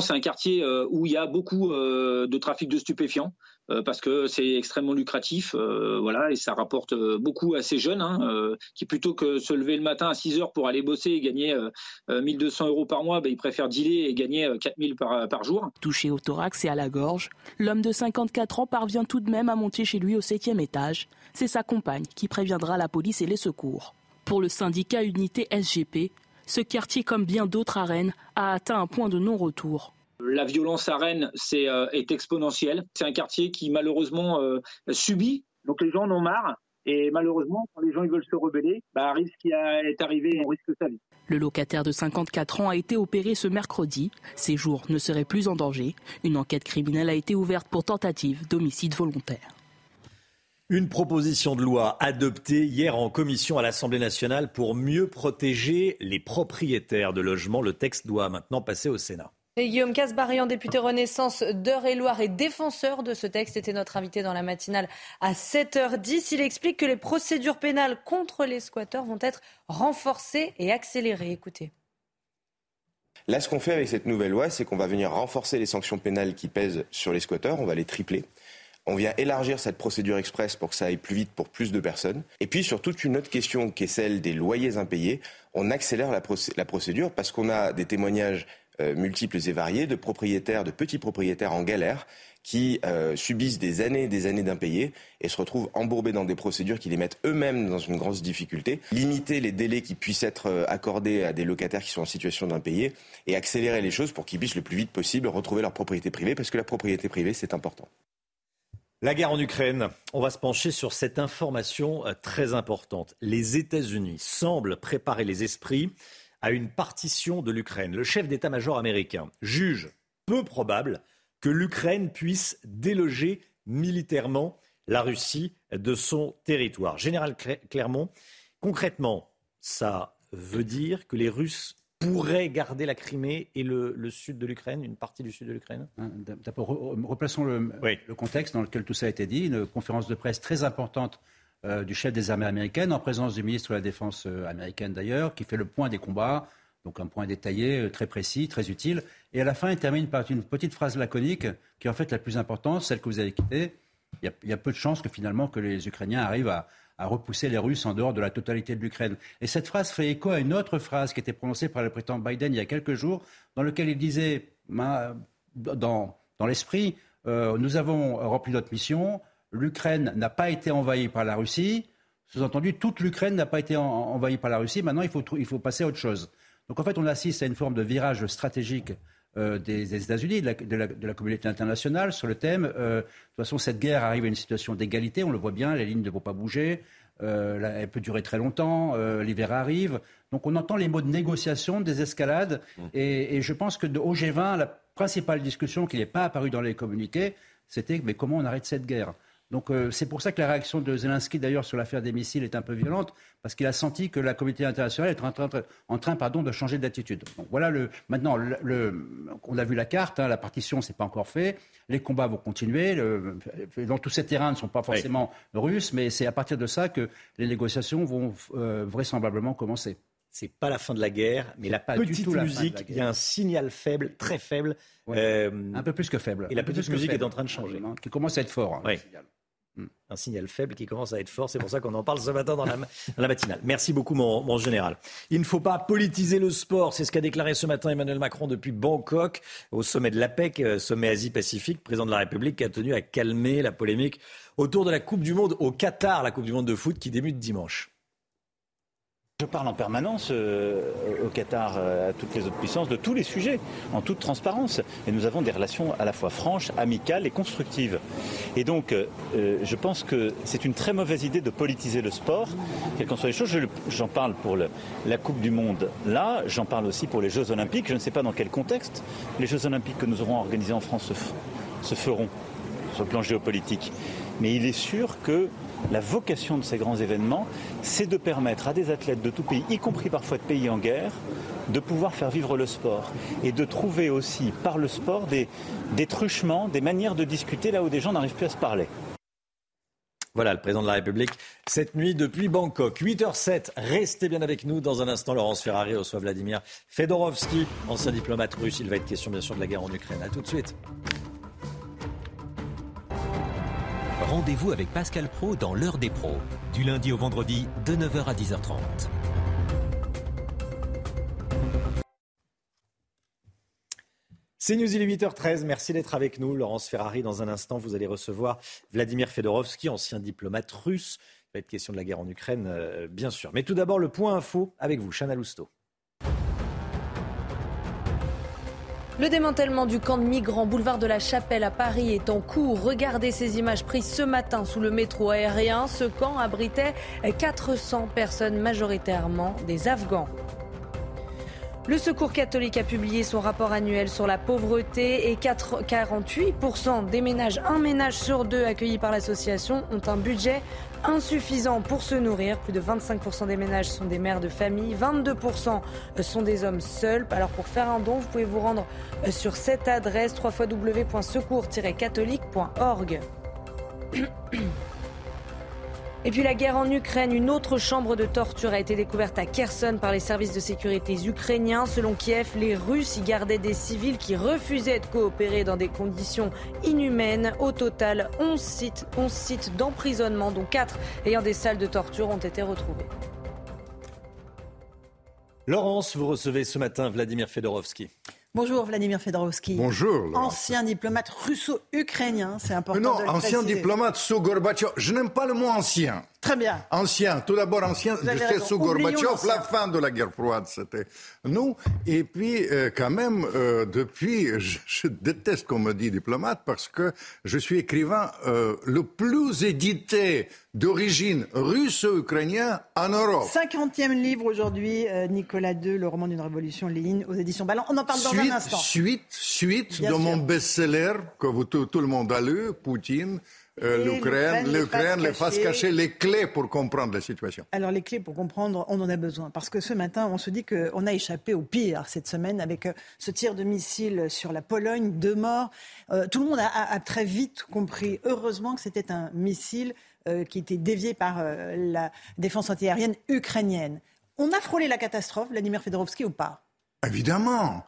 C'est un quartier euh, où il y a beaucoup euh, de trafic de stupéfiants euh, parce que c'est extrêmement lucratif, voilà, et ça rapporte beaucoup à ces jeunes hein, qui plutôt que se lever le matin à 6 heures pour aller bosser et gagner 1200 euros par mois, ben, ils préfèrent dealer et gagner 4000 par, par jour. Touché au thorax et à la gorge, l'homme de 54 ans parvient tout de même à monter chez lui au septième étage. C'est sa compagne qui préviendra la police et les secours. Pour le syndicat Unité SGP, ce quartier, comme bien d'autres à Rennes, a atteint un point de non-retour. La violence à Rennes euh, est exponentielle. C'est un quartier qui malheureusement euh, subit, donc les gens en ont marre. Et malheureusement, quand les gens ils veulent se rebeller, bah, risque qui est arrivé, on risque sa vie. Le locataire de 54 ans a été opéré ce mercredi. Ses jours ne seraient plus en danger. Une enquête criminelle a été ouverte pour tentative d'homicide volontaire. Une proposition de loi adoptée hier en commission à l'Assemblée nationale pour mieux protéger les propriétaires de logements. Le texte doit maintenant passer au Sénat. Et Guillaume Casbarian, député Renaissance d'Eure-et-Loire et défenseur de ce texte, était notre invité dans la matinale à 7h10. Il explique que les procédures pénales contre les squatteurs vont être renforcées et accélérées. Écoutez. Là, ce qu'on fait avec cette nouvelle loi, c'est qu'on va venir renforcer les sanctions pénales qui pèsent sur les squatteurs. On va les tripler. On vient élargir cette procédure express pour que ça aille plus vite pour plus de personnes. Et puis sur toute une autre question qui est celle des loyers impayés, on accélère la, procédure parce qu'on a des témoignages euh, multiples et variés de propriétaires, de petits propriétaires en galère qui euh, subissent des années et des années d'impayés et se retrouvent embourbés dans des procédures qui les mettent eux-mêmes dans une grosse difficulté. Limiter les délais qui puissent être euh, accordés à des locataires qui sont en situation d'impayés et accélérer les choses pour qu'ils puissent le plus vite possible retrouver leur propriété privée parce que la propriété privée, c'est important. La guerre en Ukraine, on va se pencher sur cette information euh, très importante. Les États-Unis semblent préparer les esprits à une partition de l'Ukraine. Le chef d'état-major américain juge peu probable que l'Ukraine puisse déloger militairement la Russie de son territoire. Général Clermont, concrètement, ça veut dire que les Russes pourrait garder la Crimée et le, sud de l'Ukraine, une partie du sud de l'Ukraine hein, D'abord, replaçons le, le, contexte dans lequel tout ça a été dit. Une conférence de presse très importante euh, du chef des armées américaines, en présence du ministre de la Défense euh, américaine d'ailleurs, qui fait le point des combats, donc un point détaillé, euh, très précis, très utile. Et à la fin, il termine par une petite phrase laconique, qui est en fait la plus importante, celle que vous avez quittée. Il il y a peu de chances que finalement que les Ukrainiens arrivent à, à repousser les Russes en dehors de la totalité de l'Ukraine. Et cette phrase fait écho à une autre phrase qui était prononcée par le président Biden il y a quelques jours, dans laquelle il disait, dans, l'esprit, euh, nous avons rempli notre mission, l'Ukraine n'a pas été envahie par la Russie, sous-entendu, toute l'Ukraine n'a pas été envahie par la Russie, maintenant il faut, il faut passer à autre chose. Donc en fait, on assiste à une forme de virage stratégique euh, des, États-Unis, de, la, communauté internationale sur le thème. Euh, de toute façon, cette guerre arrive à une situation d'égalité, on le voit bien, les lignes ne vont pas bouger, euh, elle peut durer très longtemps, l'hiver arrive. Donc on entend les mots de négociation, des escalades, mmh. et, je pense que au G20, la principale discussion qui n'est pas apparue dans les communiqués, c'était mais comment on arrête cette guerre? Donc euh, c'est pour ça que la réaction de Zelensky d'ailleurs sur l'affaire des missiles est un peu violente parce qu'il a senti que la communauté internationale est en train, en train pardon, de changer d'attitude. voilà le maintenant le, on a vu la carte, hein, la partition c'est pas encore fait, les combats vont continuer. Le, dans tous ces terrains ne sont pas forcément russes, mais c'est à partir de ça que les négociations vont euh, vraisemblablement commencer. C'est pas la fin de la guerre, mais la petite musique, il y a un signal faible, très faible. Euh, un peu plus que faible. Et la petite musique est en train de changer. Qui commence à être fort. Hein, un signal faible qui commence à être fort. C'est pour ça qu'on en parle ce matin dans la, matinale. Merci beaucoup, mon, général. Il ne faut pas politiser le sport. C'est ce qu'a déclaré ce matin Emmanuel Macron depuis Bangkok, au sommet de l'APEC, euh, sommet Asie-Pacifique, président de la République, qui a tenu à calmer la polémique autour de la Coupe du Monde au Qatar, la Coupe du Monde de foot qui débute dimanche. Je parle en permanence euh, au Qatar, euh, à toutes les autres puissances, de tous les sujets, en toute transparence. Et nous avons des relations à la fois franches, amicales et constructives. Et donc, euh, je pense que c'est une très mauvaise idée de politiser le sport, quelles qu'en soient les choses. J'en parle pour la Coupe du Monde là, j'en parle aussi pour les Jeux Olympiques. Je ne sais pas dans quel contexte les Jeux Olympiques que nous aurons organisés en France se feront sur le plan géopolitique. Mais il est sûr que la vocation de ces grands événements, c'est de permettre à des athlètes de tout pays, y compris parfois de pays en guerre, de pouvoir faire vivre le sport et de trouver aussi par le sport des, truchements, des manières de discuter là où des gens n'arrivent plus à se parler. Voilà, le président de la République, cette nuit depuis Bangkok. 8h07, restez bien avec nous. Dans un instant, Laurence Ferrari reçoit Vladimir Fedorovski, ancien diplomate russe. Il va être question bien sûr de la guerre en Ukraine. A tout de suite. Rendez-vous avec Pascal Pro dans l'heure des pros, du lundi au vendredi de 9h à 10h30. C'est News, il est 8h13. Merci d'être avec nous. Laurence Ferrari, dans un instant, vous allez recevoir Vladimir Fedorovski, ancien diplomate russe. Il va être question de la guerre en Ukraine, euh, bien sûr. Mais tout d'abord, le point info avec vous, Chana Lousteau. Le démantèlement du camp de migrants boulevard de la Chapelle à Paris est en cours. Regardez ces images prises ce matin sous le métro aérien. Ce camp abritait 400 personnes, majoritairement des Afghans. Le Secours catholique a publié son rapport annuel sur la pauvreté et 48% des ménages, un ménage sur deux accueillis par l'association, ont un budget insuffisant pour se nourrir. Plus de 25% des ménages sont des mères de famille, 22% sont des hommes seuls. Alors pour faire un don, vous pouvez vous rendre sur cette adresse www.secours-catholique.org. (clears throat) Et puis la guerre en Ukraine, une autre chambre de torture a été découverte à Kherson par les services de sécurité ukrainiens. Selon Kiev, les Russes y gardaient des civils qui refusaient de coopérer dans des conditions inhumaines. Au total, 11 sites, 11 sites d'emprisonnement, dont 4 ayant des salles de torture, ont été retrouvés. Laurence, vous recevez ce matin Vladimir Fedorovski. Bonjour Vladimir Fedorovski. Bonjour. Ancien diplomate russo-ukrainien, c'est important. non, de le ancien préciser. diplomate sous Gorbatchev. Je n'aime pas le mot ancien. Très bien. Ancien, tout d'abord ancien, raison. sous Gorbatchev, la fin de la guerre froide, c'était nous. Et puis, euh, quand même, euh, depuis, je, je déteste qu'on me dit diplomate parce que je suis écrivain euh, le plus édité d'origine russo-ukrainien en Europe. 50e livre aujourd'hui, Nicolas II, le roman d'une révolution, Lénine, aux éditions Ballant. On en parle dans un instant. Suite, suite Bien de sûr. mon best-seller que vous, tout, tout le monde a lu, Poutine, l'Ukraine, l'Ukraine, les l'Ukraine, les cachées. cachées, les clés pour comprendre la situation. Alors les clés pour comprendre, on en a besoin. Parce que ce matin, on se dit qu'on a échappé au pire cette semaine avec euh, ce tir de missile sur la Pologne, deux morts. Euh, tout le monde a, a- a très vite compris, heureusement, que c'était un missile euh, qui était dévié par euh, la défense antiaérienne ukrainienne. On a frôlé la catastrophe, Vladimir Fedorovski, ou pas? Évidemment,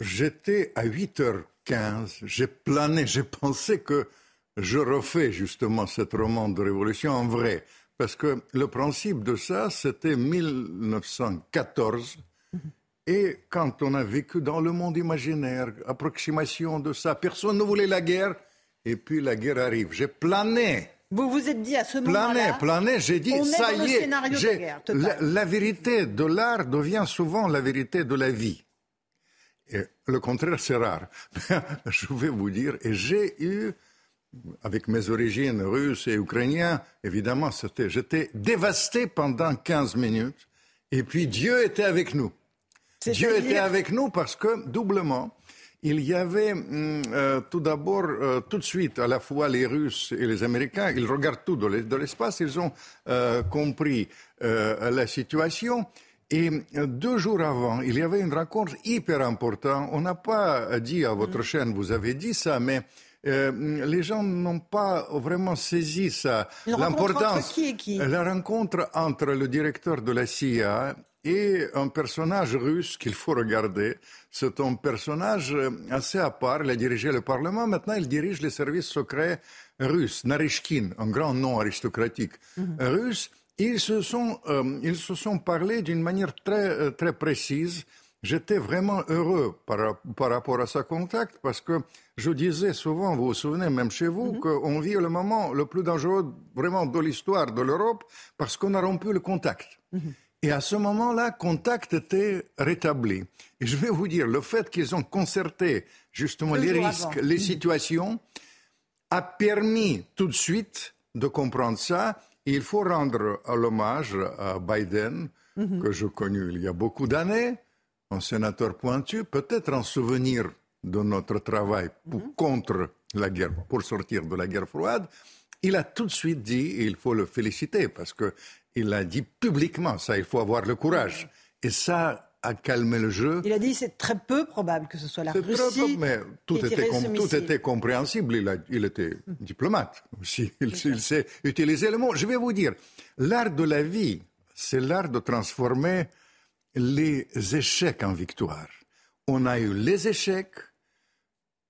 j'étais à 8h15, j'ai plané, j'ai pensé que je refais justement cette roman de révolution en vrai. Parce que le principe de ça, c'était 1914. Et quand on a vécu dans le monde imaginaire, approximation de ça, personne ne voulait la guerre. Et puis la guerre arrive. J'ai plané. Vous vous êtes dit à ce Plané, moment-là... plané, j'ai dit, on est ça le y est. de guerre, la, la vérité de l'art devient souvent la vérité de la vie. Et le contraire, c'est rare. (laughs) Je vais vous dire, et j'ai eu, avec mes origines russes et ukrainiennes, évidemment, c'était, j'étais dévasté pendant 15 minutes. Et puis Dieu était avec nous. Dieu était avec nous parce que, doublement, il y avait hum, euh, tout d'abord, euh, tout de suite, à la fois les Russes et les Américains, ils regardent tout de l'es- de l'espace, ils ont euh, compris la situation. Et deux jours avant, il y avait une rencontre hyper importante. On n'a pas dit à votre chaîne, vous avez dit ça, mais euh, les gens n'ont pas vraiment saisi ça. L'importance. qui qui? La rencontre entre le directeur de la CIA et un personnage russe qu'il faut regarder. C'est un personnage assez à part. Il a dirigé le Parlement. Maintenant, il dirige les services secrets russes. Narishkin, un grand nom aristocratique russe. Ils se sont, euh, ils se sont parlé d'une manière très, euh, très précise. J'étais vraiment heureux par, par rapport à ce contact parce que je disais souvent, vous vous souvenez, même chez vous, qu'on vit le moment le plus dangereux vraiment de l'histoire de l'Europe parce qu'on a rompu le contact. Et à ce moment-là, contact était rétabli. Et je vais vous dire, le fait qu'ils ont concerté justement Deux les risques, avant. les Mhm. situations, a permis tout de suite de comprendre ça. Et il faut rendre l'hommage à Biden, Mhm. que je connu il y a beaucoup d'années, un sénateur pointu, peut-être en souvenir de notre travail pour- contre la guerre, pour sortir de la guerre froide. Il a tout de suite dit, et il faut le féliciter, parce que il a dit publiquement, ça, il faut avoir le courage. Et ça, à calmer le jeu. Il a dit c'est très peu probable que ce soit la Russie. peu, mais tout qui était, com- tout était compréhensible. Il, a- il était diplomate aussi. Il, il sait utiliser le mot. Je vais vous dire, l'art de la vie, c'est l'art de transformer les échecs en victoire. On a eu les échecs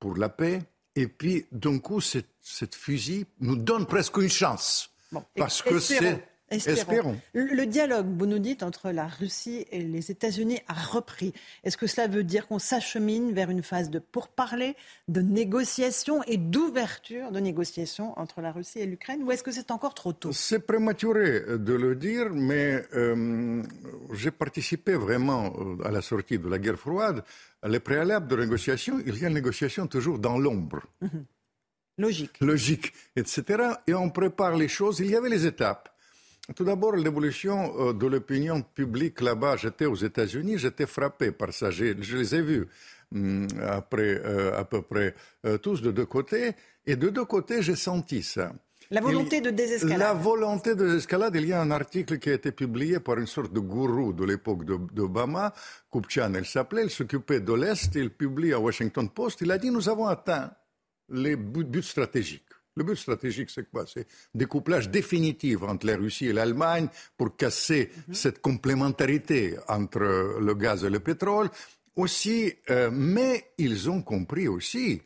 pour la paix, et puis d'un coup, cette, cette fusil nous donne presque une chance. parce que c'est. Espérons. Le le dialogue, vous nous dites, entre la Russie et les États-Unis a repris. Est-ce que cela veut dire qu'on s'achemine vers une phase de pourparlers, de négociation et d'ouverture de négociations entre la Russie et l'Ukraine Ou est-ce que c'est encore trop tôt? C'est prématuré de le dire, mais euh, j'ai participé vraiment euh, à la sortie de la guerre froide. Les préalables de négociation, il y a une négociation toujours dans l'ombre. Logique. Logique, etc. Et on prépare les choses. Il y avait les étapes. Tout d'abord, l'évolution euh, de l'opinion publique là-bas. J'étais aux États-Unis, j'étais frappé par ça. J'ai- Je les ai vus hum, après, euh, à peu près euh, tous de deux côtés. Et de deux côtés, j'ai senti ça. La volonté de désescalade. La volonté de désescalade, il y a un article qui a été publié par une sorte de gourou de l'époque d'Obama, Kupchan, elle s'appelait, elle s'occupait de l'Est, il publie à Washington Post, il a dit nous avons atteint les buts, buts stratégiques. Le but stratégique, c'est quoi? C'est découplage définitif entre la Russie et l'Allemagne pour casser cette complémentarité entre le gaz et le pétrole. Aussi, euh, mais ils ont compris aussi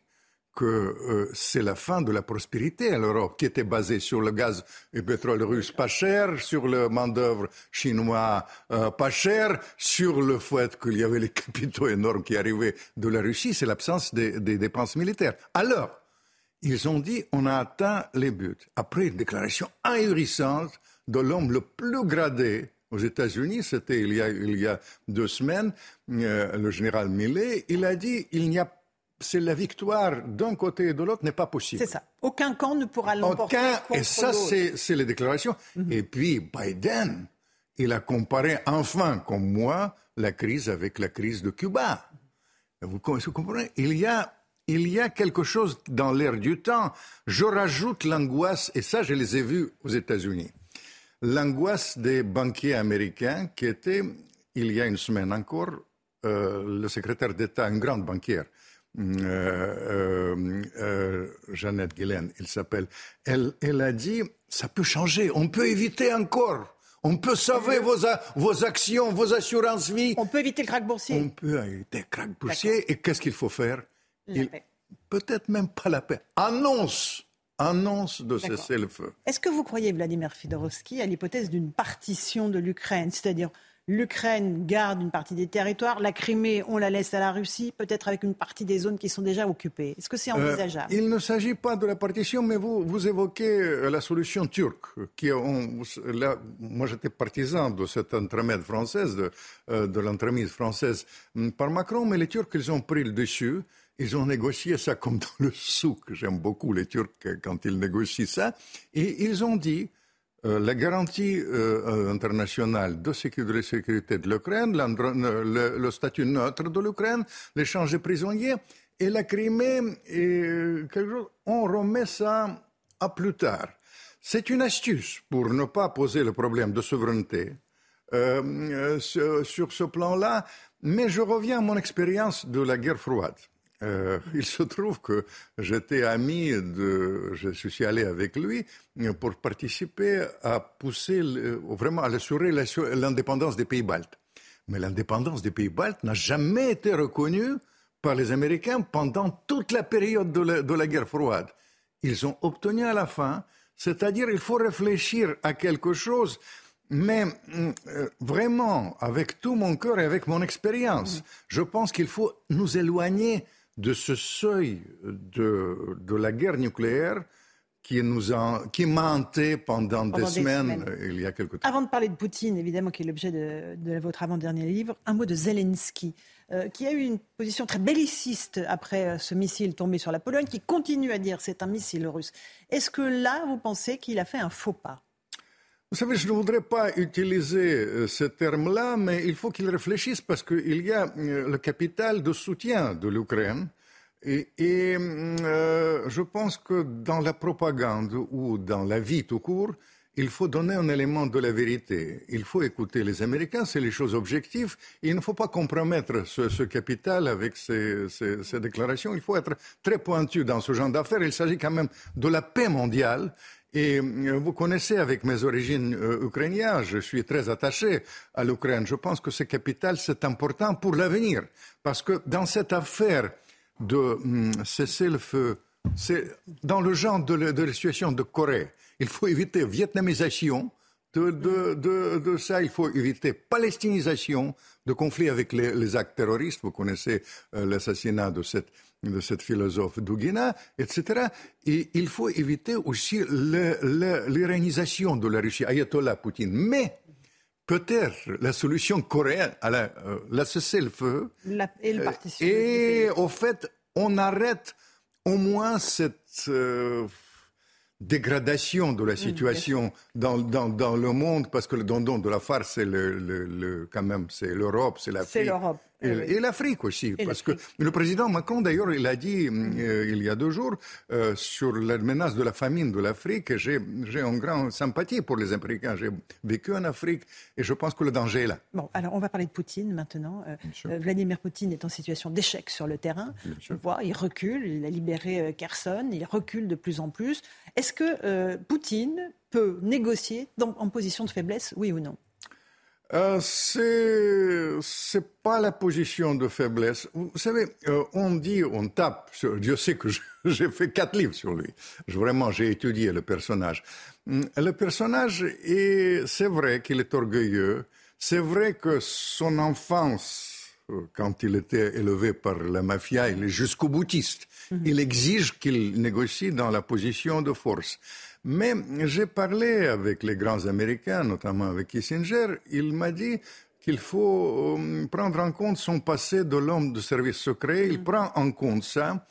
que euh, c'est la fin de la prospérité à l'Europe, qui était basée sur le gaz et le pétrole russe pas cher, sur le main-d'œuvre chinois euh, pas cher, sur le fait qu'il y avait les (laughs) capitaux énormes qui arrivaient de la Russie, c'est l'absence des, des dépenses militaires. Alors, ils ont dit on a atteint les buts. Après une déclaration ahurissante de l'homme le plus gradé aux États-Unis, c'était il, y a- il y a deux semaines, euh, le général Millet, il a dit il n'y a c'est la victoire d'un côté et de l'autre n'est pas possible. C'est ça. Aucun camp ne pourra l'emporter. Aucun, et ça, c'est les déclarations. Et puis, Biden, il a comparé enfin, comme moi, la crise avec la crise de Cuba. Vous comprenez? Il y, a, il y a quelque chose dans l'air du temps. Je rajoute l'angoisse, et ça, je les ai vus aux États-Unis. L'angoisse des banquiers américains qui étaient, il y a une semaine encore, euh, le secrétaire d'État, une grande banquière, euh, euh, euh, Jeannette Guillain, il s'appelle, elle, elle a dit, ça peut changer, on peut éviter encore. On peut sauver vos, a- vos actions, vos assurances vie. On peut éviter le krach boursier. On peut éviter le krach boursier. Et qu'est-ce qu'il faut faire? La Il- paix. Peut-être même pas la paix. Annonce, annonce de cesser le feu. Est-ce que vous croyez, Vladimir Fidorovski, à l'hypothèse d'une partition de l'Ukraine C'est-à-dire, l'Ukraine garde une partie des territoires, la Crimée, on la laisse à la Russie, peut-être avec une partie des zones qui sont déjà occupées? Est-ce que c'est Euh, envisageable? il ne s'agit pas de la partition, mais vous, vous évoquez euh, la solution turque. Qui on- là, moi, j'étais partisan de cette entremède française, de, euh, de l'entremise française hum, par Macron, mais les Turcs, ils ont pris le dessus. Ils ont négocié ça comme dans le souk. J'aime beaucoup les Turcs quand ils négocient ça. Et ils ont dit, euh, la garantie euh, internationale de sécurité, de l'Ukraine, le, statut neutre de l'Ukraine, l'échange de prisonniers et la Crimée, et euh, on remet ça à plus tard. C'est une astuce pour ne pas poser le problème de souveraineté sur ce plan-là, mais je reviens à mon expérience de la guerre froide. Euh, il se trouve que j'étais ami de, je suis allé avec lui pour participer à pousser, le- vraiment à assurer l'indépendance des pays baltes. Mais l'indépendance des pays baltes n'a jamais été reconnue par les Américains pendant toute la période de la, de la guerre froide. Ils ont obtenu à la fin, c'est-à-dire il faut réfléchir à quelque chose, mais euh, vraiment avec tout mon cœur et avec mon expérience. Je pense qu'il faut nous éloigner de ce seuil de, de la guerre nucléaire qui nous a, qui m'a hanté pendant, Pendant des, des semaines, semaines. il y a quelque temps. Avant de parler de Poutine, évidemment, qui est l'objet de, de votre avant-dernier livre, un mot de Zelensky, euh, qui a eu une position très belliciste après euh, ce missile tombé sur la Pologne, qui continue à dire c'est un missile russe. Est-ce que là, vous pensez qu'il a fait un faux pas? Vous savez, je ne voudrais pas utiliser euh, ce terme-là, mais il faut qu'il réfléchisse parce qu'il y a euh, le capital de soutien de l'Ukraine. Et, et, euh, je pense que dans la propagande ou dans la vie tout court, il faut donner un élément de la vérité. Il faut écouter les Américains, c'est les choses objectives. il ne faut pas compromettre ce, capital avec ces, déclarations. Il faut être très pointu dans ce genre d'affaires. Il s'agit quand même de la paix mondiale. Et euh, vous connaissez avec mes origines euh, ukrainiennes, je suis très attaché à l'Ukraine. Je pense que ce capital, c'est important pour l'avenir. Parce que dans cette affaire de hum, cesser le feu, c'est dans le genre de, la situation de Corée. Il faut éviter vietnamisation de, de, ça. Il faut éviter palestinisation de conflit avec les, actes terroristes. Vous connaissez euh, l'assassinat de cette, de cette philosophe Dugina, etc. Et il faut éviter aussi l'irénisation de la Russie, Ayatollah Poutine. Mais peut-être la solution coréenne, à la, euh, la cessez-le-feu. et, euh, et au fait, on arrête au moins cette euh, dégradation de la mmh, situation dans, dans, dans, le monde, parce que le dondon de la farce, c'est le, le, quand même, c'est l'Europe, c'est l'Afrique. C'est l'Europe. Et, l'Afrique aussi, parce que le président Macron, d'ailleurs, il a dit euh, il y a deux jours euh, sur la menace de la famine de l'Afrique, j'ai une grande sympathie pour les Africains. J'ai vécu en Afrique et je pense que le danger est là. Bon, alors on va parler de Poutine maintenant. Euh, Vladimir Poutine est en situation d'échec sur le terrain. On voit, il recule, il a libéré Kherson, il recule de plus en plus. Est-ce que Poutine peut négocier en position de faiblesse, oui ou non? Euh, c'est c'est pas la position de faiblesse. Vous savez, euh, on dit, on tape. Sur, Dieu sait que (laughs) j'ai fait quatre livres sur lui. Je, vraiment, j'ai étudié le personnage. Hum, le personnage est, c'est vrai qu'il est orgueilleux. C'est vrai que son enfance, euh, quand il était élevé par la mafia, il est jusqu'au boutiste. Mhm. Il exige qu'il négocie dans la position de force. Mais j'ai parlé avec les grands Américains, notamment avec Kissinger. Il m'a dit qu'il faut euh, prendre en compte son passé de l'homme de service secret. Il mm. prend en compte ça.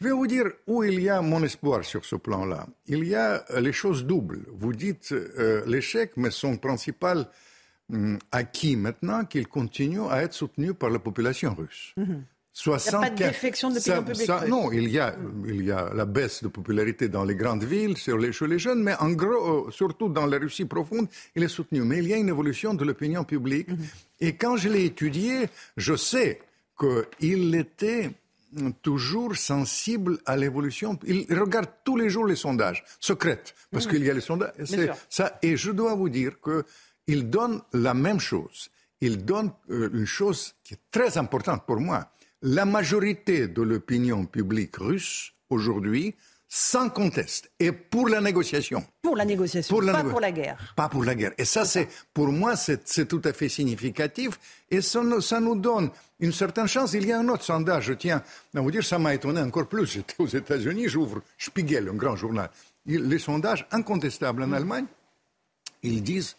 Je vais vous dire où il y a mon espoir sur ce plan-là. Il y a euh, les choses doubles. Vous dites euh, l'échec, mais son principal hum, acquis maintenant, qu'il continue à être soutenu par la population russe. Il n'y a pas de défection de l'opinion publique. non, il y, a, il y a la baisse de popularité dans les grandes villes, sur les, chez les jeunes, mais en gros, euh, surtout dans la Russie profonde, il est soutenu. Mais il y a une évolution de l'opinion publique. Mhm. Et quand je l'ai étudié, je sais qu'il était toujours sensible à l'évolution. Il regarde tous les jours les sondages, secrètes, parce mhm. qu'il y a les sondages. Ça, et je dois vous dire qu'il donne la même chose. Il donne euh, une chose qui est très importante pour moi la majorité de l'opinion publique russe aujourd'hui sans conteste et pour la négociation. Pour la négociation, pas pour la guerre. Pas pour la guerre. Et ça, c'est pour moi, c'est tout à fait significatif et ça, ça, nous donne une certaine chance. Il y a un autre sondage, je tiens à vous dire, ça m'a étonné encore plus. J'étais aux États-Unis, j'ouvre Spiegel, un grand journal. Les sondages incontestables en Allemagne, ils disent,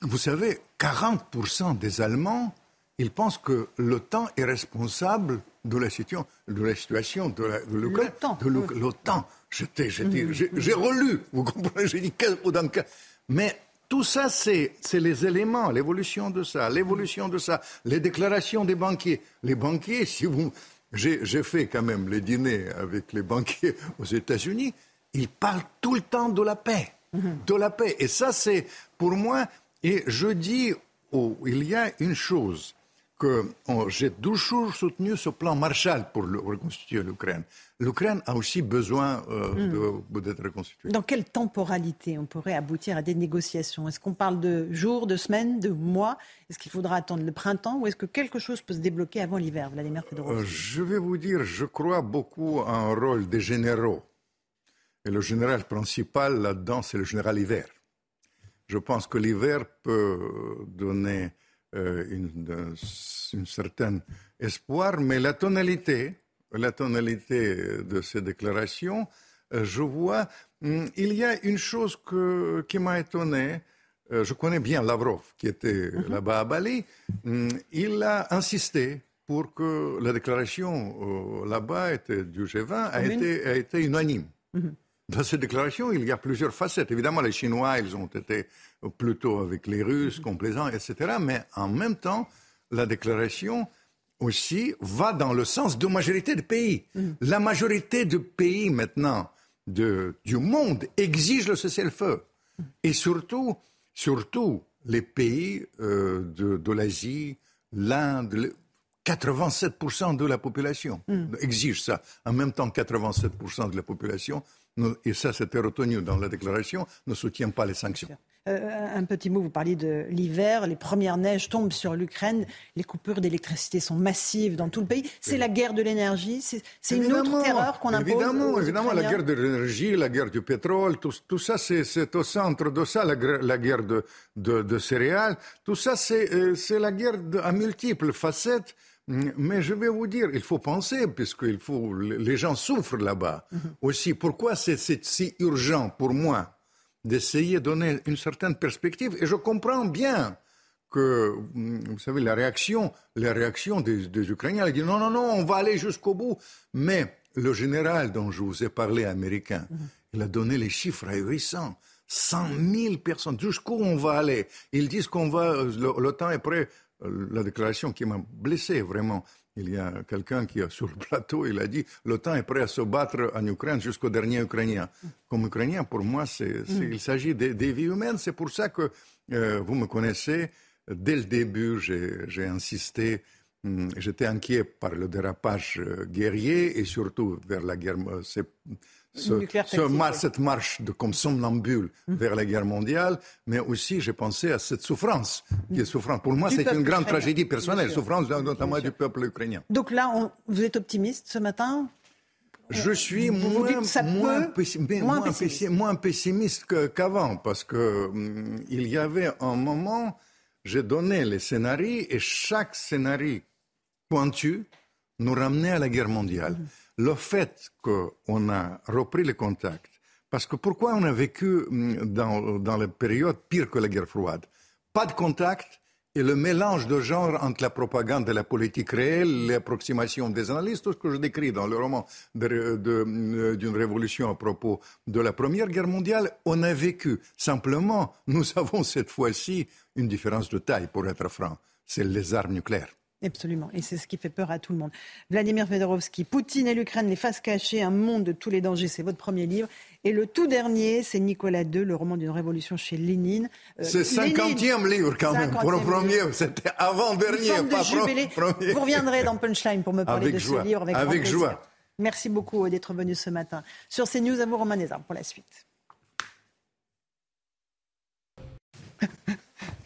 vous savez, 40% des Allemands il pense que l'OTAN est responsable de la situation de la situation de l'Ukraine. L'OTAN. J'étais, mmh. j'ai relu, vous comprenez, j'ai dit Mais tout ça, c'est les éléments, l'évolution de ça, l'évolution de ça, les déclarations des banquiers. Les banquiers, si vous. J'ai fait quand même les dîners avec les banquiers (laughs) aux États-Unis, ils parlent tout le temps de la paix. Mmh. De la paix. Et ça, c'est pour moi. Et je dis, oh, il y a une chose que j'ai toujours soutenu ce plan Marshall pour reconstituer l'Ukraine. L'Ukraine a aussi besoin euh, hmm. d'être reconstituée. Dans quelle temporalité on pourrait aboutir à des négociations? Est-ce qu'on parle de jours, de semaines, de mois? Est-ce qu'il faudra attendre le printemps ou est-ce que quelque chose peut se débloquer avant l'hiver, Vladimir Fedorovski euh, Je vais vous dire, je crois beaucoup à un rôle des généraux. Et le général principal là-dedans, c'est le général hiver. Je pense que l'hiver peut donner euh, une, une certaine espoir, mais la tonalité, la tonalité de ces déclarations, euh, je vois, hmm, il y a une chose que, qui m'a étonné. Euh, je connais bien Lavrov, qui était mhm. là-bas à Bali. Hmm, il a insisté pour que la déclaration là-bas du G20 a été, a été unanime. Mhm. Dans cette déclaration, il y a plusieurs facettes. Évidemment, les Chinois, ils ont été plutôt avec les Russes, complaisants, etc. Mais en même temps, la déclaration aussi va dans le sens de majorité de pays. Mm. La majorité de pays maintenant de, du monde exige le cessez-le-feu. Et surtout, surtout les pays euh, de, de l'Asie, l'Inde, 87% de la population mm. exige ça. En même temps, 87% de la population, et ça c'était retenu dans la déclaration, ne soutient pas les sanctions. Euh, un petit mot, vous parliez de l'hiver, les premières neiges tombent sur l'Ukraine, les coupures d'électricité sont massives dans tout le pays. C'est la guerre de l'énergie, c'est une autre terreur qu'on impose. Évidemment, évidemment, la guerre de l'énergie, la guerre du pétrole, tout, tout ça, c'est au centre de ça, la, la guerre de, de, de, céréales. Tout ça, c'est euh, la guerre à multiples facettes. Mais je vais vous dire, il faut penser, puisque faut, les gens souffrent là-bas mm-hmm. aussi. Pourquoi c'est si urgent pour moi? D'essayer de donner une certaine perspective. Et je comprends bien que, vous savez, la réaction, des, Ukrainiens, ils disent non, non, non, on va aller jusqu'au bout. Mais le général dont je vous ai parlé, américain, il a donné les chiffres ahurissants. 100 000 personnes. Jusqu'où on va aller? Ils disent qu'on va, l'OTAN est prêt. La déclaration qui m'a blessé vraiment, il y a quelqu'un qui, sur le plateau, il a dit l'OTAN est prêt à se battre en Ukraine jusqu'au dernier Ukrainien. Comme Ukrainien, pour moi, c'est, mm. il s'agit des, vies humaines. C'est pour ça que euh, vous me connaissez. Dès le début, j'ai, insisté. Mm, j'étais inquiet par le dérapage euh, guerrier et surtout vers la guerre. Euh, ce, cette marche de, comme somnambule mmh. vers la guerre mondiale, mais aussi j'ai pensé à cette souffrance qui est souffrante. Pour moi, c'est une grande tragédie personnelle, souffrance notamment du peuple ukrainien. Donc là, on, vous êtes optimiste ce matin? Je suis moins, moins, pessimiste, qu'avant, parce que hum, il y avait un moment, j'ai donné les scénarios et chaque scénario pointu nous ramenait à la guerre mondiale. Mmh le fait qu'on a repris les contacts, parce que pourquoi on a vécu hum, dans, dans la période pire que la guerre froide? Pas de contact et le mélange de genres entre la propagande et la politique réelle, l'approximation des analystes, tout ce que je décris dans le roman euh, d'une révolution à propos de la Première Guerre mondiale, on a vécu. Simplement, nous (laughs) avons cette fois-ci une différence de taille, pour être franc. C'est les armes nucléaires. Absolument. Et c'est ce qui fait peur à tout le monde. Vladimir Fedorovski, Poutine et l'Ukraine, les faces cachées, un monde de tous les dangers. C'est votre premier livre. Et le tout dernier, c'est Nicolas II, le roman d'une révolution chez Lénine. Euh, c'est c'est cinquantième livre quand même. Pour le premier, c'était avant-dernier, pas premier. Vous reviendrez dans Punchline pour me parler de ce livre avec, avec joie. Merci beaucoup d'être venu ce matin. Sur CNews, à vous, Romain pour la suite.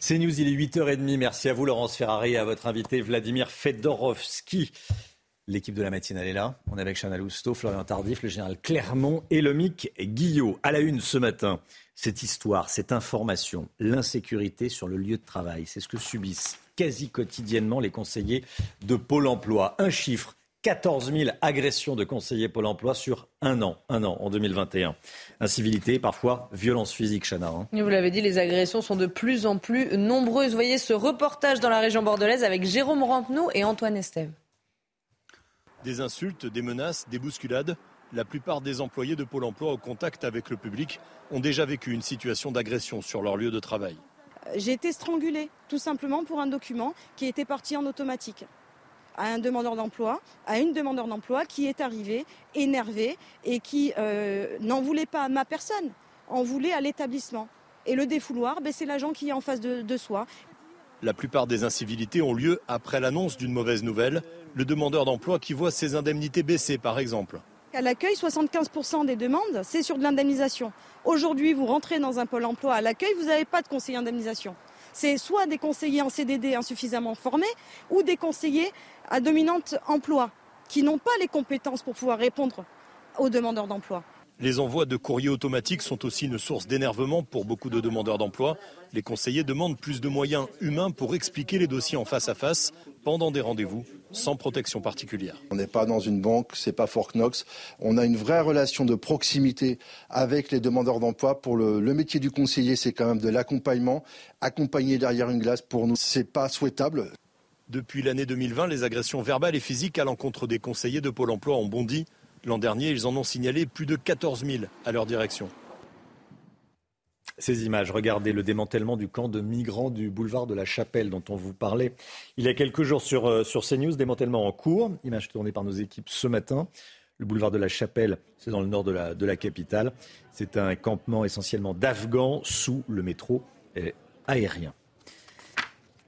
C'est News, il est 8h30. Merci à vous, Laurence Ferrari, et à votre invité Vladimir Fedorovski. L'équipe de la matinale est là. On est avec Chana Lousteau, Florian Tardif, le général Clermont et le Mic Guillot. À la une ce matin, cette histoire, cette information, l'insécurité sur le lieu de travail. C'est ce que subissent quasi quotidiennement les conseillers de Pôle emploi. Un chiffre 14 000 agressions de conseillers Pôle emploi sur un an, un an en 2021. Incivilité, parfois violence physique, Chana. Hein. Vous l'avez dit, les agressions sont de plus en plus nombreuses. voyez ce reportage dans la région bordelaise avec Jérôme Rampenou et Antoine Estève. Des insultes, des menaces, des bousculades. La plupart des employés de Pôle emploi au contact avec le public ont déjà vécu une situation d'agression sur leur lieu de travail. J'ai été strangulée, tout simplement pour un document qui était parti en automatique à un demandeur d'emploi, à une demandeur d'emploi qui est arrivée énervée et qui euh, n'en voulait pas à ma personne, en voulait à l'établissement. Et le défouloir, ben, c'est l'agent qui est en face de, de soi. La plupart des incivilités ont lieu après l'annonce d'une mauvaise nouvelle, le demandeur d'emploi qui voit ses indemnités baisser par exemple. À l'accueil, 75% des demandes, c'est sur de l'indemnisation. Aujourd'hui, vous rentrez dans un pôle emploi à l'accueil, vous n'avez pas de conseiller indemnisation c'est soit des conseillers en CDD insuffisamment formés ou des conseillers à dominante emploi qui n'ont pas les compétences pour pouvoir répondre aux demandeurs d'emploi. Les envois de courriers automatiques sont aussi une source d'énervement pour beaucoup de demandeurs d'emploi. Les conseillers demandent plus de moyens humains pour expliquer les dossiers en face à face pendant des rendez-vous sans protection particulière. On n'est pas dans une banque, c'est pas Fort Knox. On a une vraie relation de proximité avec les demandeurs d'emploi. Pour le, le, métier du conseiller, c'est quand même de l'accompagnement. Accompagner derrière une glace, pour nous, c'est pas souhaitable. Depuis l'année 2020, les agressions verbales et physiques à l'encontre des conseillers de Pôle emploi ont bondi. L'an dernier, ils en ont signalé plus de 14 000 à leur direction. Ces images, regardez le démantèlement du camp de migrants du boulevard de la Chapelle dont on vous parlait il y a quelques jours sur, euh, sur CNews, démantèlement en cours, image tournée par nos équipes ce matin. le boulevard de la Chapelle, c'est dans le nord de la, de la capitale. C'est un campement essentiellement d'Afghans sous le métro euh, aérien.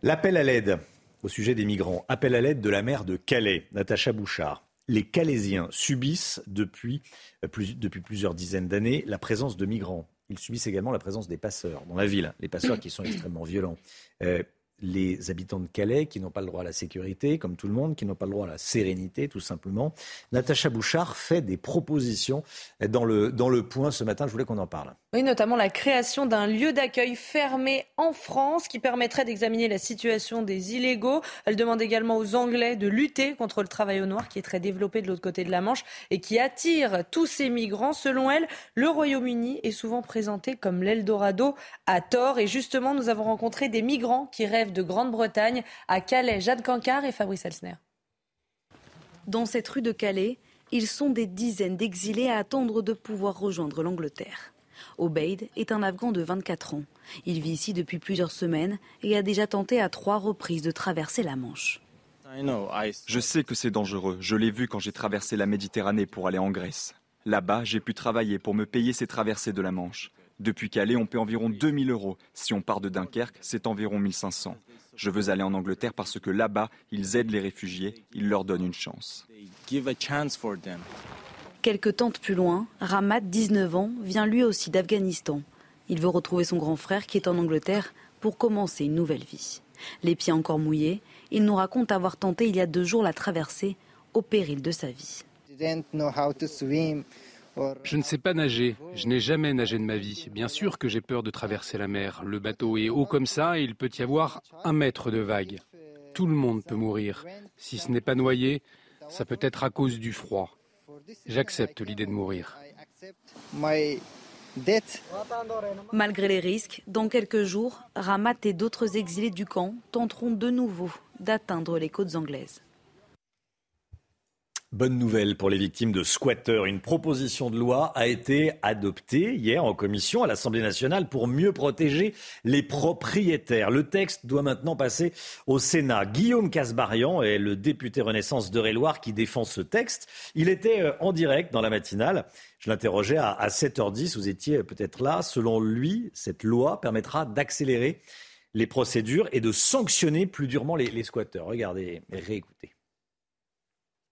L'appel à l'aide au sujet des migrants. Appel à l'aide de la maire de Calais, Natacha Bouchard. Les Calaisiens subissent depuis, euh, plusieurs dizaines d'années la présence de migrants. Ils subissent également la présence des passeurs dans la ville, les passeurs qui sont extrêmement violents. Euh, les habitants de Calais qui n'ont pas le droit à la sécurité, comme tout le monde, qui n'ont pas le droit à la sérénité, tout simplement. Natacha Bouchard fait des propositions dans le point ce matin. Je voulais qu'on en parle. Oui, notamment la création d'un lieu d'accueil fermé en France qui permettrait d'examiner la situation des illégaux. Elle demande également aux Anglais de lutter contre le travail au noir qui est très développé de l'autre côté de la Manche et qui attire tous ces migrants. Selon elle, le Royaume-Uni est souvent présenté comme l'Eldorado à tort. Et justement, nous avons rencontré des migrants qui rêvent de Grande-Bretagne à Calais, Jade Cancard et Fabrice Elsner. Dans cette rue de Calais, ils sont des dizaines d'exilés à attendre de pouvoir rejoindre l'Angleterre. Obeid est un Afghan de 24 ans. Il vit ici depuis plusieurs semaines et a déjà tenté à trois reprises de traverser la Manche. Je sais que c'est dangereux. Je l'ai vu quand j'ai traversé la Méditerranée pour aller en Grèce. Là-bas, j'ai pu travailler pour me payer ces traversées de la Manche. Depuis Calais, on paie environ 2000 euros. Si on part de Dunkerque, c'est environ 1500. Je veux aller en Angleterre parce que là-bas, ils aident les réfugiés, ils leur donnent une chance. Quelques tentes plus loin, Ramat, 19 ans, vient lui aussi d'Afghanistan. Il veut retrouver son grand frère qui est en Angleterre pour commencer une nouvelle vie. Les pieds encore mouillés, il nous raconte avoir tenté il y a deux jours la traversée au péril de sa vie. Je ne sais pas nager. Je n'ai jamais nagé de ma vie. Bien sûr que j'ai peur de traverser la mer. Le bateau est haut comme ça et il peut y avoir un mètre de vague. Tout le monde peut mourir. Si ce n'est pas noyé, ça peut être à cause du froid. J'accepte l'idée de mourir. Malgré les risques, dans quelques jours, Ramat et d'autres exilés du camp tenteront de nouveau d'atteindre les côtes anglaises. Bonne nouvelle pour les victimes de squatteurs. Une proposition de loi a été adoptée hier en commission à l'Assemblée nationale pour mieux protéger les propriétaires. Le texte doit maintenant passer au Sénat. Guillaume Casbarian est le député Renaissance de Réloir qui défend ce texte. Il était euh, en direct dans la matinale. Je l'interrogeais à 7h10. Vous étiez peut-être là. Selon lui, cette loi permettra d'accélérer les procédures et de sanctionner plus durement les, les squatteurs. Regardez, réécoutez.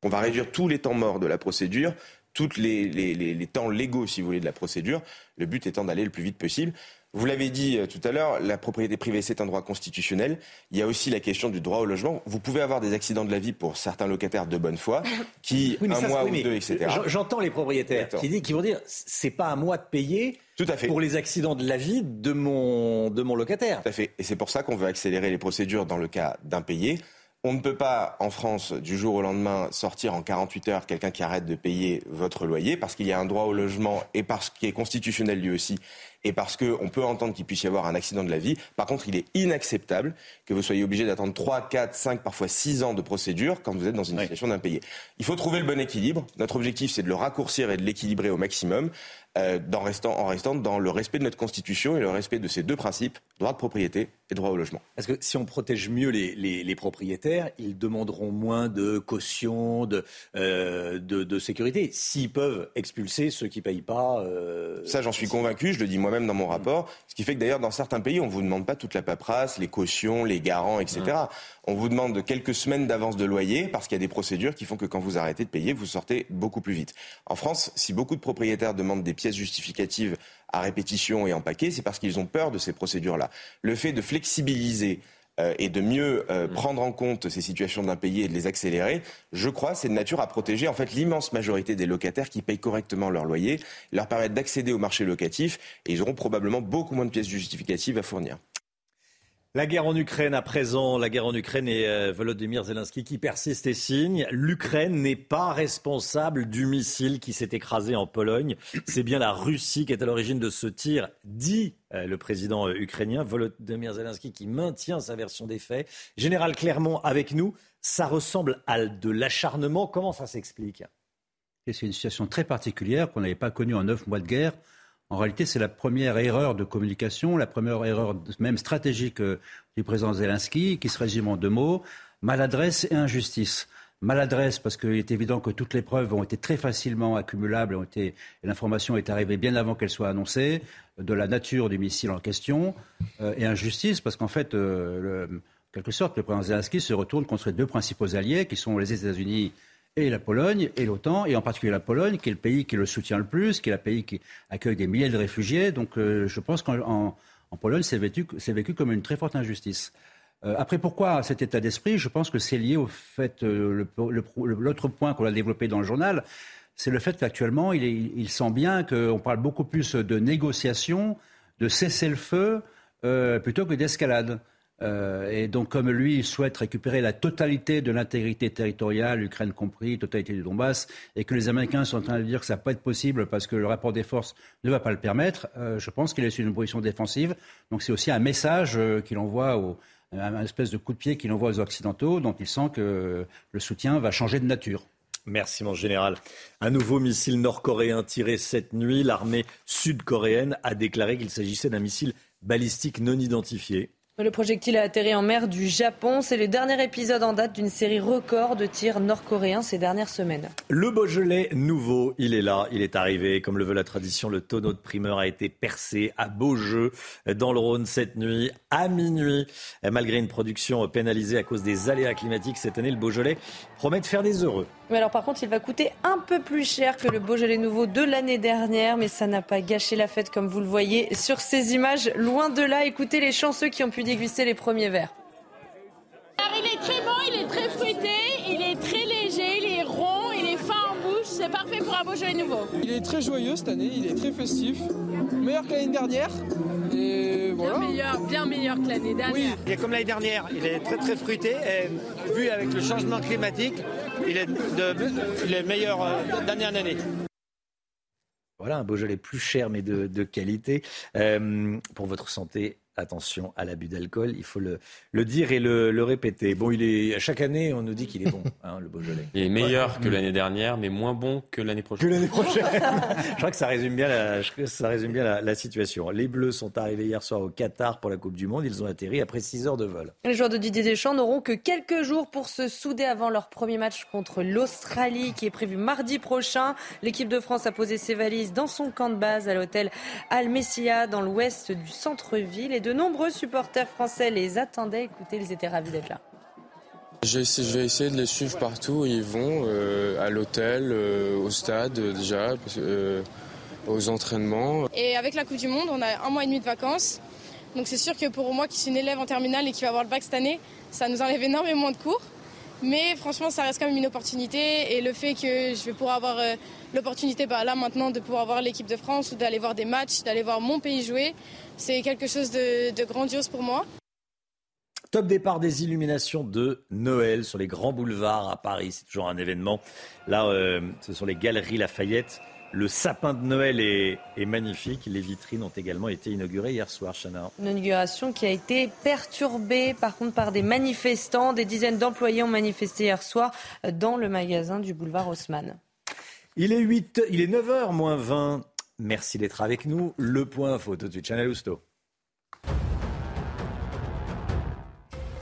On va réduire tous les temps morts de la procédure, tous les, temps légaux, si vous voulez, de la procédure, le but étant d'aller le plus vite possible. Vous l'avez dit euh, tout à l'heure, la propriété privée, c'est un droit constitutionnel. Il y a aussi la question du droit au logement. Vous pouvez avoir des accidents de la vie pour certains locataires de bonne foi, (coughs) qui, un mois ou deux, etc. J'entends les propriétaires qui, qui, vont dire, c'est pas à moi de payer tout à fait. pour les accidents de la vie de mon, de mon locataire. Tout à fait. Et c'est pour ça qu'on veut accélérer les procédures dans le cas d'impayés. On ne peut pas, en France, du jour au lendemain, sortir en 48 heures quelqu'un qui arrête de payer votre loyer parce qu'il y a un droit au logement et parce qu'il est constitutionnel lui aussi et parce qu'on peut entendre qu'il puisse y avoir un accident de la vie. Par contre, il est inacceptable que vous soyez obligé d'attendre 3, 4, 5, parfois 6 ans de procédure quand vous êtes dans une situation d'impayé. Il faut trouver le bon équilibre. Notre objectif, c'est de le raccourcir et de l'équilibrer au maximum. Euh, en restant dans le respect de notre Constitution et le respect de ces deux principes, droit de propriété et droit au logement. Parce que si on protège mieux les, propriétaires, ils demanderont moins de caution, de, euh, de, sécurité. S'ils peuvent expulser ceux qui ne payent pas. Euh, Ça, j'en suis convaincu, je le dis moi-même dans mon rapport. Ce qui fait que d'ailleurs, dans certains pays, on ne vous demande pas toute la paperasse, les cautions, les garants, etc. On vous demande quelques semaines d'avance de loyer parce qu'il y a des procédures qui font que quand vous arrêtez de payer, vous sortez beaucoup plus vite. En France, si beaucoup de propriétaires demandent des pièces justificatives à répétition et en paquet, c'est parce qu'ils ont peur de ces procédures-là. Le fait de flexibiliser euh, et de mieux euh, mmh. prendre en compte ces situations d'impayés et de les accélérer, je crois, c'est de nature à protéger en fait l'immense majorité des locataires qui payent correctement leur loyer, leur permettre d'accéder au marché locatif et ils auront probablement beaucoup moins de pièces justificatives à fournir. La guerre en Ukraine à présent, la guerre en Ukraine et euh, Volodymyr Zelensky qui persiste et signe. L'Ukraine n'est pas responsable du missile qui s'est écrasé en Pologne. C'est bien la Russie qui est à l'origine de ce tir, dit euh, le président euh, ukrainien Volodymyr Zelensky qui maintient sa version des faits. Général Clermont avec nous, ça ressemble à de l'acharnement. Comment ça s'explique? C'est une situation très particulière qu'on n'avait pas connue en neuf mois de guerre. En réalité, c'est la première erreur de communication, la première erreur même stratégique euh, du président Zelensky, qui se résume en deux mots, maladresse et injustice. maladresse parce qu'il est évident que toutes les preuves ont été très facilement accumulables ont été, et l'information est arrivée bien avant qu'elle soit annoncée de la nature du missile en question euh, et injustice parce qu'en fait, euh, en quelque sorte, le président Zelensky se retourne contre les deux principaux alliés qui sont les États-Unis et la Pologne et l'OTAN, et en particulier la Pologne, qui est le pays qui le soutient le plus, qui est le pays qui accueille des milliers de réfugiés. Donc euh, je pense qu'en en Pologne, c'est vécu, comme une très forte injustice. Euh, après, pourquoi cet état d'esprit? Je pense que c'est lié au fait, euh, l'autre point qu'on a développé dans le journal, c'est le fait qu'actuellement, il, il, sent bien qu'on parle beaucoup plus de négociations, de cessez-le-feu, euh, plutôt que d'escalade. Euh, et donc, comme lui, il souhaite récupérer la totalité de l'intégrité territoriale, l'Ukraine compris, totalité du Donbass, et que les Américains sont en train de dire que ça ne va pas être possible parce que le rapport des forces ne va pas le permettre, euh, je pense qu'il est sur une position défensive. Donc, c'est aussi un message euh, qu'il envoie au, un espèce de coup de pied qu'il envoie aux Occidentaux, dont il sent que le soutien va changer de nature. Merci mon général. Un nouveau missile nord-coréen tiré cette nuit. L'armée sud-coréenne a déclaré qu'il s'agissait d'un missile balistique non identifié. Le projectile a atterri en mer du Japon. C'est le dernier épisode en date d'une série record de tirs nord-coréens ces dernières semaines. Le Beaujolais nouveau, il est là, il est arrivé. Comme le veut la tradition, le tonneau de primeur a été percé à Beaujeu, dans le Rhône cette nuit, à minuit. Malgré une production pénalisée à cause des aléas climatiques, cette année, le Beaujolais promet de faire des heureux. Mais alors par contre, il va coûter un peu plus cher que le Beaujolais nouveau de l'année dernière, mais ça n'a pas gâché la fête comme vous le voyez sur ces images. Loin de là, écoutez les chanceux qui ont pu déguster les premiers verres. il est très bon, il est très fruité, il est très léger, il est rond, il est fin en bouche, c'est parfait pour un Beaujolais nouveau. Il est très joyeux cette année, il est très festif, meilleur que l'année dernière. Et voilà. Bien meilleur, bien meilleur que l'année dernière. Oui, il est comme l'année dernière, il est très très fruité et vu avec le changement climatique, il est, de, meilleur euh, d'année en année. Voilà, un Beaujolais plus cher mais de, qualité. Euh, pour votre santé, attention à l'abus d'alcool, il faut le, le dire et le, le, répéter. Bon, il est chaque année, on nous dit qu'il est bon, (laughs) hein, le Beaujolais. Il est meilleur que l'année dernière, mais moins bon que l'année prochaine. Que l'année prochaine. (laughs) je crois que ça résume bien, la, ça résume bien la, la, situation. Les Bleus sont arrivés hier soir au Qatar pour la Coupe du Monde. Ils ont atterri après 6 heures de vol. Les joueurs de Didier Deschamps n'auront que quelques jours pour se souder avant leur premier match contre l'Australie, qui est prévu mardi prochain. L'équipe de France a posé ses valises dans son camp de base à l'hôtel Al Messia, dans l'ouest du centre-ville. Et de nombreux supporters français les attendaient. Écoutez, ils étaient ravis d'être là. Je vais essayer de les suivre partout où ils vont, euh, à l'hôtel, euh, au stade déjà, euh, aux entraînements. Et avec la Coupe du Monde, on a un mois et demi de vacances. Donc c'est sûr que pour moi qui suis une élève en terminale et qui va avoir le bac cette année, ça nous enlève énormément de cours. Mais franchement, ça reste quand même une opportunité. Et le fait que je vais pouvoir avoir l'opportunité bah, là maintenant de pouvoir voir l'équipe de France ou d'aller voir des matchs, d'aller voir mon pays jouer, c'est quelque chose de, grandiose pour moi. Top départ des illuminations de Noël sur les grands boulevards à Paris. C'est toujours un événement. Là, euh, ce sont les galeries Lafayette. Le sapin de Noël est, magnifique. Les vitrines ont également été inaugurées hier soir, Chana. Une inauguration qui a été perturbée par contre par des manifestants. Des dizaines d'employés ont manifesté hier soir dans le magasin du boulevard Haussmann. Il est, 8, il est 9h moins 20. Merci d'être avec nous. Le point info tout de suite. Chanel Housteau.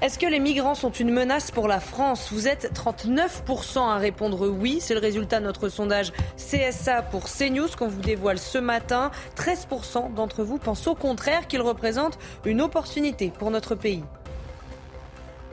Est-ce que les migrants sont une menace pour la France? Vous êtes 39% à répondre oui. C'est le résultat de notre sondage CSA pour CNews qu'on vous dévoile ce matin. 13% d'entre vous pensent au contraire qu'ils représentent une opportunité pour notre pays.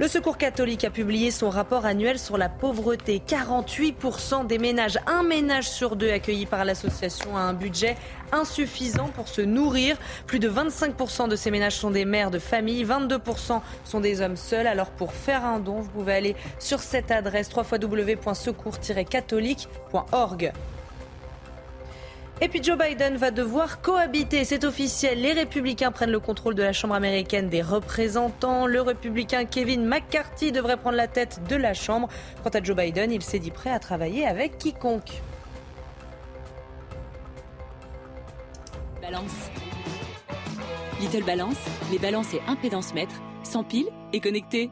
Le Secours catholique a publié son rapport annuel sur la pauvreté. 48% des ménages, un ménage sur deux accueillis par l'association a un budget insuffisant pour se nourrir. Plus de 25% de ces ménages sont des mères de famille, 22% sont des hommes seuls. Alors pour faire un don, vous pouvez aller sur cette adresse www.secours-catholique.org. Et puis Joe Biden va devoir cohabiter, c'est officiel. Les républicains prennent le contrôle de la Chambre américaine des représentants. Le républicain Kevin McCarthy devrait prendre la tête de la Chambre. Quant à Joe Biden, il s'est dit prêt à travailler avec quiconque. Balance. Little Balance, les balances et impédance mètres, sans pile et connectés.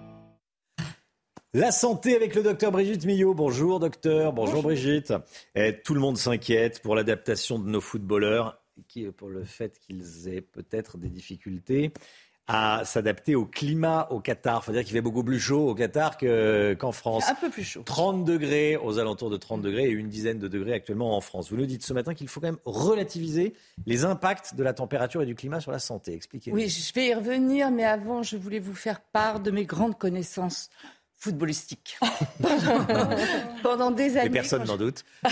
La santé avec le docteur Brigitte Millot. Bonjour docteur, bonjour, Brigitte. Et tout le monde s'inquiète pour l'adaptation de nos footballeurs, pour le fait qu'ils aient peut-être des difficultés à s'adapter au climat au Qatar. Il faut dire qu'il fait beaucoup plus chaud au Qatar qu'en France. Un peu plus chaud. 30 degrés, aux alentours de 30 degrés et une dizaine de degrés actuellement en France. Vous nous dites ce matin qu'il faut quand même relativiser les impacts de la température et du climat sur la santé. Expliquez-nous. Oui, je vais y revenir, mais avant, je voulais vous faire part de mes grandes connaissances footballistique. (laughs) pendant, des années. personne n'en doute. (laughs)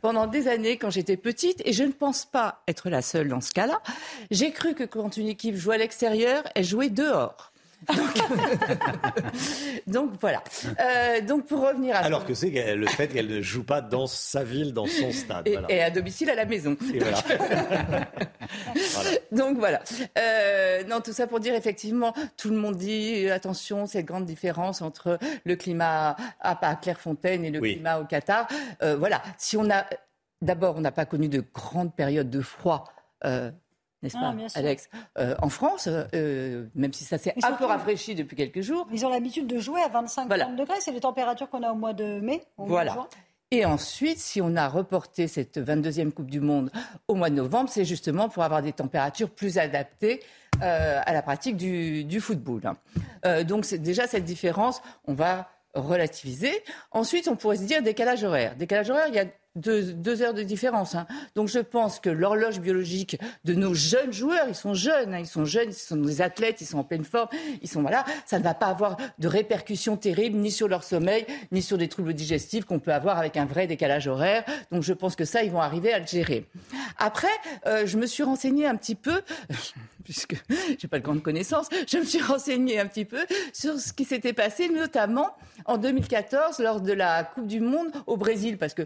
pendant des années, quand j'étais petite, et je ne pense pas être la seule dans ce cas-là, j'ai cru que quand une équipe jouait à l'extérieur, elle jouait dehors. (laughs) Donc, voilà. Euh, donc pour revenir à alors que c'est le fait qu'elle ne joue pas dans sa ville, dans son stade. Et, à domicile à la maison. (laughs) Donc voilà. Euh, non, tout ça pour dire effectivement, tout le monde dit attention, cette grande différence entre le climat à, Clairefontaine et le climat au Qatar. Euh, voilà. Si on a d'abord, on n'a pas connu de grandes périodes de froid n'est-ce ah, pas, Alex? Euh, En France, euh, même si ça s'est un peu rafraîchi depuis quelques jours. Ils ont l'habitude de jouer à 25-30 degrés. C'est les températures qu'on a au mois de mai. Voilà. Et ensuite, si on a reporté cette 22e Coupe du Monde au mois de novembre, c'est justement pour avoir des températures plus adaptées euh, à la pratique du, football. donc c'est déjà cette différence, on va relativiser. Ensuite, on pourrait se dire décalage horaire. Décalage horaire, il y a deux, heures de différence. Hein. Donc je pense que l'horloge biologique de nos jeunes joueurs, ils sont jeunes, hein, ils sont jeunes, ils sont des athlètes, ils sont en pleine forme, ils sont voilà, ça ne va pas avoir de répercussions terribles ni sur leur sommeil, ni sur des troubles digestifs qu'on peut avoir avec un vrai décalage horaire. Donc je pense que ça, ils vont arriver à le gérer. Après, euh, je me suis renseignée un petit peu, (laughs) puisque j'ai pas de grande connaissance, je me suis renseignée un petit peu sur ce qui s'était passé, notamment en 2014 lors de la Coupe du Monde au Brésil, parce que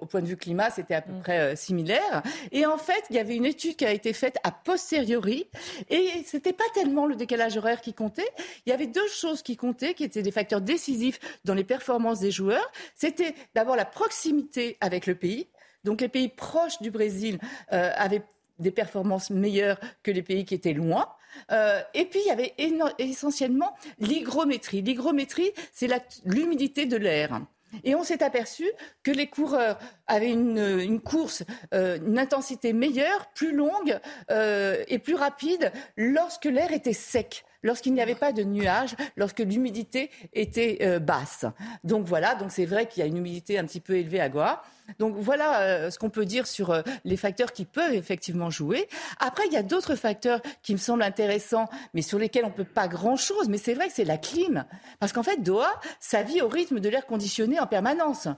au point de vue climat, c'était à peu mm. près euh, similaire. Et en fait, il y avait une étude qui a été faite a posteriori, et c'était pas tellement le décalage horaire qui comptait. Il y avait deux choses qui comptaient, qui étaient des facteurs décisifs dans les performances des joueurs. C'était d'abord la proximité avec le pays. Donc les pays proches du Brésil euh, avaient des performances meilleures que les pays qui étaient loin. Euh, et puis, il y avait essentiellement l'hygrométrie. L'hygrométrie, c'est l'humidité de l'air. Et on s'est aperçu que les coureurs avaient une, course, euh, une intensité meilleure, plus longue euh, et plus rapide lorsque l'air était sec lorsqu'il n'y avait pas de nuages, lorsque l'humidité était euh, basse. Donc voilà, donc c'est vrai qu'il y a une humidité un petit peu élevée à Goa. Donc voilà euh, ce qu'on peut dire sur euh, les facteurs qui peuvent effectivement jouer. Après, il y a d'autres facteurs qui me semblent intéressants, mais sur lesquels on ne peut pas grand-chose. Mais c'est vrai que c'est la clim. Parce qu'en fait, Doha, ça vit au rythme de l'air conditionné en permanence.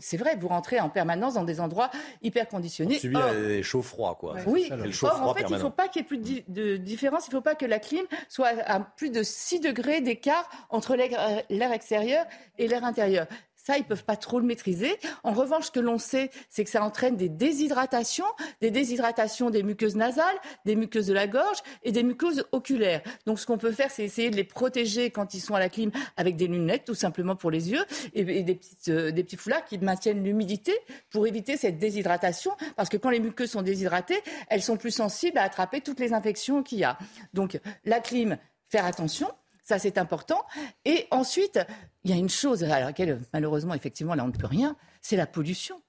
C'est vrai, vous rentrez en permanence dans des endroits hyper conditionnés. On subit les chaud-froid, quoi. Oui, Or, en fait, il ne faut pas qu'il y ait plus de, différence. Il ne faut pas que la clim soit à plus de 6 degrés d'écart entre l'air extérieur et l'air intérieur. Ça, ils peuvent pas trop le maîtriser. En revanche, ce que l'on sait, c'est que ça entraîne des déshydratations, des déshydratations des muqueuses nasales, des muqueuses de la gorge et des muqueuses oculaires. Donc, ce qu'on peut faire, c'est essayer de les protéger quand ils sont à la clim avec des lunettes, tout simplement pour les yeux, et, des, euh, des petits foulards qui maintiennent l'humidité pour éviter cette déshydratation. Parce que quand les muqueuses sont déshydratées, elles sont plus sensibles à attraper toutes les infections qu'il y a. Donc, la clim, faire attention. Ça, c'est important. Et ensuite, il y a une chose à laquelle, malheureusement, effectivement, là, on ne peut rien, c'est la pollution.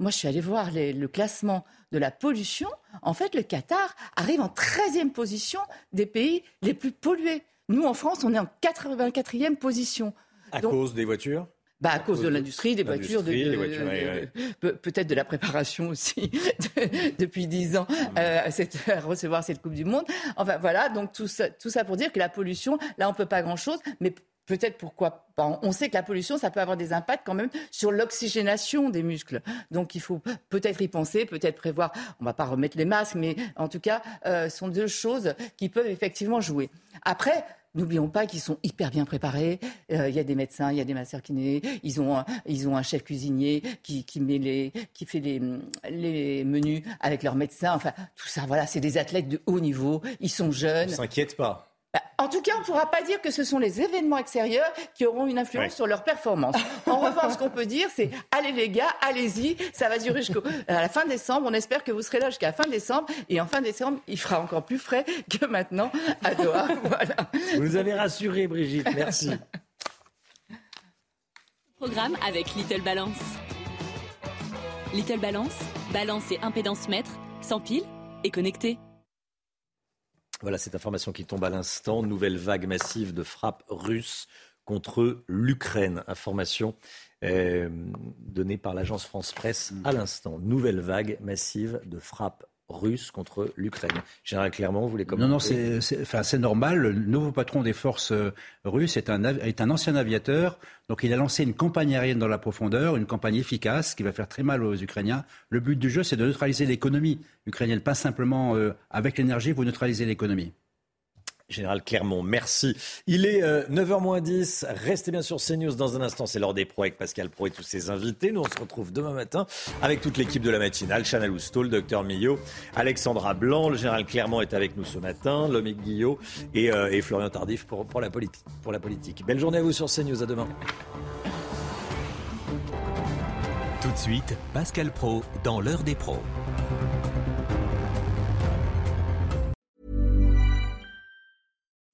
Moi, je suis allée voir le classement de la pollution. En fait, le Qatar arrive en 13e position des pays les plus pollués. Nous, en France, on est en 84e position. À cause des voitures? Bah, à cause de l'industrie, des voitures, peut-être de la préparation aussi (laughs) depuis dix ans euh, à, recevoir cette Coupe du Monde. Enfin voilà, donc tout ça, tout ça pour dire que la pollution, là on peut pas grand-chose, mais peut-être pourquoi pas. On sait que la pollution, ça peut avoir des impacts quand même sur l'oxygénation des muscles. Donc il faut peut-être y penser, peut-être prévoir. On va pas remettre les masques, mais en tout cas, euh, ce sont deux choses qui peuvent effectivement jouer. Après, N'oublions pas qu'ils sont hyper bien préparés. Euh, il y a des médecins, il y a des masseurs kinés. Ils ont un, ils ont un chef cuisinier qui, qui fait les, les menus avec leurs médecins. Enfin, tout ça, voilà, c'est des athlètes de haut niveau. Ils sont jeunes. Ne s'inquiète pas. Bah, en tout cas, on ne pourra pas dire que ce sont les événements extérieurs qui auront une influence sur leur performance. En revanche, ce qu'on peut dire, c'est allez les gars, allez-y, ça va durer jusqu'à la fin décembre. On espère que vous serez là jusqu'à la fin décembre. Et en fin décembre, il fera encore plus frais que maintenant à Doha. (laughs) voilà. Vous nous avez rassuré, Brigitte. Merci. Programme avec Little Balance. Little Balance, balance et impédance mètre, sans pile et connecté. Voilà cette information qui tombe à l'instant. Nouvelle vague massive de frappes russes contre l'Ukraine. Information euh, donnée par l'agence France Presse à l'instant. Nouvelle vague massive de frappes russe contre l'Ukraine. Général Clermont, vous voulez commenter Non, non, c'est enfin, normal. Le nouveau patron des forces euh, russes est un, est un ancien aviateur. Donc il a lancé une campagne aérienne dans la profondeur, une campagne efficace qui va faire très mal aux Ukrainiens. Le but du jeu, c'est de neutraliser l'économie ukrainienne, pas simplement euh, avec l'énergie, vous neutralisez l'économie. Général Clermont, merci. Il est 9h10. Euh, Restez bien sur CNews dans un instant. C'est l'heure des pros avec Pascal Pro et tous ses invités. Nous, on se retrouve demain matin avec toute l'équipe de la matinale. Chanel Housteau, le docteur Millot, Alexandra Blanc. Le général Clermont est avec nous ce matin. Lomique Guillot et, euh, Florian Tardif pour, la pour la politique. Belle journée à vous sur CNews. À demain. Tout de suite, Pascal Pro dans l'heure des pros.